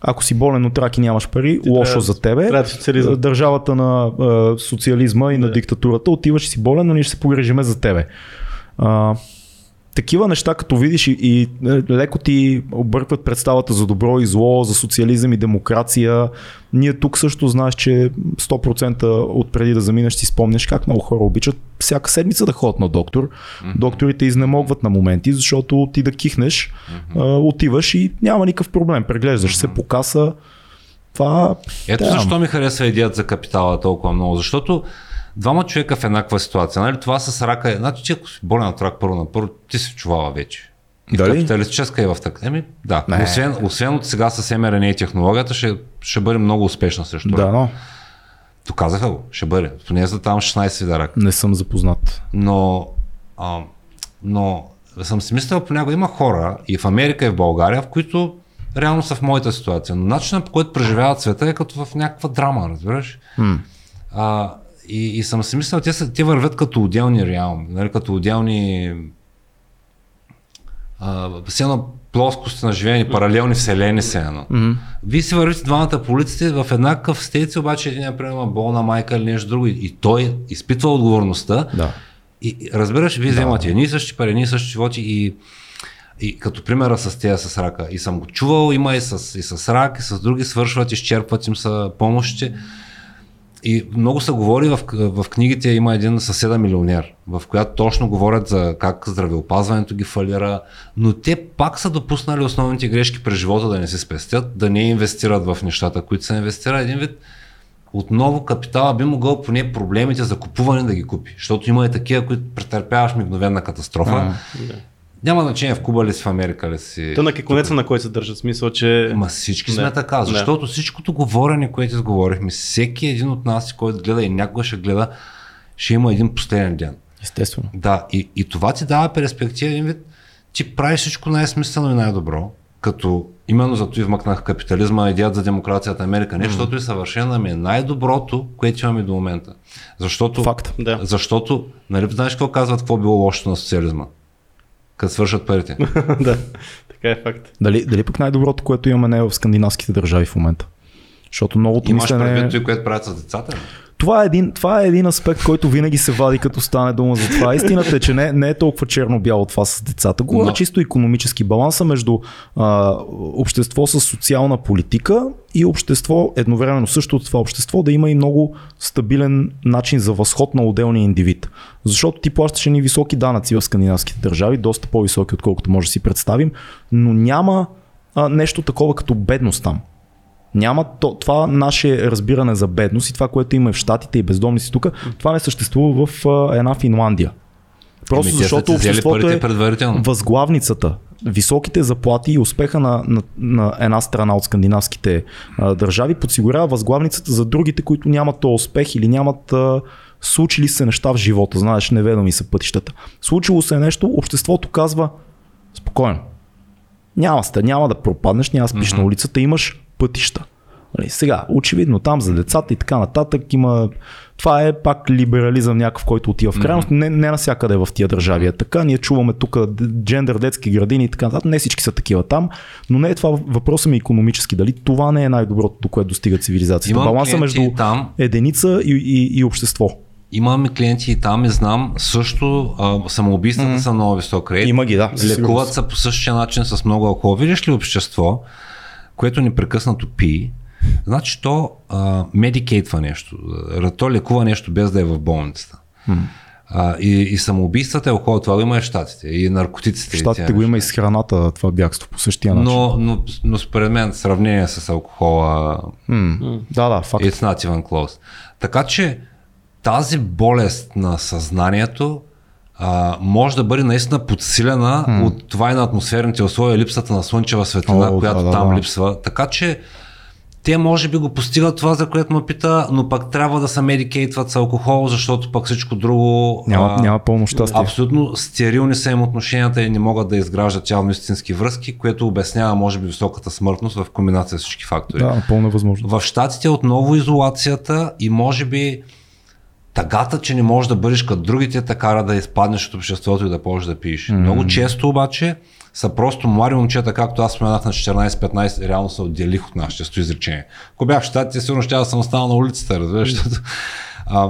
ако си болен от рак и нямаш пари, Ти лошо трябва- за тебе. трябва да. Държавата на а, социализма и на диктатурата, отиваш и си болен, но ние ще се погрежиме за тебе. А, такива неща, като видиш и, и е, леко ти объркват представата за добро и зло, за социализъм и демокрация. Ние тук също знаеш, че 100% от преди да заминеш си спомняш как много хора обичат всяка седмица да ходят на доктор. Докторите изнемогват на моменти, защото ти да кихнеш, а, отиваш и няма никакъв проблем. Преглеждаш се по каса. Това... Ето да, защо ми хареса идеята за капитала толкова много, защото двама човека в еднаква ситуация, нали? Това с рака е, значи ти ако си болен от рак първо на първо, ти в чувала вече. И в Дали? капиталистическа и в така. Еми, да. Не. Освен, освен от сега с и технологията, ще, ще бъде много успешна срещу да, рак. но Доказаха го, ще бъде. Поне за там 16 вида рак. не съм запознат. Но, а, но съм си мислил понякога има хора и в Америка и в България, в които реално са в моята ситуация. Но начинът по който преживяват света е като в някаква драма, разбираш? М. А, и, и съм си мислил, те, са, те вървят като отделни реално, нали, като отделни а, все едно плоскости на живеене, паралелни вселени се едно. М. Вие си вървите двамата по улиците в еднакъв стейц, обаче един например има болна майка или нещо друго и, и той изпитва отговорността Да. и, разбираш, вие вземате едни и същи пари, едни и същи животи и, и като примера с тея с рака. И съм го чувал, има и с, и с рак, и с други свършват, изчерпват им са помощите. И много се говори в, в книгите, има един съседа милионер, в която точно говорят за как здравеопазването ги фалира, но те пак са допуснали основните грешки през живота да не се спестят, да не инвестират в нещата, които се инвестира. Един вид отново капитала би могъл поне проблемите за купуване да ги купи, защото има и такива, които претърпяваш мигновена катастрофа. А. Няма значение в Куба ли си, в Америка ли си. То на кеконеца, на който се държа, в смисъл, че... Ма всички Не. сме така, Не. защото всичкото говорене, което изговорихме, всеки един от нас, който гледа и някога ще гледа, ще има един последен ден. Естествено. Да, и, и това ти дава перспектива, един вид, ти правиш всичко най-смислено и най-добро, като именно зато и вмъкнах капитализма, идеята за демокрацията Америка, не защото е съвършена, ами е най-доброто, което имаме до момента. Защото, Факт. Да. защото нали знаеш какво казват, какво било лошото на социализма? Като свършат парите. да, така е факт. Дали, дали пък най-доброто, което имаме не е в скандинавските държави в момента? Защото новото Имаш мислене... предвид и което правят с децата? Това е, един, това е един аспект, който винаги се вади като стане дума за това. Истината е, че не, не е толкова черно-бяло това с децата. Говоря Но- чисто економически баланса между а, общество с социална политика и общество, едновременно същото това общество да има и много стабилен начин за възход на отделния индивид. Защото ти плащаш ни високи данъци в скандинавските държави, доста по-високи, отколкото може да си представим, но няма а, нещо такова като бедност там. Няма то, това наше разбиране за бедност и това, което има в Штатите и бездомници тук, това не съществува в а, една Финландия. Просто Еми, защото обществото е възглавницата, високите заплати и успеха на, на, на една страна от скандинавските а, държави подсигурява възглавницата за другите, които нямат то успех или нямат а, случили се неща в живота. Знаеш, неведоми са пътищата. Случило се нещо, обществото казва спокойно. Няма сте, няма да пропаднеш, няма да спиш mm-hmm. на улицата, имаш пътища. Нали, Сега, очевидно, там за децата и така нататък има. Това е пак либерализъм някакъв, който отива в крайност. Не, не навсякъде в тия държави е така. Ние чуваме тук джендър, детски градини и така нататък. Не всички са такива там, но не е това въпросът ми економически. Дали това не е най-доброто, до което достига цивилизацията? Имам Баланса между там. единица и, и, и общество. Имаме клиенти и там и знам също а, самоубийствата mm-hmm. са много висок рейт. Има ги, да, Лекуват се по същия начин с много алкохол. Видиш ли общество, което непрекъснато пие, значи то а, медикейтва нещо. То лекува нещо без да е в болницата. А, и, и самоубийствата, алкохол, това го има и в Штатите. И наркотиците. И тия го има и с храната това бягство по същия начин. но, но, но според мен в сравнение с алкохола Да, да, факт. It's not even close. Така че тази болест на съзнанието а, може да бъде наистина подсилена mm. от това и на атмосферните условия, липсата на слънчева светлина, О, която да, там да. липсва. Така че те може би го постигат това, за което ме пита, но пък трябва да се медикейтват с алкохол, защото пък всичко друго... Няма, няма пълно щастие. Абсолютно стерилни са им отношенията и не могат да изграждат тялно истински връзки, което обяснява, може би, високата смъртност в комбинация с всички фактори. Да, напълно невъзможно. В Штатите отново изолацията и може би тъгата, че не можеш да бъдеш като другите, те кара да изпаднеш от обществото и да можеш да пиеш. Mm. Много често обаче са просто млади момчета, както аз споменах на 14-15, реално се отделих от нашето често изречение. Ако бях в Штатите, сигурно ще да съм останал на улицата, разбираш, защото а,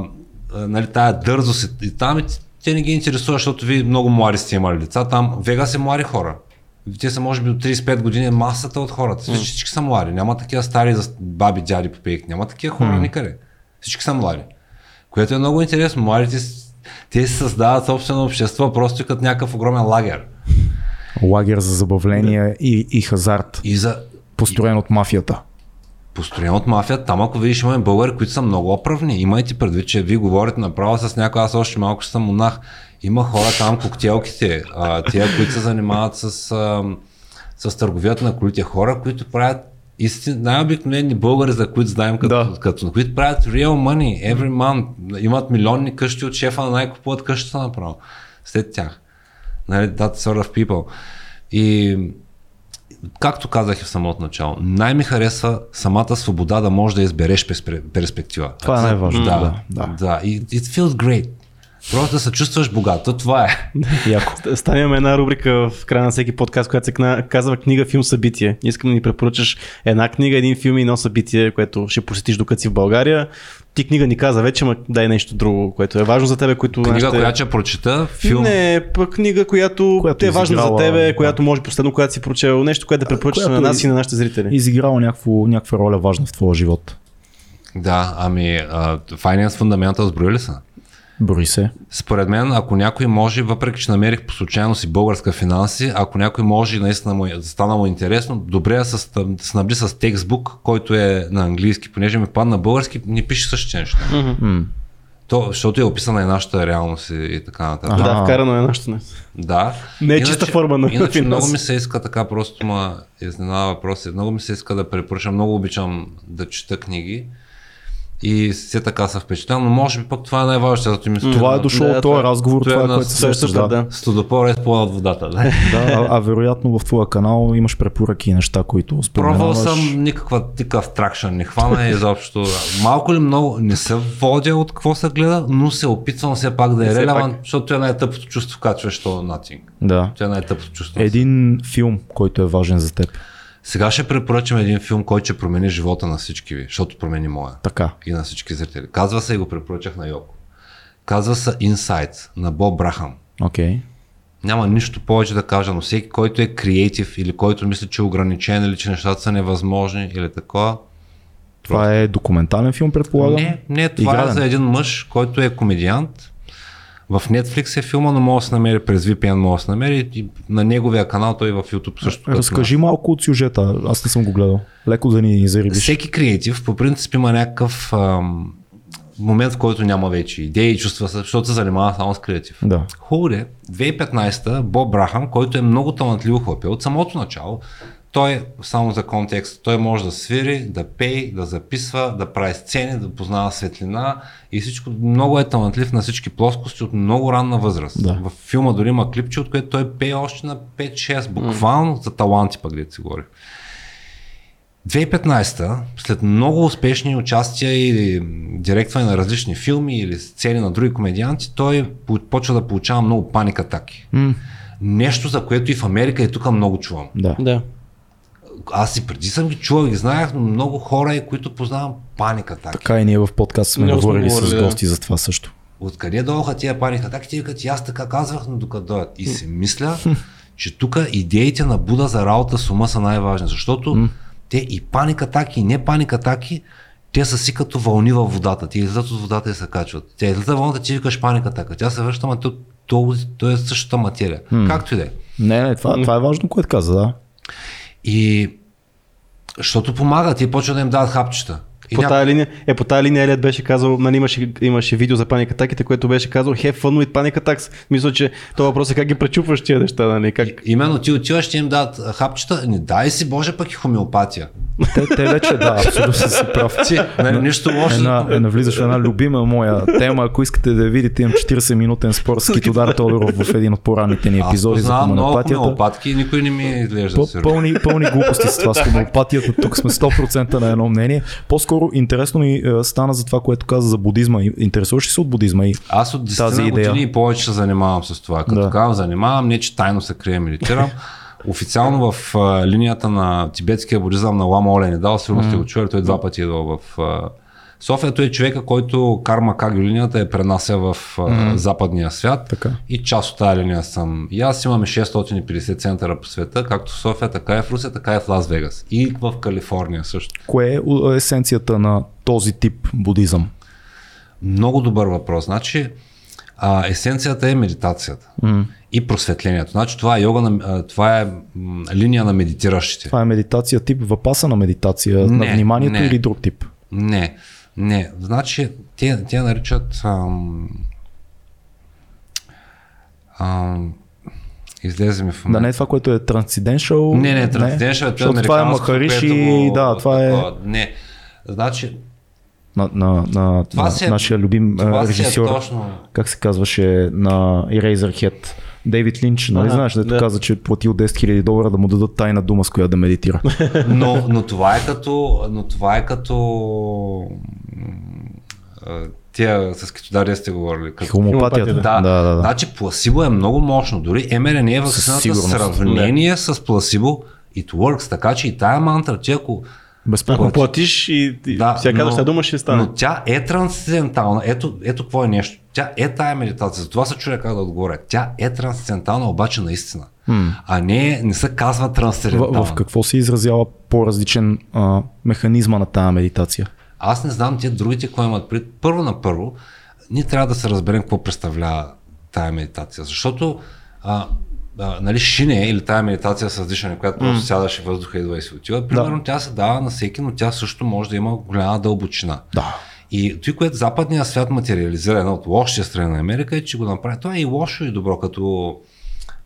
а, нали, тая дързост и- и там и те не ги интересува, защото ви много млади сте имали деца. Там Вега са млади хора. Те са може би до 35 години масата от хората. Всички, са млади. Няма такива стари баби, дяди по пейк. Няма такива хора никъде. Всички са млади. Което е много интересно. Младите те си създават собствено общество, просто като някакъв огромен лагер. Лагер за забавление и, и хазарт, И за построен от мафията. построен от мафията, там ако видиш имаме българи, които са много оправни. Имайте предвид, че вие говорите направо с някой, аз още малко ще съм монах. Има хора там, коктейлките, а, тия, които се занимават с, а, с търговията на колите хора, които правят истин, най-обикновени българи, за които знаем, като, Да. като, които правят real money every month. Имат милионни къщи от шефа на най-купуват къщата направо. След тях. Нали, that sort of people. И както казах и в самото начало, най-ми харесва самата свобода да можеш да избереш перспе- перспектива. Това е най-важното, Да, да, да. да. И it feels great. Просто да се чувстваш богат. То това е. Яко. Станем една рубрика в края на всеки подкаст, която се казва книга, филм, събитие. Искам да ни препоръчаш една книга, един филм и едно събитие, което ще посетиш докато си в България. Ти книга ни каза вече, ма дай нещо друго, което е важно за тебе, което Книга, нашите- която ще прочита, филм. Не, пък книга, която, Която е важна изиграла, за тебе, да. която може последно, която си прочел, нещо, което да препоръчаш на нас из- и на нашите зрители. Изиграл някакво, някаква роля важна в твоя живот. Да, ами а, Finance Fundamentals брои ли са? Брои се. Според мен, ако някой може, въпреки че намерих по случайност и българска финанси, ако някой може и наистина му, е- стана му интересно, добре е да се да снабди с текстбук, който е на английски, понеже ми падна на български, не пише същите неща. То, защото е описана и нашата реалност и, и така нататък. Да, вкарано е нашето. не. Да. Не е чиста форма на Иначе финанси. много ми се иска така, просто ма изненада въпроси. Много ми се иска да препоръчам, много обичам да чета книги. И все така се впечатлявам, но може би пък това е най-важното, защото ми Това е дошло от това този е- разговор, това е това е на което се същата, сещаш, да. да. Студопор е от водата. Да. Да, а, а вероятно в твоя канал имаш препоръки и неща, които Пробвал споменаваш. съм никаква такъв тракшън, не хвана изобщо. Малко ли много, не се водя от какво се гледа, но се опитвам все пак да е релевант, пак. защото е най-тъпото чувство, то nothing. Да. Това е най-тъпото чувство. Един филм, който е важен за теб. Сега ще препоръчам един филм, който ще промени живота на всички ви, защото промени моя Така. и на всички зрители. Казва се и го препоръчах на Йоко. Казва се Insight на Боб Брахам. Окей. Няма нищо повече да кажа, но всеки, който е креатив или който мисли, че е ограничен или че нещата са невъзможни или такова. Това е документален филм, предполагам? Не, не, това Игрален? е за един мъж, който е комедиант. В Netflix е филма, но може да се намери през VPN, може да се намери и на неговия канал, той е в YouTube също. Разкажи малко от сюжета. Аз не съм го гледал. Леко да ни зарибиш. Всеки креатив по принцип има някакъв ам, момент, в който няма вече идеи и чувства, защото се занимава само с креатив. Да. Хубаво е, 2015 Боб Брахам, който е много талантлив хлапе, от самото начало, той, само за контекст, той може да свири, да пее, да записва, да прави сцени, да познава светлина и всичко. Много е талантлив на всички плоскости от много ранна възраст. Да. В филма дори има клипче, от което той пее още на 5-6, буквално за таланти, пък дете си говори. 2015, след много успешни участия и директване на различни филми или сцени на други комедианти, той по- почва да получава много паник атаки. М, Нещо, за което и в Америка и тук много чувам. да. Да. Аз и преди съм ги чувал, ги знаех, но много хора, и които познавам паник атаки. Така и ние в подкаст сме Много говорили с говорили, да. гости за това също. Откъде дойдоха тия паник атаки? Те викат, и аз така казвах, но докато дойдат. И си мисля, че тук идеите на Буда за работа с ума са най-важни, защото те и паник атаки, и не паник атаки, те са си като вълни във водата. Те излизат от водата и се качват. Тя излиза вълната, ти викаш паник атака. Тя се връща, ама то, то, то е същата материя. Както и да е. Не, не, това, това е важно, което каза, да. И защото помага, ти почва да им дават хапчета. И По тая линия, е, по тая линия Елият беше казал, нали, имаше, имаше видео за паник атаките, което беше казал have fun with panic attacks. Мисля, че това въпрос е как ги пречупваш тия неща, нали? Как... Именно ти отиваш, ще им дадат хапчета, не дай си Боже пък и хомеопатия. Те, те вече, да, абсолютно си прав. Ти, нали, нищо лошо. Една, е, навлизаш в една любима моя тема. Ако искате да я видите, имам 40 минутен спор с Китодар Тодоров в един от по-ранните ни епизоди за познавам много хомеопатията. хомеопатки и никой не ми изглежда. Пълни, пълни глупости с това с хомеопатията. Тук сме 100% на едно мнение. По-скоро интересно ми е, стана за това, което каза за будизма. Интересуваш ли се от будизма? И... Аз от 10 тази идея. години и повече се занимавам с това. Като Да. казвам занимавам, не че тайно се крия медитирам. Официално в а, линията на тибетския будизъм на Лама Олен е дал, сигурно сте го чували, той два пъти е идвал в а, София. Той е човека, който карма как линията е пренася в а, западния свят. Така. И част от тази линия съм. И аз имаме 650 центъра по света, както в София, така и в Русия, така и в Лас Вегас. И в Калифорния също. Кое е у- есенцията на този тип будизъм? Много добър въпрос. Значи, а, есенцията е медитацията М. и просветлението. Значи, това е йога, на, това е линия на медитиращите. Това е медитация тип въпаса на медитация на Не, вниманието не. или друг тип? Не, не. Значи, те, те наричат ам, ам, излезе ми в Да момента. не е това, което е трансценденшъл. Не, не, трансденшъл е това е Махариши, го- да, това е. Не, значи, на, на, на, Това на е- нашия любим това е режисьор. точно... Как се казваше на Eraserhead? Дейвид Линч, нали знаеш, дето да. каза, че е платил 10 000 долара да му дадат тайна дума, с която да медитира. Но, но това е като, но това е като тия с китодария сте говорили. Като, Хомопатията. да, да, да, да. Значи пласибо е много мощно. Дори МРНА е вакцината в сравнение с пласибо it works. Така че и тая мантра, ти ако Безплатно. Ако платиш и, и да, сега казваш дума, ще стане. но тя е трансцендентална. Ето, ето какво е нещо. Тя е тая медитация. Затова се чуя как да отговоря. Тя е трансцендентална, обаче наистина. А не, не се казва В, трансцендентална. в какво се изразява по-различен а, механизма на тази медитация? Аз не знам те другите какво имат пред. Първо на първо, ние трябва да се разберем какво представлява тая медитация. Защото а, а, нали, шине или тая медитация с дишане, която просто сядаш и въздуха идва и си отива, примерно тя се дава на всеки, но тя също може да има голяма дълбочина. Да. И той, което западния свят материализира, една от лошите страни на Америка е, че го направи. Това е и лошо и добро, като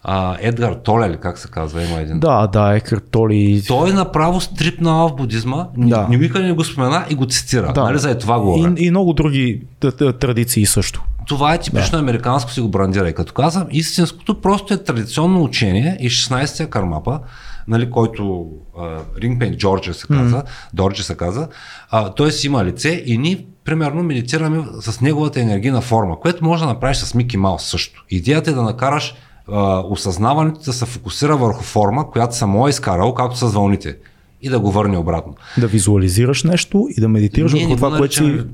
а, Едгар Толе, или как се казва, има един. Да, да, е картоли. Той направо стрипнал в будизма, Да. да. никой не го спомена и го цитира. Да. Нали, за е това говоря. И, и много други традиции също. Това е типично да. американско си го брандира. И като казвам, истинското просто е традиционно учение и 16-я кармапа, нали, който Рингпен Джорджи се каза, mm. Дорджи се каза, а, той си има лице и ние примерно медитираме с неговата енергийна форма, което може да направиш с Мики Маус също. Идеята е да накараш а, осъзнаването да се фокусира върху форма, която само е изкарал, както с вълните. и да го върне обратно. Да визуализираш нещо и да медитираш върху това, което си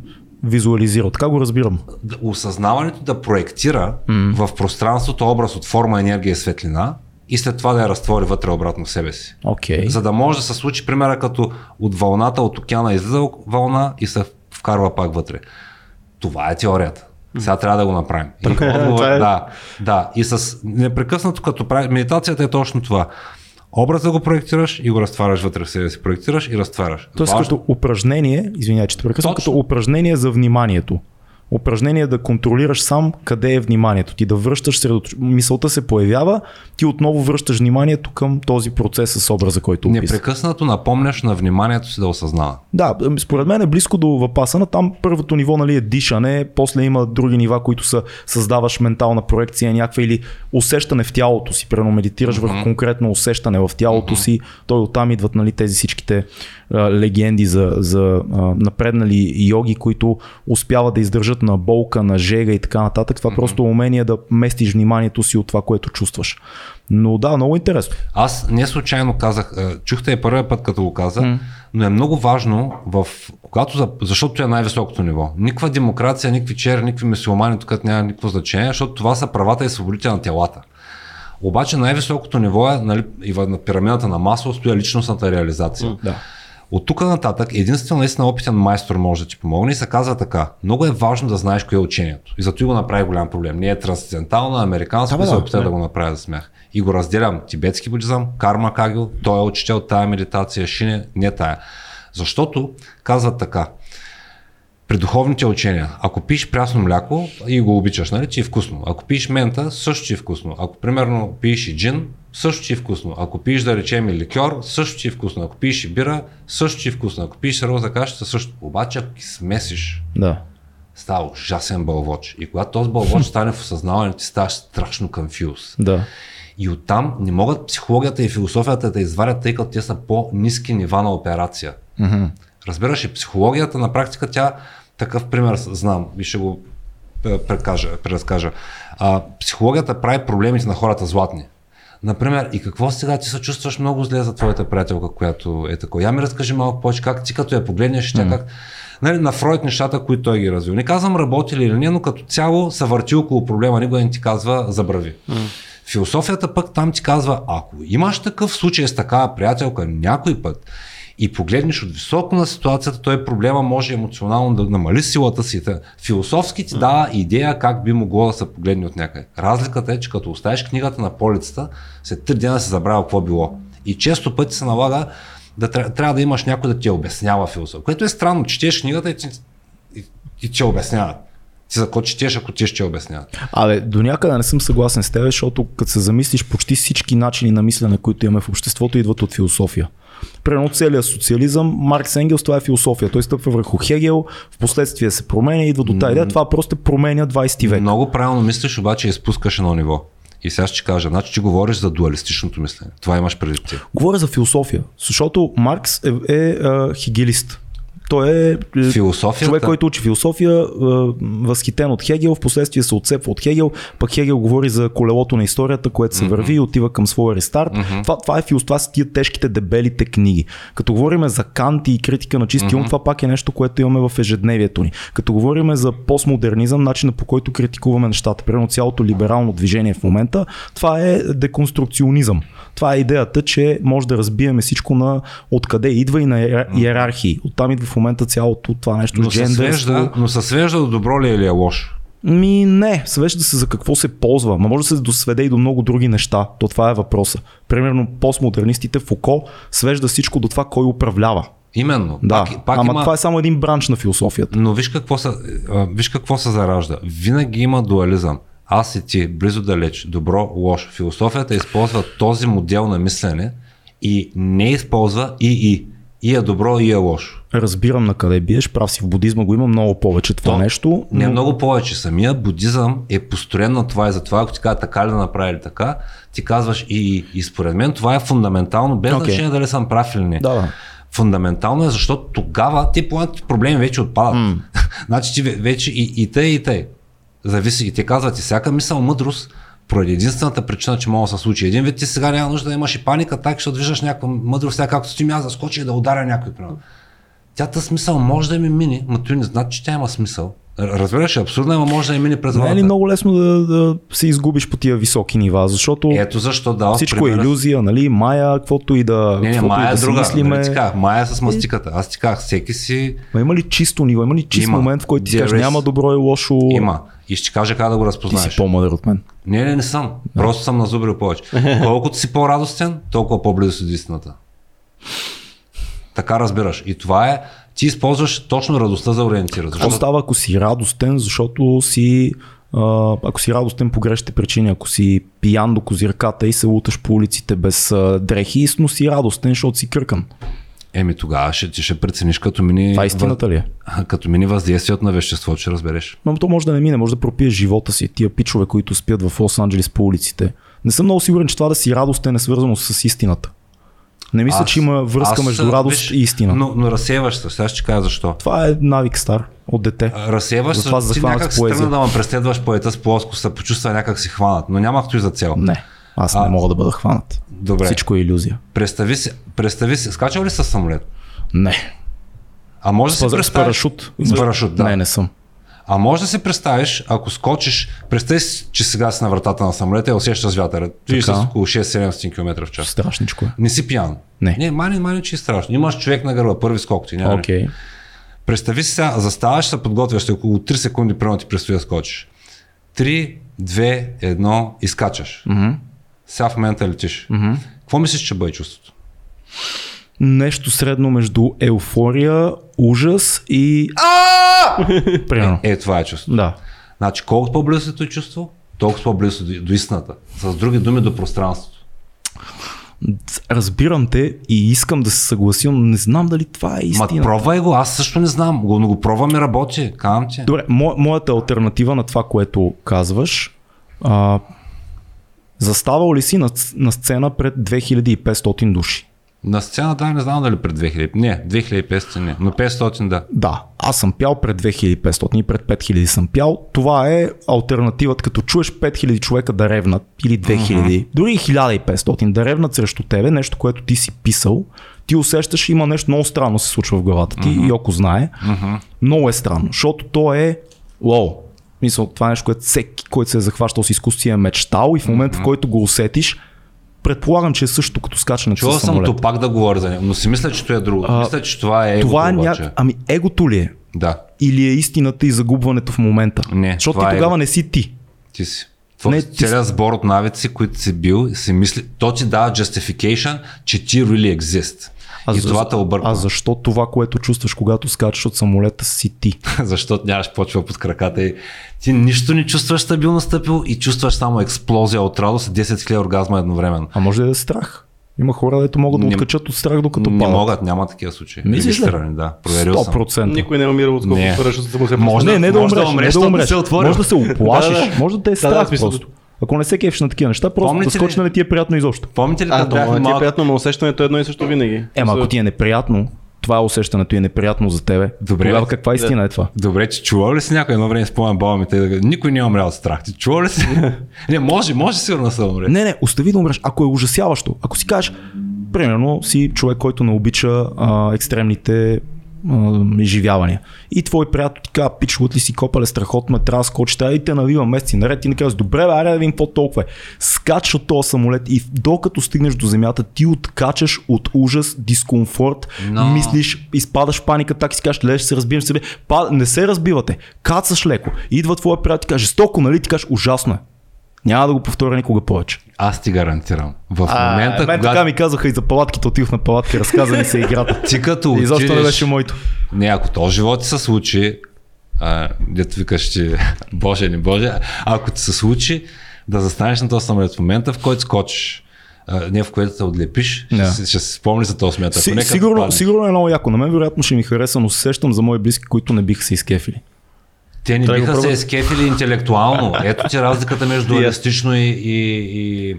визуализирал. Така го разбирам. Осъзнаването да проектира в пространството образ от форма, енергия и светлина и след това да я разтвори вътре обратно в себе си. Окей. За да може да се случи, примера, като от вълната, от океана излиза вълна и се вкарва пак вътре. Това е теорията. Сега трябва да го направим. И е, отговор-. Да, да. И с непрекъснато като прави. Медитацията е точно това. Образ да го проектираш и го разтваряш вътре в себе си. Проектираш и разтваряш. Тоест Важно- като упражнение, извинявай, че те прекъсвам, като упражнение за вниманието. Упражнение да контролираш сам къде е вниманието ти, да връщаш средоточ... мисълта се появява, ти отново връщаш вниманието към този процес с образа, който описа. Непрекъснато напомняш на вниманието си да осъзнава. Да, ами, според мен е близко до въпасана. Там първото ниво нали, е дишане, после има други нива, които са създаваш ментална проекция някаква или усещане в тялото си. Примерно медитираш върху конкретно усещане в тялото си. Той оттам идват нали, тези всичките легенди за, за напреднали йоги, които успяват да издържат на болка, на жега и така нататък. Това просто е умение да местиш вниманието си от това, което чувстваш. Но да, много интересно. Аз не случайно казах, чухте я първия път като го каза, но е много важно, в, когато, за- защото е най-високото ниво. Никаква демокрация, никакви чери, никакви мусулмани, тук няма никакво значение, защото това са правата и свободите на телата. Обаче най-високото ниво е нали, и на пирамидата на Масло стои личностната реализация. Да. От тук нататък единствено наистина опитен майстор може да ти помогне и се казва така. Много е важно да знаеш кое е учението. И зато и го направи голям проблем. Не е трансцендентално, американско, Да, да, се да, опита да го направя за смях. И го разделям тибетски будизъм, карма кагил, той е учител тая медитация, шине, не тая. Защото казват така. При духовните учения, ако пиеш прясно мляко и го обичаш, нали, ти е вкусно. Ако пиеш мента, също ти е вкусно. Ако примерно пиеш и джин, също ти е вкусно. Ако пиеш да речем ликьор, също ти е вкусно. Ако пиеш и бира, също ти е вкусно. Ако пиеш роза кашата, също. Обаче ако ги смесиш, Да. става ужасен бълвоч. И когато този бълвоч стане в осъзнаването, ти ставаш страшно конфюз. Да. И оттам не могат психологията и философията да извадят, тъй като те са по-низки нива на операция. Мгм. Разбираш и психологията на практика тя такъв пример знам и ще го е, прекажа, преразкажа. А, психологията прави проблемите на хората златни. Например, и какво сега ти се чувстваш много зле за твоята приятелка, която е такова. Я ми разкажи малко повече как ти като я погледнеш, тя как... Нали, на Фройд нещата, които той ги развил. Не казвам работи ли или не, но като цяло се върти около проблема, никога не ти казва забрави. Философията пък там ти казва, ако имаш такъв случай с такава приятелка някой път и погледнеш от високо на ситуацията, той проблема може емоционално да намали силата си. Философски ти дава идея как би могло да се погледне от някъде. Разликата е, че като оставиш книгата на полицата, след три дена се забравя какво било. И често пъти се налага да тря- трябва да имаш някой да ти обяснява философия. Което е странно, четеш книгата и ти, и, и ти обясняват. Ти за какво четеш, ако ти ще обясняват. Абе, до някъде не съм съгласен с теб, защото като се замислиш, почти всички начини на мислене, които имаме в обществото, идват от философия. Примерно целият социализъм, Маркс Енгелс, това е философия. Той стъпва върху Хегел, в последствие се променя, идва до тази идея. Това просто променя 20 век. Много правилно мислиш, обаче изпускаш едно ниво. И сега ще кажа, значи ти говориш за дуалистичното мислене. Това имаш преди ти. Говоря за философия, защото Маркс е, е, е хегелист. Той е, е Философията- човек, който учи философия, е, възхитен от Хегел, в последствие се отцепва от Хегел, пък Хегел говори за колелото на историята, което се върви и отива към своя рестарт. Това, това е философия, са тия тежките, дебелите книги. Като говорим за Кант и критика на чисти ум, това пак е нещо, което имаме в ежедневието ни. Като говорим за постмодернизъм, начина по който критикуваме нещата, примерно цялото либерално движение в момента, това е деконструкционизъм. Това е идеята, че може да разбиеме всичко на откъде идва и на иер- иерархии. Оттам идва в момента цялото това нещо. Но се, свежда, но се свежда до добро ли е или е лошо. Ми не, свежда се за какво се ползва. Ма може да се досведе и до много други неща. То това е въпроса. Примерно постмодернистите Фуко свежда всичко до това кой управлява. Именно. Да, Пак, пак ама има... това е само един бранш на философията. Но виж какво, се, а, виж какво се заражда. Винаги има дуализъм. Аз и ти, близо далеч, добро, лошо. Философията използва този модел на мислене и не използва и и. И е добро, и е лошо. Разбирам на къде биеш, прав си в будизма го има много повече това То- нещо. Не но- много повече. Самия будизъм е построен на това и затова, ако ти кажа така ли да направили така, ти казваш и, и. И според мен това е фундаментално, без Окей. значение дали съм прав или не. Да, да. Фундаментално е, защото тогава ти планът проблеми вече отпадат. значи ти ве- вече и, и тъй, и тъй. Зависи. И те казват, и всяка мисъл мъдрост Поради единствената причина, че може да се случи. Един вид ти сега няма нужда да имаш и паника, так ще виждаш някаква мъдрост, сега както ти ми аз да скочи и да ударя някой. Примерно. Тята смисъл може да ми мини, но той не знае, че тя има смисъл. Разбираш, абсурдно е, може да ми мине през Не е ли главата. много лесно да, да се изгубиш по тия високи нива, защото Ето защо да. всичко е иллюзия, нали? Майя, каквото и да, Не, не, и е да си друга. мислиме. Нали ти казах, Майя е с мастиката. Аз ти казах, всеки си Ма има ли чисто ниво? Има ли чист Има. момент, в който ти си кажеш няма добро и лошо? има. И ще ти кажа как да го Ти разпознаеш. си по-мъдър от мен. Не, не, не съм. Просто съм назубрил повече. Колкото си по-радостен, толкова по-близо си до истината. Така разбираш. И това е, ти използваш точно радостта за ориентира. Какво Защото става, ако си радостен, защото си ако си радостен по грешните причини, ако си пиян до козирката и се луташ по улиците без дрехи, но си радостен, защото си къркан. Еми тогава ще, ти ще прецениш като мини, Това е истината ли е? като мини въздействието на веществото, ще разбереш. Но то може да не мине, може да пропиеш живота си. Тия пичове, които спят в Лос Анджелис по улиците. Не съм много сигурен, че това да си радостен е свързано с истината. Не мисля, че има връзка аз, между радост виж, и истина. Но, но разсеваш се, сега ще кажа защо. Това е навик стар от дете. Разсеваш се, ти някак с си тръгна да ме преследваш поета с плоско, се почувства някак си хванат, но нямах той за цел. Не, аз не А, мога да бъда хванат. Добре, Всичко е иллюзия. представи си, представи си, скачал ли с самолет? Не. А може да С, си с представиш... парашут. С парашут, да. Не, не съм. А може да си представиш, ако скочиш, представи си, че сега си на вратата на самолета и усещаш вятъра. Ти с около 6-7 км в час. Страшничко е. Не си пиян. Не. Не, мани, мани, че е страшно. Имаш човек на гърба, първи скок ти. Няма. Okay. Представи си сега, заставаш, се подготвяш, около 3 секунди примерно ти предстои да скочиш. 3, 2, 1 и скачаш. Сега в момента летиш. Мгм. Какво мислиш, че бъде чувството? Нещо средно между еуфория, ужас и... Примерно. Е, това е чувството. Да. Значи, колкото по-близо това чувство, толкова по-близо до, до истината. С други думи, до пространството. Разбирам те и искам да се съглася, но не знам дали това е Ма истина. пробвай го, аз също не знам, го, но го пробвам и работи, казвам ти. Добре, мо, моята альтернатива на това, което казваш, а, заставал ли си на, на сцена пред 2500 души? На сцена, да, не знам дали пред 2000. Не, 2500 не, но 500 да. Да, аз съм пял пред 2500 и пред 5000 съм пял. Това е альтернативата, като чуеш 5000 човека да ревнат или 2000, дори и 1500 да ревнат срещу тебе, нещо, което ти си писал, ти усещаш, има нещо много странно се случва в главата ти и Йоко знае. Много е странно, защото то е лоу. Мисъл, това е нещо, което всеки, който се е захващал с изкуство си е мечтал и в момента, в който го усетиш, предполагам, че е също като скачане Чувал с съм то пак да говоря за него, но си мисля, че това е друго. А, мисля, че това е егото Това е ня... Ами егото ли е? Да, или е истината и загубването в момента. Не, Защото ти е тогава его. не си ти. ти си. Това, Не, ти целият сбор от навици, които си бил, си мисли, то ти дава justification, че ти really exist. И за- това те обърква. А защо това, което чувстваш, когато скачаш от самолета, си ти? Защото нямаш почва под краката и ти нищо не чувстваш стабилно стъпил и чувстваш само експлозия от радост 10 000 оргазма едновременно. А може да е страх. Има хора, дето могат да Не- откачат от страх, докато не падат. могат, няма такива случаи. Мислиш ли? Да. Проверил съм. 100%. Никой не е умирал от Не. парашут, за да му се Може Не, да- не да да умреш, не да умреш. се е отворил. Може да се оплашиш, Да, да. може да те е Да, да, страх просто. Ако не се кефиш на такива неща, просто Помните да ли- скочи не ти е приятно изобщо. Помните ли, А, то бяхме не ти е приятно, но усещането е едно и също винаги. Ема, ако ти е неприятно, това е усещането и е неприятно за тебе. Добре, Тогава каква истина е това? Добре, че чувал ли си някой едно време спомням баба ми, те да никой не е умрял от страх. Ти чувал ли си? не, може, може сигурно да се умре. Не, не, остави да умреш. Ако е ужасяващо, ако си кажеш, примерно си човек, който не обича а, екстремните изживявания. И твой приятел ти казва, пич, ли си копале, страхотно, трябва да скочи, и те навива месеци наред и не казваш, добре, бе, айде да видим какво толкова е. Скачаш от този самолет и докато стигнеш до земята, ти откачаш от ужас, дискомфорт, Но. мислиш, изпадаш паника, так си кажеш, лежиш се, разбиваш себе. Па, не се разбивате, кацаш леко. Идва твоя приятел и каже, стоко, нали? Ти кажеш, ужасно е. Няма да го повторя никога повече. Аз ти гарантирам. В А, момента, мен когато така ми казаха и за палатките, отидох на палатки, разказа ми се играта. ти като И изобщо не беше моето. Не, ако то живот ти се случи, а, дето викаш, че Боже, не Боже, ако ти се случи да застанеш на този самолет в момента, в който скочиш, а, не в което те отлепиш, Да. ще, ще си спомни за този смят. Си, сигурно, сигурно е много яко. На мен вероятно ще ми хареса, но се сещам за мои близки, които не биха се изкефили. Те не Трябва биха се изкефили интелектуално. Ето ти разликата между Yes. реалистично и, и, и,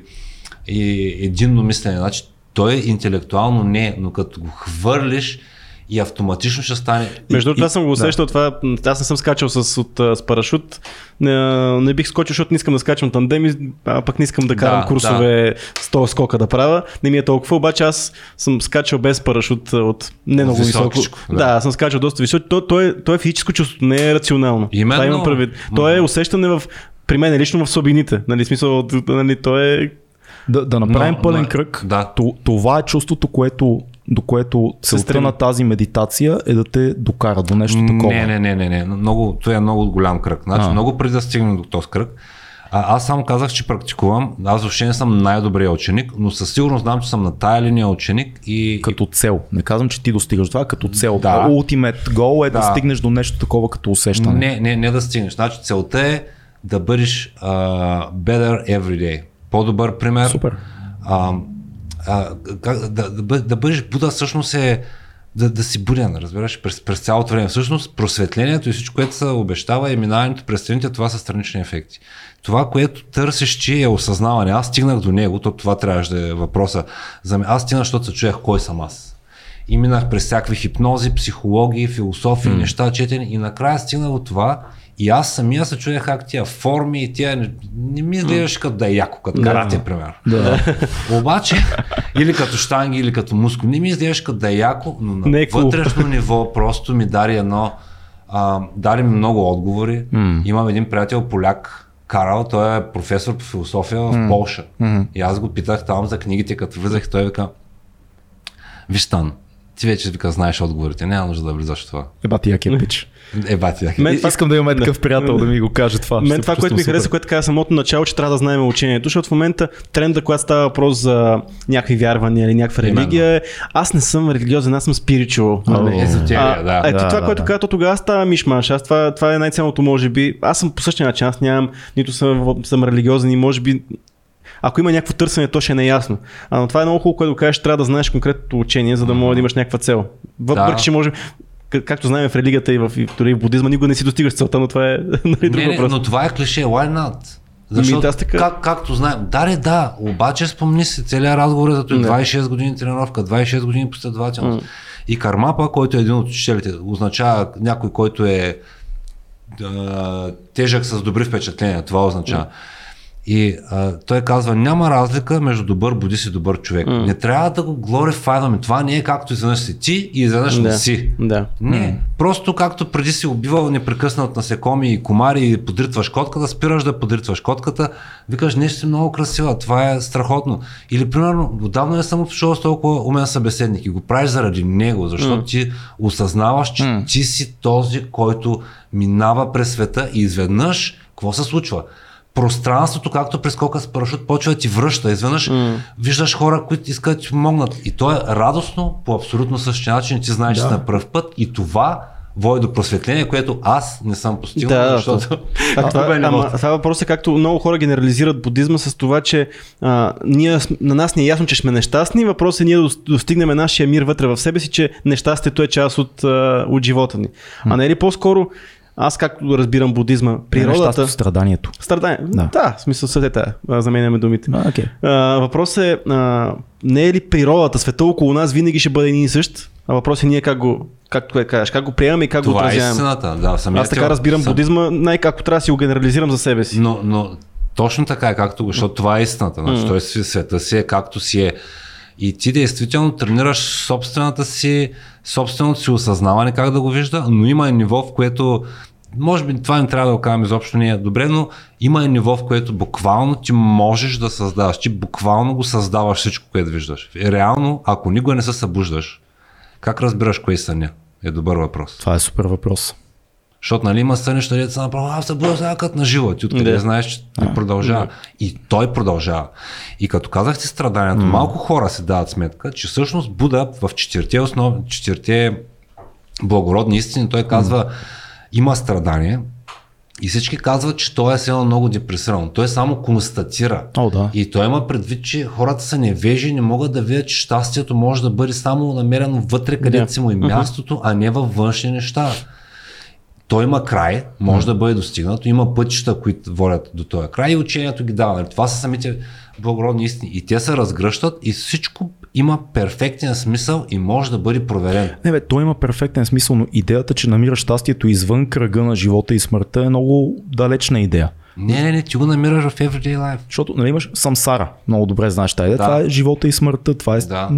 и единно мислене. Значи, той интелектуално не, но като го хвърлиш и автоматично ще стане. Между другото, аз съм го усещал да. това. Аз не съм скачал с, от, с парашут. Не, не бих скочил, защото не искам да скачам тандем, а пък не искам да карам да, курсове да. 100 скока да правя. Не ми е толкова, обаче аз съм скачал без парашут от не много високо. Да. да, съм скачал доста високо. То, то, е, то е физическо чувство, не е рационално. Именно. Това имам предвид. То е усещане в при мен е лично в слабините. Нали, смисъл, нали, то е да, да направим но, пълен но, кръг. Да. Това е чувството, което до което целта на тази медитация е да те докара до нещо такова. Не, не, не, не, не. Много, това е много голям кръг. Значи, а. много преди да стигнем до този кръг, а, аз само казах, че практикувам. Аз въобще не съм най-добрият ученик, но със сигурност знам, че съм на тая линия ученик. И... Като цел. Не казвам, че ти достигаш това, като цел. Да. Ultimate goal е да. да стигнеш до нещо такова като усещане. Не, не, не да стигнеш. Значи целта е да бъдеш uh, better every day. По-добър пример. Супер. Uh, а, как, да, да, да бъдеш Буда всъщност е да, да си буден, разбираш, през, през цялото време. Всъщност просветлението и всичко, което се обещава и минаването през страните, това са странични ефекти. Това, което търсиш, че е осъзнаване. Аз стигнах до него, то това трябваше да е въпроса. За мен. Аз стигнах, защото се чуях кой съм аз. И минах през всякакви хипнози, психологии, философии, mm. неща, четени и накрая стигнах до това и аз самия се чудех как тия форми и тия не, не ми изглеждаш като да е яко, като да. карате, пример. Да. Обаче, или като штанги, или като мускул, не ми изглеждаш като да е яко, но на не вътрешно ниво просто ми дари едно, а, дари ми много отговори. Mm. Имам един приятел, поляк, Карал, той е професор по философия в mm. Полша. Mm-hmm. И аз го питах там за книгите, като влизах, той вика, виж Тан, ти вече вика, знаеш отговорите, няма нужда да влизаш в това. Еба ти як е пич. Е, бати, Мен, и, искам да имаме такъв приятел да ми го каже това. Мен това, което ми хареса, което каза самото начало, че трябва да знаем учението, защото в момента тренда, когато става въпрос за някакви вярвания или някаква религия, е, аз не съм религиозен, аз съм спиричуал. Езотерия, да. Ето това, което каза тогава става мишмаш. Аз това, това е най-ценното, може би. Аз съм по същия начин, аз нямам, нито съм, съм религиозен и може би ако има някакво търсене, то ще е неясно. А, но това е много хубаво, което кажеш, трябва да знаеш конкретното учение, за да може да имаш някаква цел. Въпреки, да. че може както знаем в религията и в, и дори в будизма, никога не си достигаш целта, но това е нали, друг не, въпрос. но това е клише, why not? Защото, ами, така... как, както знаем, да, да, обаче спомни си целият разговор за това 26 години тренировка, 26 години последователност. Mm. И кармапа, който е един от учителите, означава някой, който е а, тежък с добри впечатления. Това означава. Mm. И а, той казва, няма разлика между добър будист и добър човек. Mm. Не трябва да го глорифайваме. Това не е както изведнъж си ти и изведнъж да. не си. Да. Не. Mm. Просто както преди си убивал непрекъснат насекоми и комари и подритваш котката, спираш да подритваш котката, викаш нещо си много красива, това е страхотно. Или примерно, отдавна не съм отшъл с толкова умен събеседник и го правиш заради него, защото mm. ти осъзнаваш, че mm. ти си този, който минава през света и изведнъж какво се случва? Пространството, както през скока с парашут, почва да ти връща. Изведнъж mm. виждаш хора, които искат да ти помогнат. И то е радостно по абсолютно същия начин. Ти знаеш, да. че си на пръв път и това води до просветление, което аз не съм постигнал, да, защото... А, това, е ама, това въпрос е както много хора генерализират будизма с това, че а, ние, на нас не е ясно, че сме нещастни. Въпросът е ние достигнем нашия мир вътре в себе си, че нещастието е част от, от живота ни. А не е ли по-скоро аз както разбирам будизма, природата... Не, страданието. Страдание. Да, да в смисъл съде тая. Заменяме думите. А, okay. а, въпрос е, а, не е ли природата, света около нас винаги ще бъде един и същ? А въпрос е ние как го, както е кажеш, как го приемаме и как Това го отразяваме. Това е истината, да. Самия Аз така разбирам съм... будизма, най-както трябва да си го генерализирам за себе си. Но, но точно така е както го, защото това е истината. Значи, mm. Той си, света си е както си е. И ти действително тренираш собствената си, собственото си осъзнаване как да го вижда, но има ниво, в което може би това не трябва да го кажем изобщо не е добре, но има и ниво, в което буквално ти можеш да създаваш. Ти буквално го създаваш всичко, което виждаш. И реално, ако никога не се събуждаш, как разбираш кои съня? Е добър въпрос. Това е супер въпрос. Защото нали има сънища, дете са направо, аз събужда сега като на живо. Ти откъде да. знаеш, че а, продължава. Да. И той продължава. И като казах ти страданието, mm. малко хора се дават сметка, че всъщност Буда в четирите основ... четирите благородни истини, той казва, mm има страдание и всички казват, че той е силно много депресиран. Той само констатира. О, да. И той има предвид, че хората са невежи, не могат да видят, че щастието може да бъде само намерено вътре, където yeah. си му и мястото, а не във външни неща. Той има край, може да бъде достигнато, има пътища, които водят до този край и учението ги дава. Това са самите благородни истини. И те се разгръщат и всичко има перфектен смисъл и може да бъде проверен. Не бе, той има перфектен смисъл, но идеята, че намираш щастието извън кръга на живота и смъртта е много далечна идея. Не, не, не, ти го намираш в everyday life. Защото нали, имаш самсара, много добре знаеш тази. Да. Това е живота и смъртта, това е Да.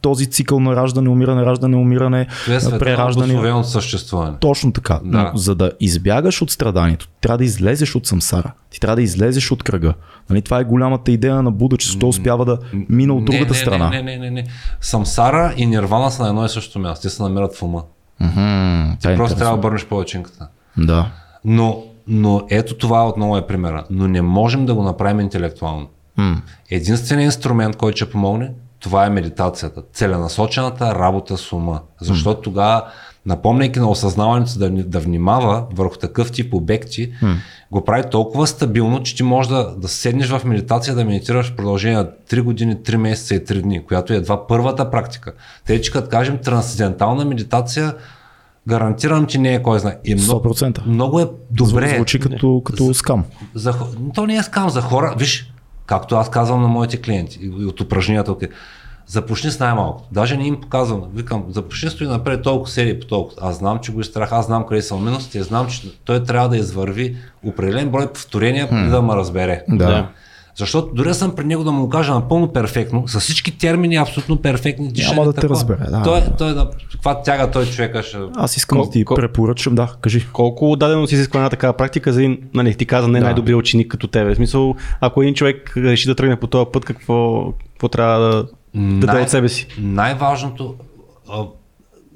този цикъл на раждане, умиране, раждане, умиране, е прераждане. съществуване. Точно така. Да. Но за да избягаш от страданието, трябва да излезеш от самсара. Ти трябва да излезеш от кръга. Нали, това е голямата идея на Буда, че той успява да мине от другата не, страна. Не, не, не, не, не. Самсара и Нирвана са на едно и също място. Те се намират в ума. Това е Просто трябва да обърнеш повечинката. Да. Но, но ето това отново е примера. Но не можем да го направим интелектуално. М. Единственият инструмент, който ще помогне, това е медитацията. Целенасочената работа с ума. Защото тогава, напомняйки на осъзнаването да, да внимава върху такъв тип обекти, го прави толкова стабилно, че ти можеш да, да седнеш в медитация, да медитираш в продължение на 3 години, 3 месеца и 3 дни, която е едва първата практика. Тъй, че като кажем трансцендентална медитация, гарантирам, че не е кой знае. И много, 100%. много е добре. Звучи като, като скам. За, хо- то не е скам за хора. Виж, както аз казвам на моите клиенти и от упражненията, okay, започни с най-малко. Даже не им показвам. Викам, започни стои напред толкова серии по толкова. Аз знам, че го е страх, аз знам къде са минусите, знам, че той трябва да извърви определен брой повторения, преди да ме разбере. Да. Да. Защото дори съм при него да му кажа напълно перфектно, с всички термини абсолютно перфектни. дишане, да те такова. разбере, да. Той, той, на каква тяга той човека ще... Аз искам Кол- да ти кол- препоръчам, да, кажи. Колко дадено си изисква една такава практика за един, нали, ти каза не Да. най-добрият ученик като тебе. В смисъл, ако един човек реши да тръгне по този път, какво, какво трябва да, да даде от себе си? Най-важното,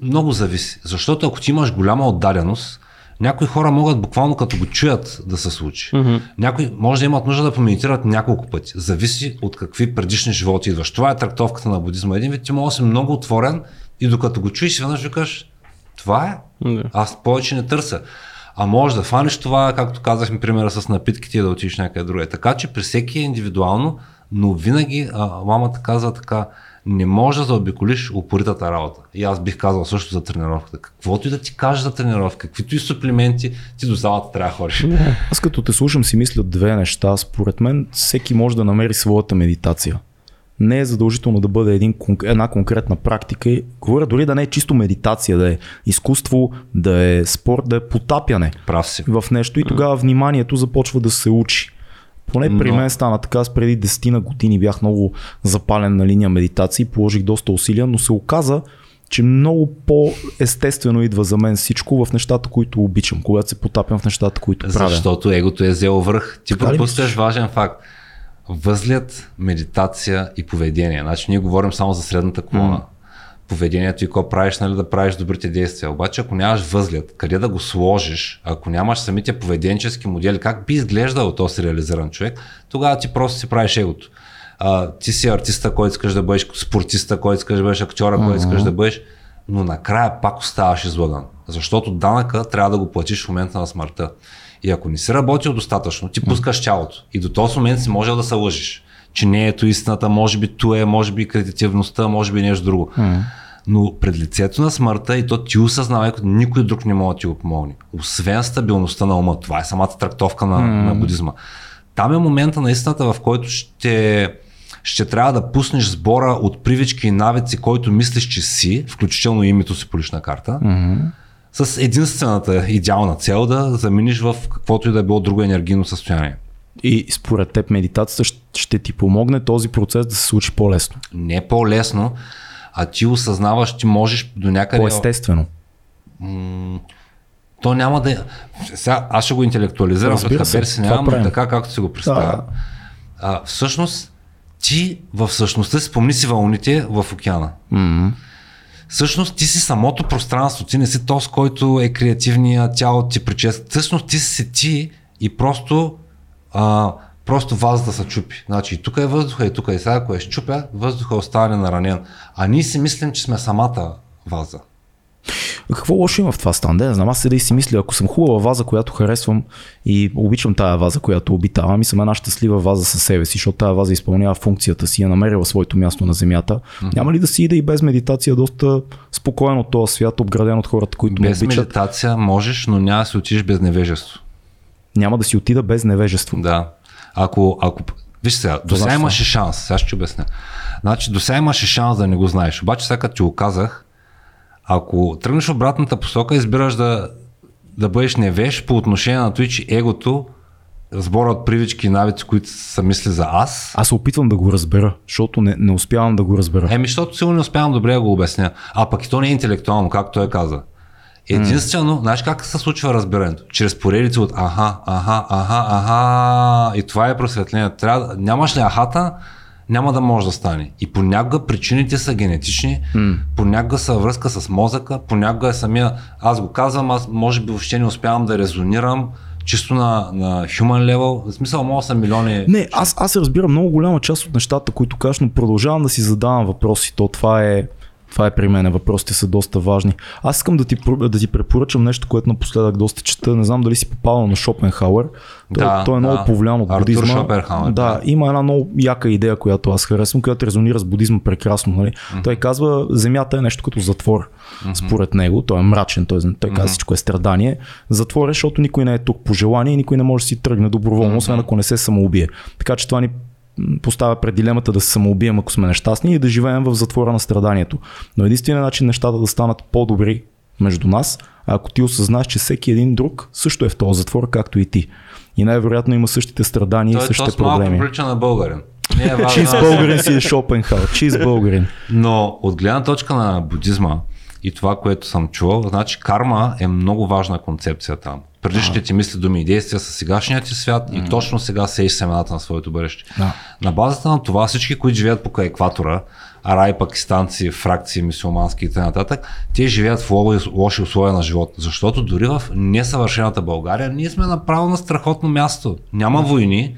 много зависи. Защото ако ти имаш голяма отдаденост, някои хора могат буквално като го чуят да се случи. Mm-hmm. Някои може да имат нужда да помедитират няколко пъти. Зависи от какви предишни животи идваш. Това е трактовката на будизма. Един вид ти може да си много отворен и докато го чуеш, веднъж викаш, това е. Да. Аз повече не търся. А може да фанеш това, както казахме, примера с напитките и да отидеш някъде друга. Така че при всеки е индивидуално, но винаги а, мамата казва така, не може да заобиколиш упоритата работа. И аз бих казал също за тренировката. Каквото и да ти кажа за тренировка, каквито и суплименти, ти до залата трябва да ходиш. Аз като те слушам си мисля две неща. Според мен всеки може да намери своята медитация. Не е задължително да бъде един, една конкретна практика. Говоря дори да не е чисто медитация, да е изкуство, да е спорт, да е потапяне Прав си. в нещо и тогава вниманието започва да се учи. Поне при мен стана така, аз преди 10 на години бях много запален на линия медитации, положих доста усилия, но се оказа, че много по-естествено идва за мен всичко в нещата, които обичам, когато се потапям в нещата, които правя. Защото егото е взело връх. Ти пропускаш важен факт. Възглед, медитация и поведение. Значи ние говорим само за средната колона. Поведението и какво правиш, нали, да правиш добрите действия. Обаче ако нямаш възглед, къде да го сложиш, ако нямаш самите поведенчески модели, как би изглеждал този реализиран човек, тогава ти просто си правиш егото. А, ти си артиста, който искаш да бъдеш, спортиста, който искаш да бъдеш, актьора, който искаш да бъдеш, но накрая пак оставаш излаган. Защото данъка трябва да го платиш в момента на смъртта. И ако не си работил достатъчно, ти пускаш тялото. И до този момент си можел да се лъжиш. Че не ето истината, може би то е, може би креативността, може би нещо друго. Но пред лицето на смъртта и то ти осъзнава, като никой друг не може да ти го помогне. Освен стабилността на ума. Това е самата трактовка на, на будизма. Там е момента на истината, в който ще, ще трябва да пуснеш сбора от привички и навици, който мислиш, че си, включително името си по лична карта, с единствената идеална цел да замениш в каквото и да е било друго енергийно състояние. И според теб медитацията ще, ти помогне този процес да се случи по-лесно, Не по-лесно, а ти осъзнаваш, ти можеш до някъде... по-естествено. То няма да. Сега аз ще го интелектуализирам, Разбира след се, си нямам, но правим. така както си го представя. Да. А, всъщност, ти в същността спомни си вълните в океана. М. Всъщност ти си самото пространство, ти не си този, който е креативния, тяло ти прическа. Всъщност ти си ти и просто, а, просто вазата се чупи. Значи и тук е въздуха, и тук е сега, ако е щупя, въздуха остане наранен. А ние си мислим, че сме самата ваза. Какво лошо има в това стан? Да, не знам, аз седа и си мисля, ако съм хубава ваза, която харесвам и обичам тая ваза, която обитавам и съм една щастлива ваза със себе си, защото тая ваза изпълнява функцията си, е намерила своето място на земята, mm-hmm. няма ли да си иде и без медитация доста спокойно от този свят, обграден от хората, които ме Без обичат? медитация можеш, но няма да си отидеш без невежество. Няма да си отида без невежество. Да. Ако, ако Виж сега, до сега имаше шанс, сега ще обясня. Значи, до сега имаше шанс да не го знаеш. Обаче, сега като ти го казах, ако тръгнеш в обратната посока, избираш да, да бъдеш невеж по отношение на това, че егото, сбора от привички и навици, които са мисли за аз, Аз се опитвам да го разбера, защото не, не успявам да го разбера. Еми, защото сигурно не успявам добре да го обясня. А пък и то не е интелектуално, както той каза. Единствено, mm. знаеш как се случва разбирането? Чрез поредица от аха, аха, аха, аха. И това е просветление. Трябва, нямаш ли ахата, няма да може да стане. И понякога причините са генетични, mm. понякога са връзка с мозъка, понякога е самия. Аз го казвам, аз може би въобще не успявам да резонирам чисто на, на human level. В смисъл, мога са милиони. Не, аз, аз разбирам много голяма част от нещата, които кажеш, но продължавам да си задавам въпроси. То това е, това е при мен. Въпросите са доста важни. Аз искам да ти, да ти препоръчам нещо, което напоследък доста чета. Не знам дали си попадал на Шопенхауер. Той, Да, той е много да. повлиян от Артур будизма. Шопенхауер, да, има една много яка идея, която аз харесвам, която резонира с будизма прекрасно. Нали? Той казва, земята е нещо като затвор. Според него, той е мрачен, той, той казва всичко е страдание. Затвор е, защото никой не е тук по желание и никой не може да си тръгне доброволно, освен ако не се самоубие. Така че това ни поставя пред дилемата да се самоубием, ако сме нещастни и да живеем в затвора на страданието. Но единственият начин нещата да станат по-добри между нас, а ако ти осъзнаеш, че всеки един друг също е в този затвор, както и ти. И най-вероятно има същите страдания Той и е същите проблеми. прилича на българин. Не е важно. Чиз българин си е Шопенхауер. Чиз българин. Но от гледна точка на будизма и това, което съм чувал, значи карма е много важна концепция там. Предишните ти мисли, думи и действия са сегашният ти свят и точно сега сееш семената на своето бъдеще. Да. На базата на това всички, които живеят покрай екватора, арай, пакистанци, фракции, мисиомански и т.н., те живеят в лоши условия на живот. Защото дори в несъвършената България ние сме направо на страхотно място. Няма войни,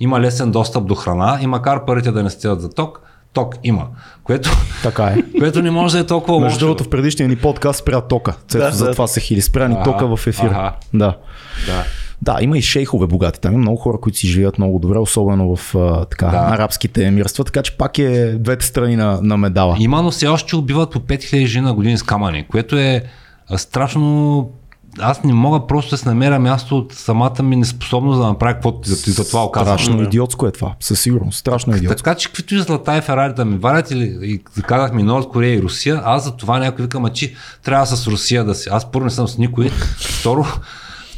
има лесен достъп до храна и макар парите да не стигат за ток, ток има. Което, Така е. което не може да е толкова Между лошо. другото, в предишния ни подкаст спря тока. Цето, Да, за да. това се хили. Спря ни тока в ефир. аха. Да. Да. Да, има и шейхове богати. Там има много хора, които си живеят много добре, особено в а, така, Да. арабските емирства, така че пак е двете страни на, на медала. Има, но все още убиват по 5000 жени на години с камъни, което е страшно... Аз не мога просто да се намеря място от самата ми неспособност да направя каквото за, за това оказвам. Страшно идиотско е това. Със сигурност. Страшно идиотско. Така че каквито и злата и Ферари да ми варят или и казахме Норд Корея и Русия, аз за това някой викам, а че трябва с Русия да си. Аз първо не съм с никой. Второ,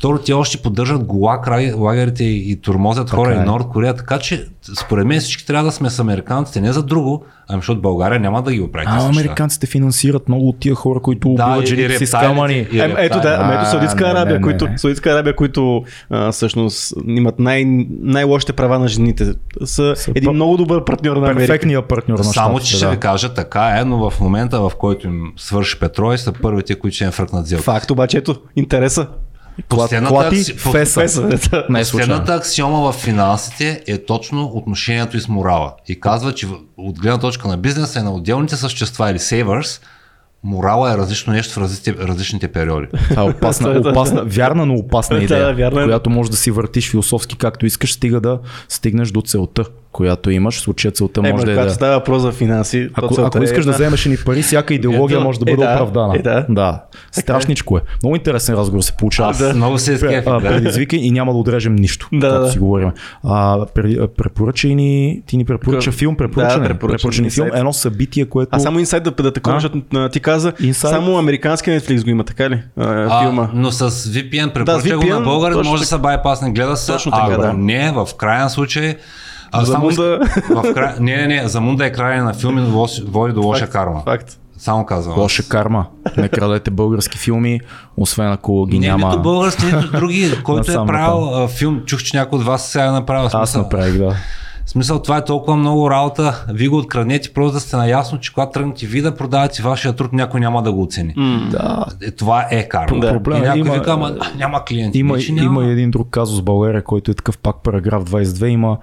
второ те още поддържат голак лагерите и, и турмозят хора е. и Норд Корея, така че според мен всички трябва да сме с американците, не за друго, ами защото България няма да ги оправи. А, американците финансират много от тия хора, които убиват жените си с камъни. Е, ето да, ами ето Саудитска Арабия, които. Саудитска Арабия, които а, всъщност имат най- най-лошите права на жените, са, Са един много добър партньор на Америка. Перфектният партньор на Само, че ще ви кажа, така е, но в момента, в който им свърши петрол, са първите, които ще им фръкнат сделка. Факт, обаче ето, интереса. Последната Клати акси- феса. Феса, да. Не е. Последната аксиома в финансите е точно отношението и с морала. И казва, че от гледна точка на бизнеса и на отделните същества или savers, морала е различно нещо в различните, различните периоди. Това е опасна, опасна, вярна, но опасна Да, идея, вярна е. която може да си въртиш философски както искаш, стига да стигнеш до целта, която имаш. В случая целта Е, може да е когато да... става въпрос за финанси, Ако, ако е искаш да вземеш ни пари, всяка идеология Ето, може да е, бъде да, оправдана. е, да. да. Страшничко е. Много интересен разговор се получава. Аз много се а, Да. предизвика и няма да отрежем нищо, Да, да. си говорим. А, препоръчай ни, ти ни препоръча Къв- филм, препоръча Да, ни, препоръча ни филм, едно събитие, което... А само инсайд да, да такова, А? защото ти каза, Инсайд? само американски Netflix го има, така ли? А, филма. А, но с VPN препоръча го VPN, на българин, точно може да се байпасне, гледа се, Точно така, ако да. не, в крайен случай а, За само Мунда- иск- в край... Не, не, не, за Мунда е край на филми, лош- води до лоша карма. Факт. Само казвам. Лоша карма. Не крадете български филми, освен ако ги Не, няма... нито български, нито други. Който е правил а, филм, чух, че някой от вас сега е направил. Аз Смисъл, направих, да. смисъл, това е толкова много работа. Вие го откраднете, просто да сте наясно, че когато тръгнете ви да продавате вашия труд, някой няма да го оцени. Да, Е, това е карма. Да. Проблема и някой има- вика, ама а, няма клиенти. Има, Не, че няма. има един друг казус в България, който е такъв пак параграф 22. Има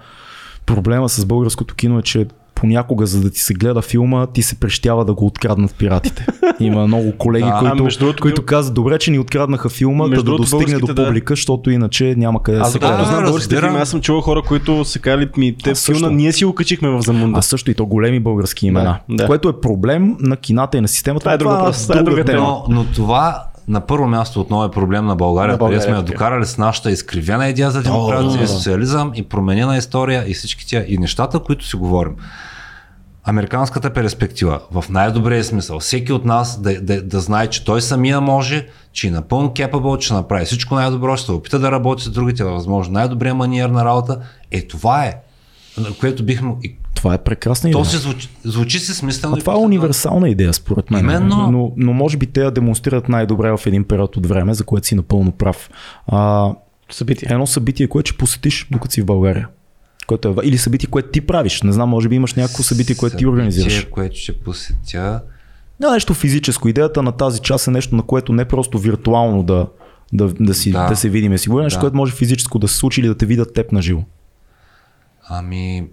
проблема с българското кино е, че понякога, за да ти се гледа филма, ти се прещява да го откраднат пиратите. Има много колеги, Да, които, между другото, които казват, добре, че ни откраднаха филма, да, Между да достигне до българските, да. публика, защото иначе няма къде да се гледа. Да, знам българските филми, аз съм чувал хора, които са казали ми, те също. филма, ние си го качихме в Замунда. А също и то големи български имена. Да, да. Което е проблем на кината и на системата. Това е друг но въпрос, това е друга друга тема. Но, но това на първо място отново е проблем на България, На България, къде сме я докарали с нашата изкривена идея за демокрация, социализъм и променена история и всички тия и нещата, които си говорим. Американската перспектива, в най-добрия смисъл, всеки от нас да, да, да знае, че той самия може, че е напълно capable, че направи всичко най-добро, ще се опита да работи с другите, възможно най-добрия маниер на работа. Е, това е, което бихме... И Това е прекрасна идея. то се звучи, звучи си смислено. Това е универсална идея, според мен. Именно. Но, но може би те я демонстрират най-добре в един период от време, за което си напълно прав. А, Събитие. едно събитие, което ще посетиш, докато си в България. Което е, или събитие, което ти правиш. Не знам, може би имаш някакво събитие, което ти организираш. Събитие, което ще посетя. Да, нещо физическо. Идеята на тази част е нещо, на което не просто виртуално да, да, да, си, да. Да. да се видим. Сигурно нещо, Да. което може физическо да се случи или да те видят теб на живо. Ами,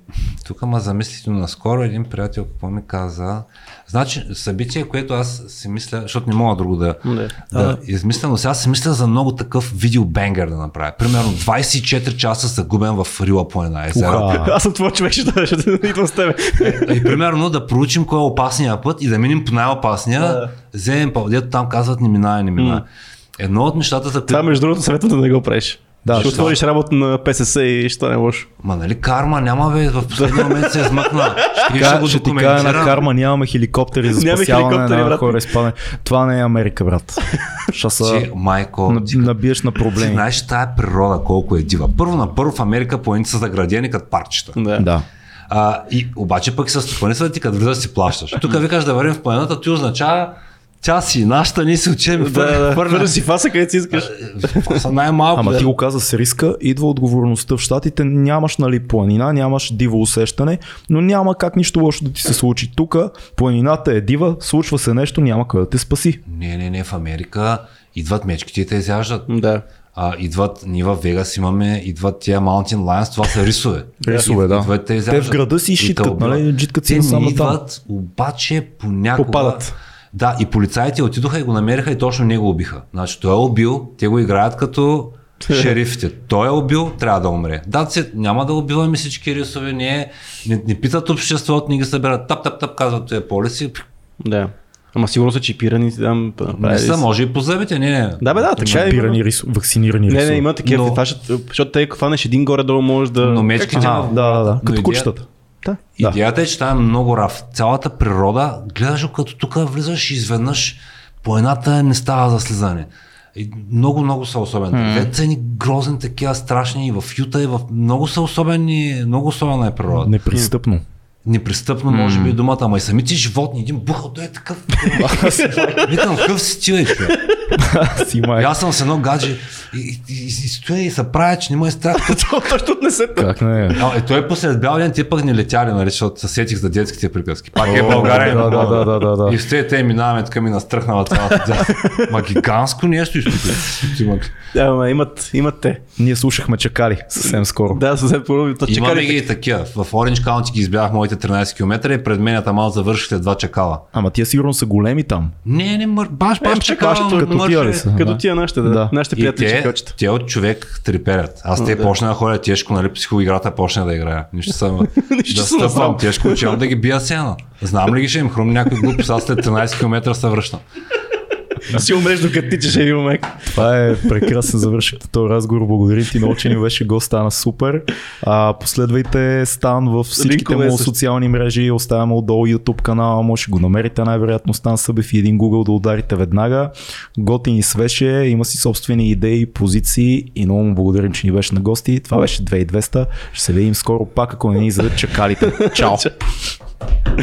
тук ма замислите наскоро един приятел какво ми каза. Значи, събитие, което аз си мисля, защото не мога друго да, Да. да измисля, но сега си мисля за много такъв видеобенгер да направя. Примерно 24 часа загубен в Рила по една езера. Уха. Аз съм твой човек, ще, ще, ще идвам с тебе. И примерно да проучим кой е опасния път и да минем по най-опасния, Да. вземем по там казват не минае, не минае. Едно от нещата, за Това които... между другото съветвам да не го правиш. Да, ще защо? отвориш работа на ПСС и ще стане лошо. Ма нали карма няма бе, в последния момент се измъкна. Ще, ще го ще ти кажа документирам. на карма, нямаме хеликоптери за спасяване хеликоптери, на брат. хора изпадане. Това не е Америка, брат. Ще са Ти, майко, на- ти набиеш на Ти проблеми. знаеш тая природа колко е дива. Първо на първо в Америка планините са заградени като парчета. Да. Да. А, и обаче пък са стопанисват ти като влизаш си плащаш. Тук викаш да вървим в планината, ти означава тя си нашата, ние си учим. Да, да, хвърля си фаса, където си искаш. Това са най-малко. Ама да. ти го каза с риска, идва отговорността в щатите, нямаш нали планина, нямаш диво усещане, но няма как нищо лошо да ти се случи. Тук планината е дива, случва се нещо, няма къде да те спаси. Не, не, не, в Америка идват мечките и те изяждат. Да. А, идват, ние в Вегас имаме, идват тия Mountain Lions, това са рисове. Рисове, да. Идват, те, Те в града си И шиткат, нали, джиткат си Те не идват, обаче понякога... Попадат. Да, и полицаите отидоха и го намериха и точно него убиха. Значи той е убил, те го играят като шерифите. Той е убил, трябва да умре. Да, се, няма да убиваме всички рисове, не, не, не питат обществото, не ги събират. Тап, тап, тап, казват тези полиси. Да. Ама сигурно са чипирани. Там, Не са, може и по зъбите, не, не. Да, бе, да, така е. Чипирани има. рис, вакцинирани Не, рисове. не, има такива. Но-. Защото, те, ако фанеш един горе-долу, можеш да... Но мечките Ага, да, да, да. Като идея- кучетата. Да. Идеята е, че това е много раф. Цялата природа, гледаш го като тук влизаш и изведнъж по едната не става за слизане. И много, много са особени. Mm. са ни грозни такива страшни и в Юта, и в много са особени, много особена е природа. Непристъпно. Непристъпно може би е думата, ама и самите животни, един бухал, той е такъв. Викам, какъв си ти, си И май. аз съм с едно гадже и, и, и, и стоя и се правя, че не му е страх. Точно не се Как не е? А, е, той е посред бял ден, те пък не летяли, нали, защото се сетих за детските приказки. Пак е България. да, да, да, да, да, да. И с те, минаваме така ми настръхнала цялата тя. Ма гигантско нещо изтука. Да, ама имат, имат те. Ние слушахме чакали съвсем скоро. Да, съвсем първо. То Имаме ги и такива. В Orange County ги избях моите 13 км и пред мен мал завършихте два чакала. Ама тия сигурно са големи там. Не, не, мър, баш, баш Е, чакала. като тия ли са? Като Да. тия нашите, да. Да. Нашите И приятели те, те от човек треперят. Аз те да. почна да ходя тежко, нали, психоиграта почна да играя. Нищо съм да стъпвам тежко, учавам да ги бия сено. Знам ли ги ще им хрумни някой глупост, аз след 13 км се връщам. Си умреш докато тичаш един момент. Това е прекрасен завършик на този разговор. Благодарим ти много, че ни беше гост, стана супер. А, последвайте Стан в всичките Линкове му социални мрежи, оставяме отдолу YouTube канала, може да го намерите най-вероятно Стан Събев и един Google да ударите веднага. Готин и свеше, има си собствени идеи, позиции и много му благодарим, че ни беше на гости. Това беше 2200. Ще се видим скоро пак, ако не ни задат чакалите. Чао!